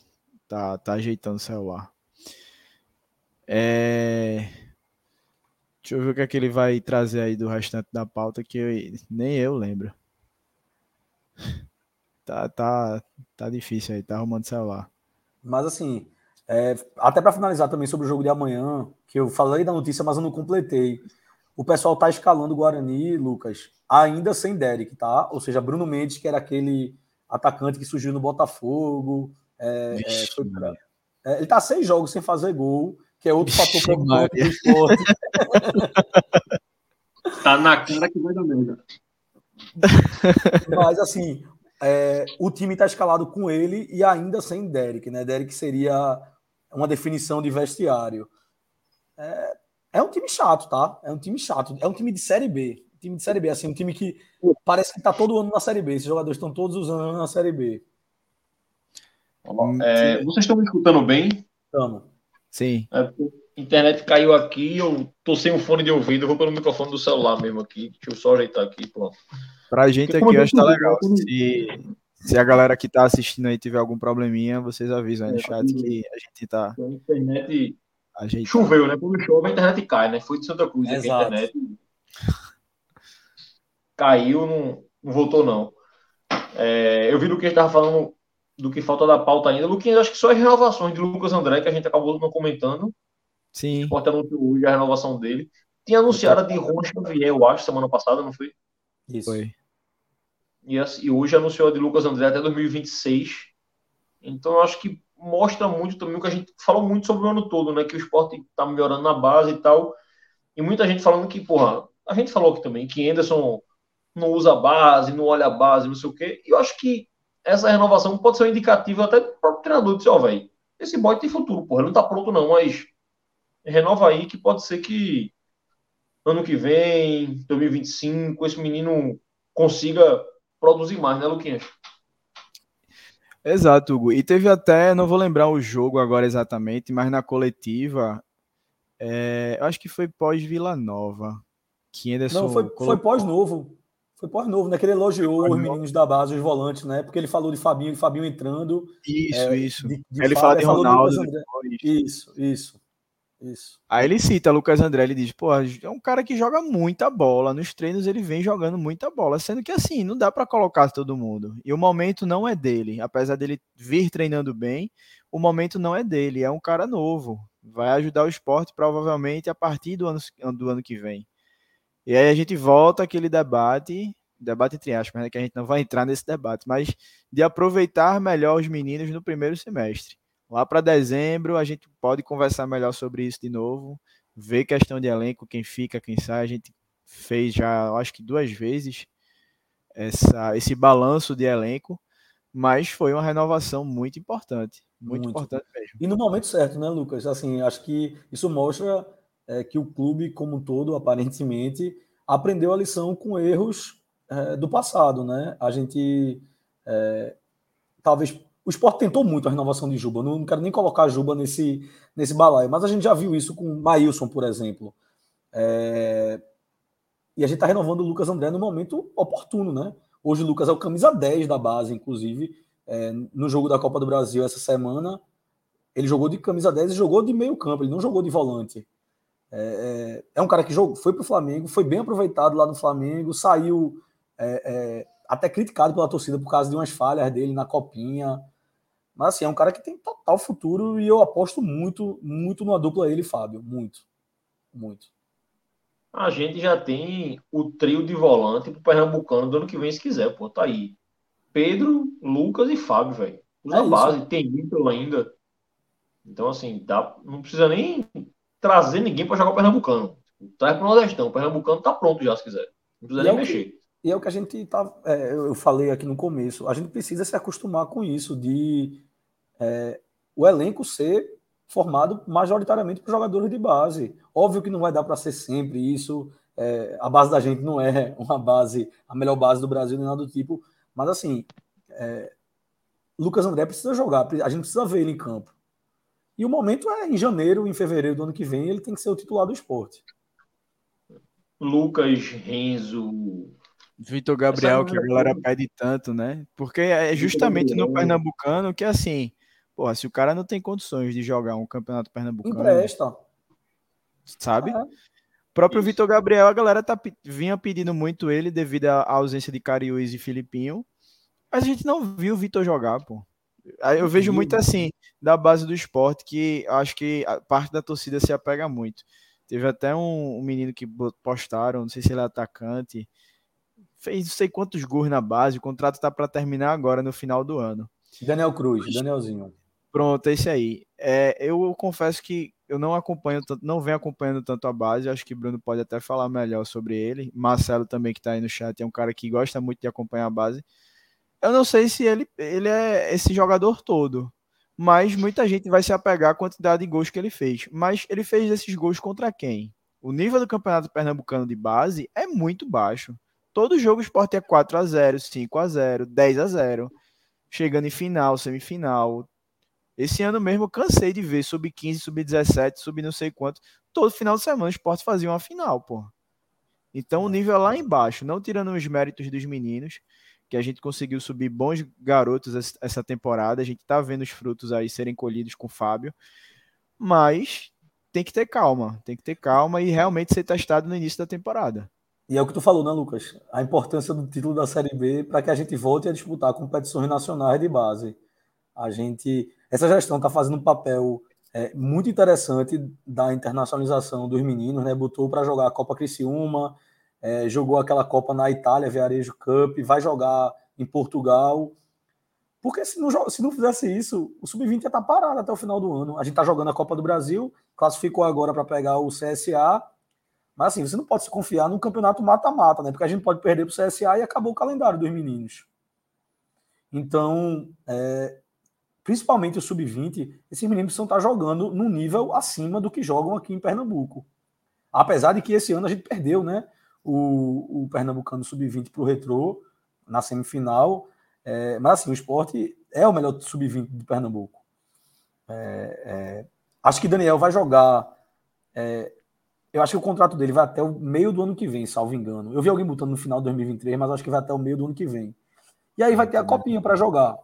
Tá, tá ajeitando o celular. É... Deixa eu ver o que é que ele vai trazer aí do restante da pauta, que eu- nem eu lembro. Tá, tá, tá difícil aí, tá arrumando celular. Mas assim, é, até para finalizar também sobre o jogo de amanhã, que eu falei da notícia, mas eu não completei. O pessoal tá escalando o Guarani, Lucas, ainda sem Derek, tá? Ou seja, Bruno Mendes, que era aquele atacante que surgiu no Botafogo. é, é, Vixe, foi é, ele tá seis jogos sem fazer gol, que é outro fator Vixe, preocupante do esporte. Tá na cara que vai dar merda. Mas assim, é, o time está escalado com ele e ainda sem Derek, né? Derek seria uma definição de vestiário. É, é um time chato, tá? É um time chato. É um time de Série B. Time de Série B, assim, um time que parece que tá todo ano na Série B. Esses jogadores estão todos os anos na Série B. É, vocês estão me escutando bem? Tamo. Sim. É, internet caiu aqui, eu tô sem um fone de ouvido, eu vou pelo microfone do celular mesmo aqui. Deixa eu só ajeitar aqui, pronto. Pra gente Porque aqui, eu acho que tá legal. Se, se a galera que tá assistindo aí tiver algum probleminha, vocês avisam aí no É, chat que a gente tá A internet ajeitando. choveu, né? Quando chove, a internet cai, né? Foi de Santa Cruz aqui, a internet caiu, não, não voltou, não. É, eu vi do que estava falando do que falta da pauta ainda. Luquinhas, acho que só as renovações de Lucas André, que a gente acabou não comentando. Sim. O Sport anunciou hoje a renovação dele. Tinha anunciado a de Ron Xavier, eu acho, semana passada, não foi? Isso. Foi. E, e hoje anunciou a de Lucas André até 2026. Então eu acho que mostra muito também o que a gente falou muito sobre o ano todo, né? Que o esporte tá melhorando na base e tal. E muita gente falando que, porra, a gente falou aqui também que Anderson não usa a base, não olha a base, não sei o quê. E eu acho que essa renovação pode ser um indicativo até do próprio treinador. Dizer, ó, velho, esse boy tem futuro, porra. Ele não tá pronto, não, mas renova aí que pode ser que ano que vem, 2025, esse menino consiga produzir mais, né, Luquinhas? Exato, Hugo. E teve até, não vou lembrar o jogo agora exatamente, mas na coletiva, é, eu acho que foi pós-Vila Nova. Que Anderson Não, foi, foi colocou- pós-novo. Foi pós-novo, né? Que ele elogiou os meninos da base, os volantes, né? Porque ele falou de Fabinho, Fabinho entrando. Isso, é, isso. de- de ele fala de Ronaldo depois. Isso, isso, isso. Aí ele cita Lucas André, ele diz, pô, é um cara que joga muita bola, nos treinos ele vem jogando muita bola, sendo que assim, não dá pra colocar todo mundo. E o momento não é dele, apesar dele vir treinando bem, o momento não é dele, é um cara novo. Vai ajudar o esporte provavelmente a partir do ano, do ano que vem. E aí a gente volta àquele debate, debate entre aspas, né, que a gente não vai entrar nesse debate, mas de aproveitar melhor os meninos no primeiro semestre. Lá para dezembro a gente pode conversar melhor sobre isso de novo, ver questão de elenco, quem fica, quem sai. A gente fez já, acho que duas vezes essa, esse balanço de elenco, Mas foi uma renovação muito importante. Muito, muito. importante mesmo. E no momento certo, né, Lucas? Assim, acho que isso mostra é, que o clube, como um todo, aparentemente, aprendeu a lição com erros é, do passado, né? A gente é, talvez o esporte tentou muito a renovação de Juba. Não, não quero nem colocar Juba nesse, nesse balaio, mas a gente já viu isso com o Maílson, por exemplo. É, e a gente está renovando o Lucas André no momento oportuno, né? Hoje o Lucas é o camisa 10 da base, inclusive. É, no jogo da Copa do Brasil essa semana, ele jogou de camisa 10 e jogou de meio campo, ele não jogou de volante. É, é, é um cara que jogou, foi para o Flamengo, foi bem aproveitado lá no Flamengo, saiu é, é, até criticado pela torcida por causa de umas falhas dele na copinha. Mas assim, é um cara que tem total futuro e eu aposto muito, muito numa dupla ele Fábio. Muito. Muito. A gente já tem o trio de volante pro Pernambucano do ano que vem, se quiser, pô. Tá aí. Pedro, Lucas e Fábio, velho. Usa é base, isso. tem Ítalo ainda. Então, assim, dá, não precisa nem trazer ninguém para jogar o Pernambucano. Traz pro Nordestão. O Pernambucano tá pronto já, se quiser. Não precisa e nem é mexer. Que, e é o que a gente tá. É, eu falei aqui no começo. A gente precisa se acostumar com isso, de é, o elenco ser formado majoritariamente por jogadores de base. Óbvio que não vai dar para ser sempre isso. É, a base da gente não é uma base, a melhor base do Brasil, nem nada do tipo. Mas assim, é, Lucas André precisa jogar, a gente precisa ver ele em campo. E o momento é em janeiro, em fevereiro do ano que vem, ele tem que ser o titular do esporte. Lucas, Renzo, Vitor Gabriel, que a galera pede tanto, né? Porque é justamente no Pernambucano que, assim, porra, se o cara não tem condições de jogar um campeonato pernambucano. Empresta. Sabe? É. próprio Vitor Gabriel, a galera tá, vinha pedindo muito ele devido à ausência de Cariús e Filipinho. Mas a gente não viu o Vitor jogar, pô. Eu vejo muito assim, da base do esporte, que acho que a parte da torcida se apega muito. Teve até um, um menino que postaram, não sei se ele é atacante, fez não sei quantos gols na base, o contrato está para terminar agora no final do ano. Daniel Cruz, Danielzinho. Pronto, é esse aí. É, eu confesso que eu não acompanho tanto, não venho acompanhando tanto a base, acho que Bruno pode até falar melhor sobre ele. Marcelo também que está aí no chat é um cara que gosta muito de acompanhar a base. Eu não sei se ele, ele é esse jogador todo, mas muita gente vai se apegar à quantidade de gols que ele fez. Mas ele fez esses gols contra quem? O nível do Campeonato Pernambucano de base é muito baixo. Todo jogo o Sport é 4 a 0 5 a 0 10 a 0 Chegando em final, semifinal. Esse ano mesmo eu cansei de ver sub-15, sub-17, sub não sei quanto. Todo final de semana o Sport fazia uma final, pô. Então o nível é lá embaixo, não tirando os méritos dos meninos, que a gente conseguiu subir bons garotos essa temporada. A gente tá vendo os frutos aí serem colhidos com o Fábio. Mas tem que ter calma, tem que ter calma e realmente ser testado no início da temporada. E é o que tu falou, né, Lucas? A importância do título da Série B para que a gente volte a disputar competições nacionais de base. A gente, essa gestão está fazendo um papel é, muito interessante da internacionalização dos meninos, né? Botou para jogar a Copa Criciúma, é, jogou aquela Copa na Itália, Viarejo Cup, vai jogar em Portugal. Porque se não, se não fizesse isso, o Sub-20 ia estar tá parado até o final do ano. A gente está jogando a Copa do Brasil, classificou agora para pegar o CSA mas assim, você não pode se confiar num campeonato mata-mata, né? Porque a gente pode perder para o CSA e acabou o calendário dos meninos. Então, é, principalmente o sub-20, esses meninos precisam estar jogando num nível acima do que jogam aqui em Pernambuco. Apesar de que esse ano a gente perdeu, né? O, o Pernambucano sub-20 para o Retrô na semifinal. É, mas assim, o esporte é o melhor sub-20 de Pernambuco. É, é, acho que Daniel vai jogar é, eu acho que o contrato dele vai até o meio do ano que vem, salvo engano. Eu vi alguém botando no final de 2023, mas acho que vai até o meio do ano que vem. E aí vai ter a copinha para jogar.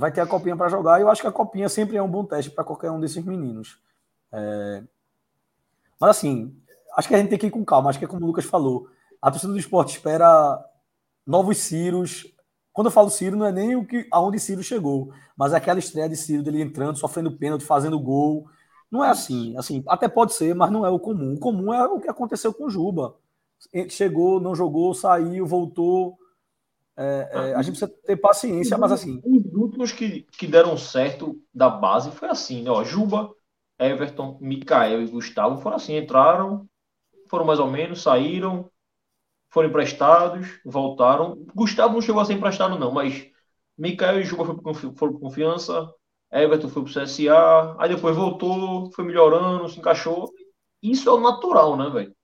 Vai ter a copinha para jogar e eu acho que a copinha sempre é um bom teste para qualquer um desses meninos. É... Mas assim, acho que a gente tem que ir com calma. Acho que é como o Lucas falou. A torcida do esporte espera novos Ciros. Quando eu falo Ciro, não é nem o que aonde Ciro chegou, mas é aquela estreia de Ciro dele entrando, sofrendo pênalti, fazendo gol. Não é assim, assim, até pode ser, mas não é o comum. O comum é o que aconteceu com o Juba. Chegou, não jogou, saiu, voltou. É, é, a gente precisa ter paciência, mas assim. Os últimos que, que deram certo da base foi assim, né? Ó, Juba, Everton, Mikael e Gustavo foram assim, entraram, foram mais ou menos, saíram, foram emprestados, voltaram. Gustavo não chegou a ser emprestado, não, mas Mikael e Juba foram pro confiança, Everton foi pro CSA, aí depois voltou, foi melhorando, se encaixou. Isso é o natural, né, velho?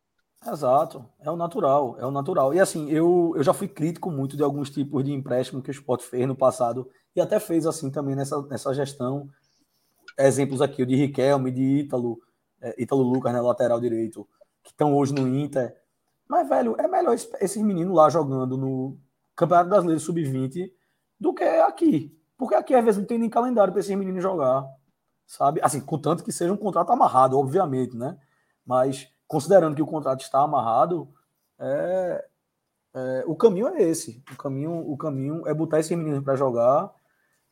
Exato, é o natural, é o natural. E assim, eu, eu já fui crítico muito de alguns tipos de empréstimo que o Sport fez no passado e até fez assim também nessa, nessa gestão. Exemplos aqui, o de Riquelme, de Ítalo, é, Ítalo Lucas, né, lateral direito, que estão hoje no Inter. Mas, velho, é melhor esses meninos lá jogando no Campeonato Brasileiro Sub-20 do que aqui. Porque aqui, às vezes, não tem nem calendário para esses meninos jogar, sabe? Assim, contanto que seja um contrato amarrado, obviamente, né? Mas considerando que o contrato está amarrado, é, é, o caminho é esse. O caminho, o caminho é botar esses meninos para jogar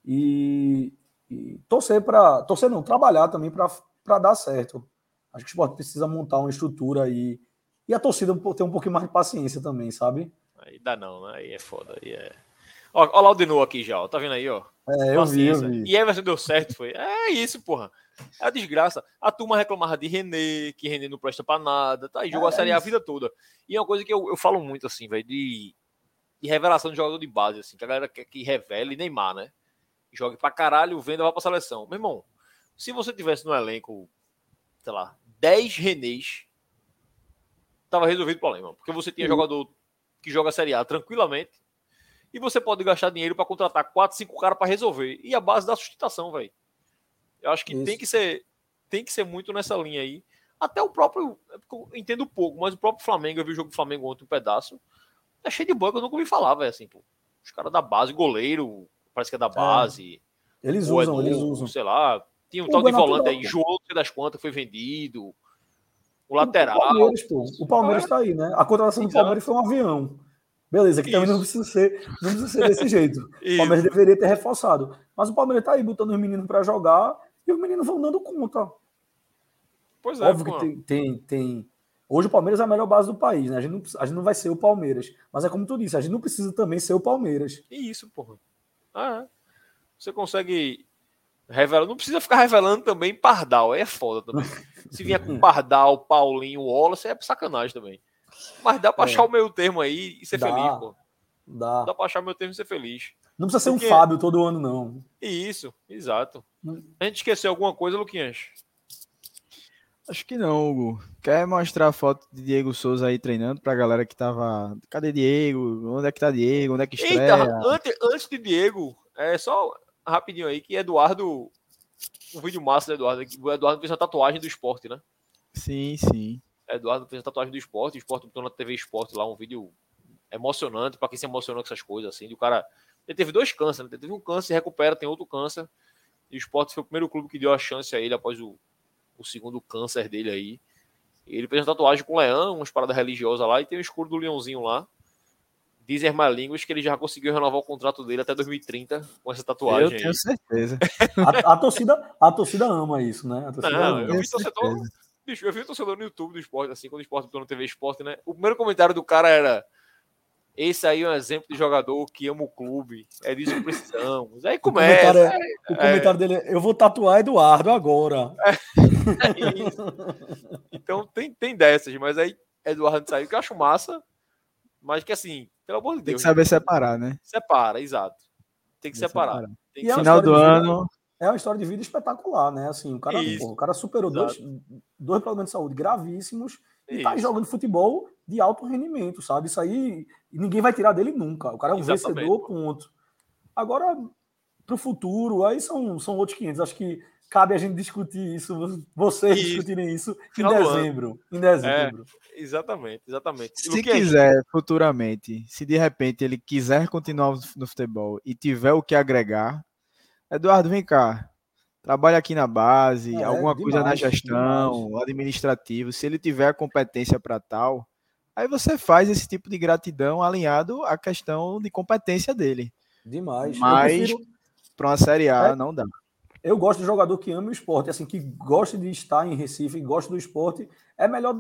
e, e torcer para. Torcer não, trabalhar também para dar certo. Acho que o esporte precisa montar uma estrutura aí. E a torcida ter um pouquinho mais de paciência também, sabe? Aí dá não, né? Aí é foda. Aí é... Ó, ó lá o Denu aqui já, ó. tá vendo aí, ó? É, eu vi, eu vi. E Everson deu certo, foi. É isso, porra. É a desgraça. A turma reclamava de René, que René não presta pra nada, tá? E jogou é, a série a vida toda. E é uma coisa que eu, eu falo muito, assim, velho, de, de revelação de jogador de base, assim, que a galera quer que revele Neymar, né? Jogue pra caralho, venda, vá pra seleção. Meu irmão, se você tivesse no elenco, sei lá, 10 Renês, tava resolvido o problema. Porque você tinha jogador que joga a Série A tranquilamente, e você pode gastar dinheiro para contratar 4, 5 caras para resolver. E a base da sustentação, velho. Eu acho que tem que ser tem que ser muito nessa linha aí. Até o próprio. Entendo pouco, mas o próprio Flamengo, eu vi o jogo do Flamengo ontem, um pedaço. É cheio de banco, eu nunca ouvi falar, velho. Assim, pô. Os caras da base, goleiro, parece que é da é. base. É. Eles usam, eles usam. Sei lá. Tinha um o tal de volante aí, João, não sei das quantas, foi vendido. O lateral. O Palmeiras, pô. O Palmeiras tá aí, né? A contratação do Palmeiras foi um avião. Beleza, que também não precisa ser, não precisa ser desse jeito. o Palmeiras deveria ter reforçado. Mas o Palmeiras tá aí botando os meninos para jogar e os meninos vão dando conta. Pois é. Óbvio que tem, tem, tem, Hoje o Palmeiras é a melhor base do país, né? A gente, não, a gente não vai ser o Palmeiras. Mas é como tu disse, a gente não precisa também ser o Palmeiras. isso, porra. Ah, é. Você consegue revelar. Não precisa ficar revelando também Pardal. Aí é foda também. Se vier com Pardal, Paulinho, Wallace, é sacanagem também. Mas dá pra é. achar o meio termo aí e ser dá, feliz, pô. Dá. Dá pra achar o meio termo e ser feliz. Não precisa Porque... ser um Fábio todo ano, não. Isso, exato. A gente esqueceu alguma coisa, Luquinhas? Acho que não, Hugo. Quer mostrar a foto de Diego Souza aí treinando pra galera que tava. Cadê Diego? Onde é que tá Diego? Onde é que estreia? Eita, antes, antes de Diego, é só rapidinho aí que Eduardo. Um vídeo massa do Eduardo. O Eduardo fez uma tatuagem do esporte, né? Sim, sim. Eduardo fez a tatuagem do esporte, o esporte botou na TV Esporte lá um vídeo emocionante para quem se emocionou com essas coisas, assim, do cara. Ele teve dois cânceres, né? Ele teve um câncer, recupera, tem outro câncer. E o esporte foi o primeiro clube que deu a chance a ele após o, o segundo câncer dele aí. Ele fez uma tatuagem com o leão, uma parada religiosa lá, e tem o escuro do leãozinho lá. Dizem as línguas que ele já conseguiu renovar o contrato dele até 2030 com essa tatuagem. Eu tenho aí. certeza. a, a, torcida, a torcida ama isso, né? A torcida Não, ama. Eu vi torcedor, Bicho, eu vi o torcedor no YouTube do esporte, assim, quando o esporte botou na TV Esporte, né? O primeiro comentário do cara era: Esse aí é um exemplo de jogador que ama o clube, é disso que precisamos. Aí começa. O comentário, é, o comentário é, dele é: Eu vou tatuar Eduardo agora. É, então tem, tem dessas, mas aí Eduardo saiu, que eu acho massa, mas que assim, pelo amor de Deus. Tem que saber separar, né? Separa, exato. Tem que tem separar. separar. Tem que e final do ano é uma história de vida espetacular, né? Assim, o cara, pô, o cara superou dois, dois problemas de saúde gravíssimos e tá jogando futebol de alto rendimento, sabe? Isso aí ninguém vai tirar dele nunca. O cara é um Exatamente. vencedor, ponto. Agora, pro futuro, aí são, são outros 500. Acho que cabe a gente discutir isso, vocês isso. discutirem isso em dezembro. Em dezembro. É, exatamente, exatamente. Se quiser, futuramente, se de repente ele quiser continuar no futebol e tiver o que agregar, Eduardo, vem cá. Trabalha aqui na base, é, alguma demais, coisa na gestão, demais. administrativo. Se ele tiver a competência para tal, aí você faz esse tipo de gratidão alinhado à questão de competência dele. Demais. Mas prefiro... para uma Série A é, não dá. Eu gosto de jogador que ama o esporte, assim, que gosta de estar em Recife, gosta do esporte. É melhor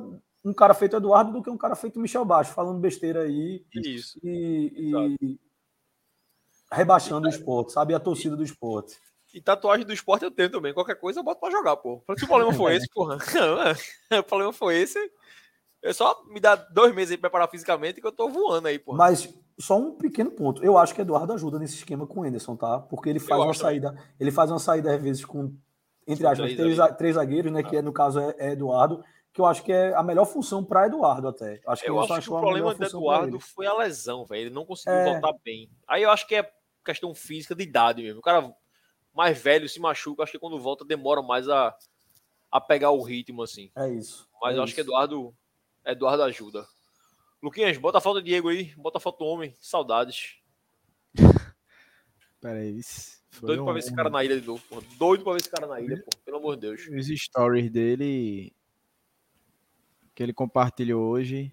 um cara feito Eduardo do que um cara feito Michel Baixo, falando besteira aí. Isso. E, e, rebaixando o esporte, sabe? A torcida do esporte. E tatuagem do esporte eu tenho também. Qualquer coisa eu boto pra jogar, pô. Se o problema foi esse, porra. Não, o problema foi esse. É só me dar dois meses aí preparar fisicamente que eu tô voando aí, porra. Mas só um pequeno ponto. Eu acho que Eduardo ajuda nesse esquema com o Enderson, tá? Porque ele faz Eu uma acho saída, ele faz uma saída às vezes com entre Com aspas, três três, três zagueiros, né? Que é, no caso é, é Eduardo, que eu acho que é a melhor função para Eduardo até. Acho que Eu acho que o problema do Eduardo foi a lesão, velho. Ele não conseguiu É. voltar bem. Aí eu acho que é questão física de idade mesmo. O cara mais velho se machuca, acho que quando volta demora mais a, a pegar o ritmo, assim. É isso. Mas é eu acho que isso. Eduardo, Eduardo ajuda. Luquinhas, bota a foto do Diego aí, bota a foto do homem, saudades. Pera aí. isso foi Doido pra um- ver esse cara na ilha de novo, pô. Doido pra ver esse cara na ilha, pô. Pelo amor de Deus. Os stories dele que ele compartilhou hoje.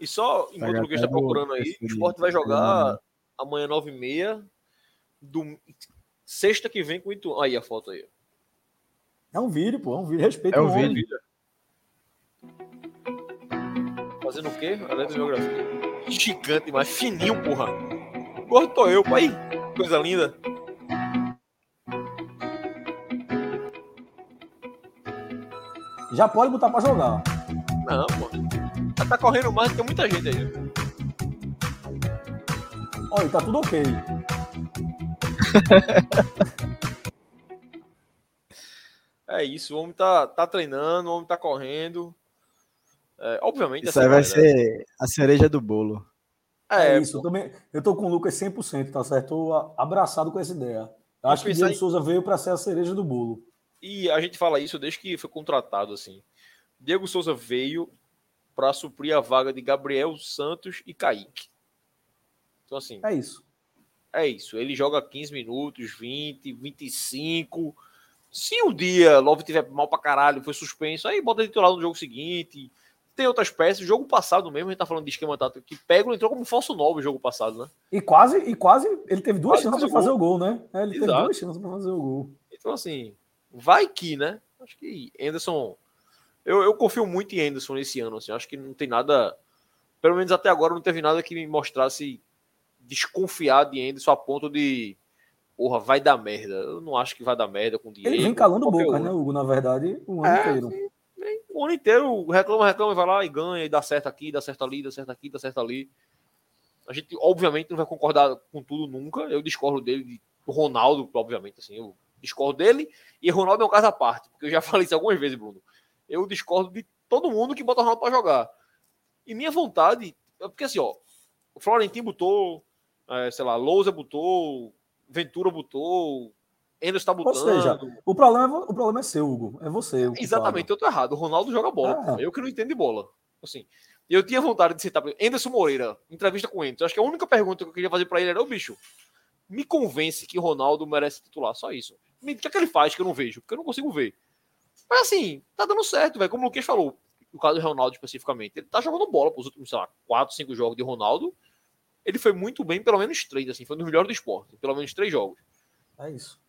E só, enquanto o Luquinhas tá procurando aí, o Sport vai de jogar amanhã 9h30, dom... sexta que vem com o Itu. Aí a foto aí. É um vídeo, pô, é um vídeo. Respeito É o um homem. vídeo. Fazendo o quê? Eletromiografia. Gigante, mas fininho, porra. Gordo tô eu, pai. Coisa linda. Já pode botar pra jogar. Não, pô. Já tá correndo mais que muita gente aí. Olha, tá tudo ok. É isso, o homem tá, tá treinando, o homem tá correndo. É, obviamente, Isso essa aí vai né? ser a cereja do bolo. É, É, isso. Eu, também, eu tô com o Lucas 100%, tá certo? Tô a- abraçado com essa ideia. Eu acho que o Diego em- Souza veio para ser a cereja do bolo. E a gente fala isso desde que foi contratado, assim. Diego Souza veio para suprir a vaga de Gabriel Santos e Kaique. Então, assim, É isso. é isso. Ele joga 15 minutos, 20, 25. Se um dia Love tiver mal pra caralho, foi suspenso, aí bota ele titular no jogo seguinte. Tem outras peças. O jogo passado mesmo, a gente tá falando de esquema tático, que Pego entrou como falso 9 no jogo passado, né? E quase, e quase, ele teve duas Quase chances para o fazer o gol, né? É, ele teve Exato. duas chances para fazer o gol. Então, assim, vai que, né? Acho que Anderson. Eu, eu confio muito em Anderson esse ano. Assim, acho que não tem nada. Pelo menos até agora não teve nada que me mostrasse desconfiar de Anderson a ponto de. Porra, vai dar merda. Eu não acho que vai dar merda com o Diego. Ele vem calando boca, né, Hugo? Na verdade, o ano É, inteiro. O ano inteiro reclama, reclama, vai lá e ganha, e dá certo aqui, dá certo ali, dá certo aqui, dá certo ali. A gente, obviamente, não vai concordar com tudo nunca. Eu discordo dele, de do Ronaldo, obviamente, assim, eu discordo dele. E Ronaldo é um caso à parte, porque eu já falei isso algumas vezes, Bruno. Eu discordo de todo mundo que bota Ronaldo pra jogar. E minha vontade, é porque assim, ó, o Florentino botou, é, sei lá, Lousa botou, Ventura botou, Enderson tá botando. seja, O problema, é, o problema é seu, Hugo. É você. o culpado. Exatamente, eu tô errado. O Ronaldo joga bola. Pô. Eu que não entendo de bola. Assim, eu tinha vontade de citar Anderson Moreira, entrevista com o Anderson. Acho que a única pergunta que eu queria fazer pra ele era: Ô bicho, me convence que o Ronaldo merece titular. Só isso. O que é que ele faz que eu não vejo? Porque eu não consigo ver. Mas assim, tá dando certo, velho. Como o Luquez falou, no caso do Ronaldo especificamente, ele tá jogando bola pros últimos, sei lá, 4, 5 jogos de Ronaldo. Ele foi muito bem, pelo menos três, assim, foi um dos melhores do esporte, pelo menos três jogos. É isso.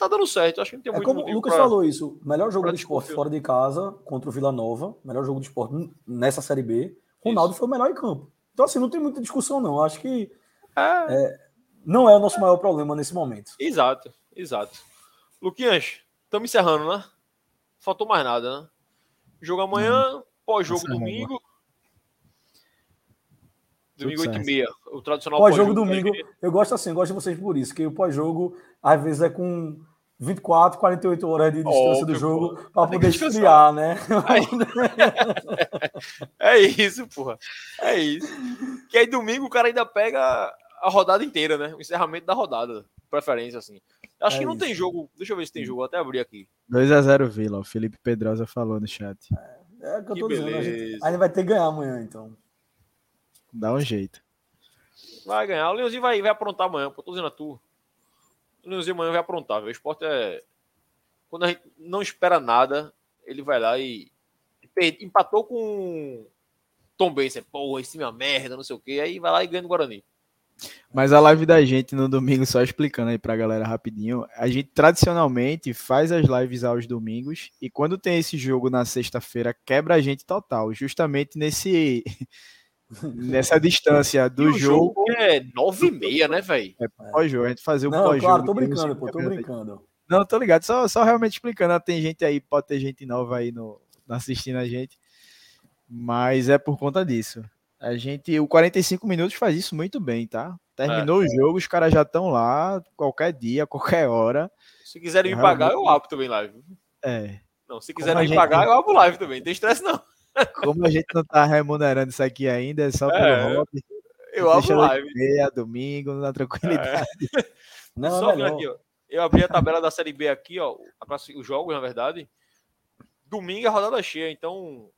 Tá dando certo, acho que não tem É muito como o Lucas pra- falou isso. Melhor jogo do esporte desconfiar. fora de casa contra o Vila Nova. Melhor jogo do esporte nessa Série B. Ronaldo foi o melhor em campo. Então, assim, não tem muita discussão, não. Acho que É, não é o nosso maior problema nesse momento. Exato, exato. Luquinhas, estamos encerrando, né? Faltou mais nada, né? Jogo amanhã, pós-jogo domingo. Domingo Tudo 8 certo. e meia. O tradicional Pós-jogo pós-jogo domingo, eu gosto assim, eu gosto de vocês por isso, que o pós-jogo, às vezes, é com 24, 48 horas de distância do Óbvio, jogo para poder esfriar, né? É isso, porra. É isso. Que aí domingo o cara ainda pega a rodada inteira, né? O encerramento da rodada. Preferência, assim. Acho É que não isso. tem jogo. Deixa eu ver se tem jogo. Vou até abrir aqui. 2x0 Vila, o Felipe Pedrosa falou no chat. É o que eu Que tô dizendo. A gente, beleza. a gente vai ter que ganhar amanhã, então. Dá um jeito. Vai ganhar. O Leãozinho vai, vai aprontar amanhã, pô. Tô dizendo a tu. Leãozinho amanhã vai aprontar, velho. O esporte é. Quando a gente não espera nada, ele vai lá e. Empatou com Tom Benson. Porra, esse é uma merda, não sei o quê. Aí vai lá e ganha no Guarani. Mas a live da gente no domingo, só explicando aí pra galera rapidinho, a gente tradicionalmente faz as lives aos domingos e quando tem esse jogo na sexta-feira, quebra a gente total, justamente nesse nessa distância E do o jogo, jogo é 9 e meia, né, velho? pós-jogo, a gente fazer o Não, pós-jogo. claro, tô brincando, pô, tô brincando. Não, tô ligado, só, só realmente explicando, ah, tem gente aí, pode ter gente nova aí no, assistindo a gente, mas é por conta disso. A gente, o 45 minutos faz isso muito bem, tá? Terminou é. o jogo, os caras já estão lá, qualquer dia, qualquer hora. Se quiserem me pagar, eu abro também live. É. Não, se quiserem me pagar, eu abro live também. Não tem estresse, não. Como a gente não tá remunerando isso aqui ainda, é só pelo é, hobby. Eu abro live. Meia, domingo, na tranquilidade. É. Não, só não. aqui, ó. Eu abri a tabela da Série B aqui, ó. Os jogos, na verdade. Domingo é rodada cheia, então.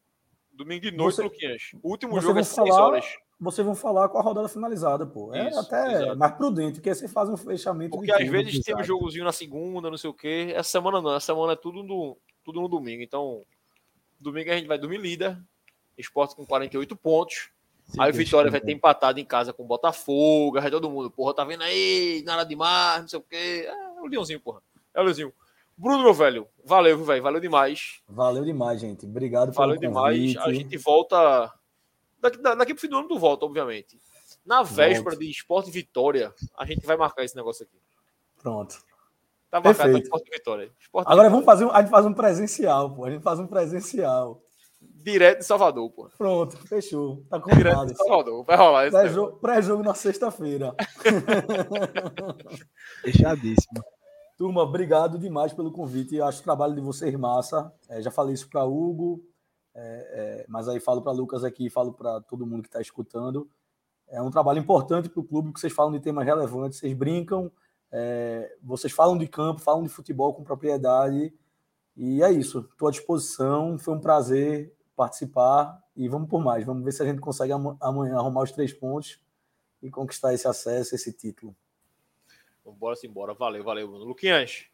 Domingo de noite, você, Luquinhas. O último jogo é 6 horas. Vocês vão falar com a rodada finalizada, pô. É Isso, até exato. mais prudente, porque você faz um fechamento. Porque às vezes tem um jogozinho na segunda, não sei o quê. Essa semana não, essa semana é tudo no, tudo no domingo. Então, domingo a gente vai dormir líder. Esporte com 48 pontos. Sim, aí o Vitória vai ter empatado em casa com o Botafogo. Aí todo mundo, porra, tá vendo aí? Nada demais, não sei o quê. É o Leãozinho, porra. É o Leãozinho. Bruno, meu velho, valeu, velho. Valeu demais. Valeu demais, gente. Obrigado Valeu demais. A gente volta. Daqui, daqui pro fim do ano tu volta, obviamente. Na véspera Volto. de Esporte Vitória, a gente vai marcar esse negócio aqui. Pronto. Tá marcado Perfeito. Esporte Vitória. Esporte Agora Vitória. vamos fazer um, a gente faz um presencial, pô. A gente faz um presencial. Direto de Salvador, pô. Pronto, fechou. Tá combinado. Direto de Salvador, vai rolar isso. Pré-jogo, pré-jogo na sexta-feira. Fechadíssimo. Turma, obrigado demais pelo convite. Eu acho o trabalho de vocês massa. É, já falei isso para Hugo, é, é, mas aí falo para Lucas aqui, falo para todo mundo que está escutando. É um trabalho importante para o clube, que vocês falam de temas relevantes, vocês brincam, é, vocês falam de campo, falam de futebol com propriedade. E é isso. Estou à disposição. Foi um prazer participar e vamos por mais. Vamos ver se a gente consegue amanhã arrumar os três pontos e conquistar esse acesso, esse título. Vamos embora embora. Valeu, valeu, Bruno. Luquinhas,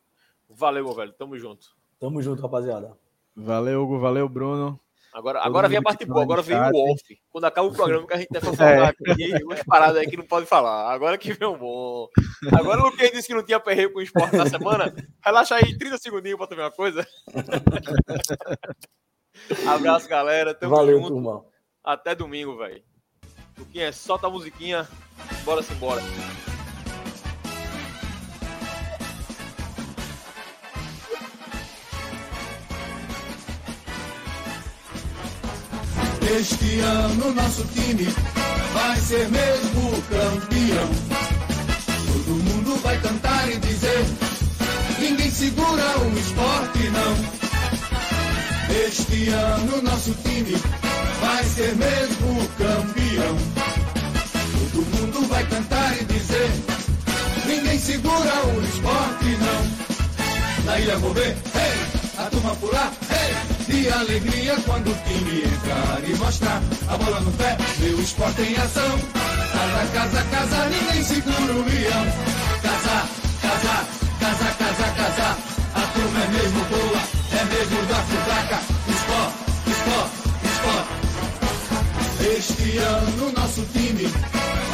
valeu, meu velho. Tamo junto. Tamo junto, rapaziada. Valeu, Hugo. Valeu, Bruno. Agora, agora vem a parte boa, agora vem o off. Quando acaba o programa que a gente deve falar é. aqui, umas paradas aí que não pode falar. Agora que vem o bom. Agora o Luquinhas disse que não tinha perreio com o esporte na semana. Relaxa aí 30 segundinhos pra ver uma coisa. Abraço, galera. Tamo Valeu, junto. Turma. Até domingo, velho. Luquinhas, solta a musiquinha. Bora se embora. Este ano nosso time vai ser mesmo campeão. Todo mundo vai cantar e dizer: ninguém segura o esporte, não. Este ano nosso time vai ser mesmo campeão. Todo mundo vai cantar e dizer: ninguém segura o esporte, não. Na ilha vou ver, hey, a turma pular, hey de alegria quando o time entrar e mostrar a bola no pé, meu esporte em ação. Casa, casa, casa, ninguém segura o leão. Casa, casa, casa, casa, casa, a turma é mesmo boa, é mesmo da fraca. Esporte, esporte, esporte. Este ano nosso time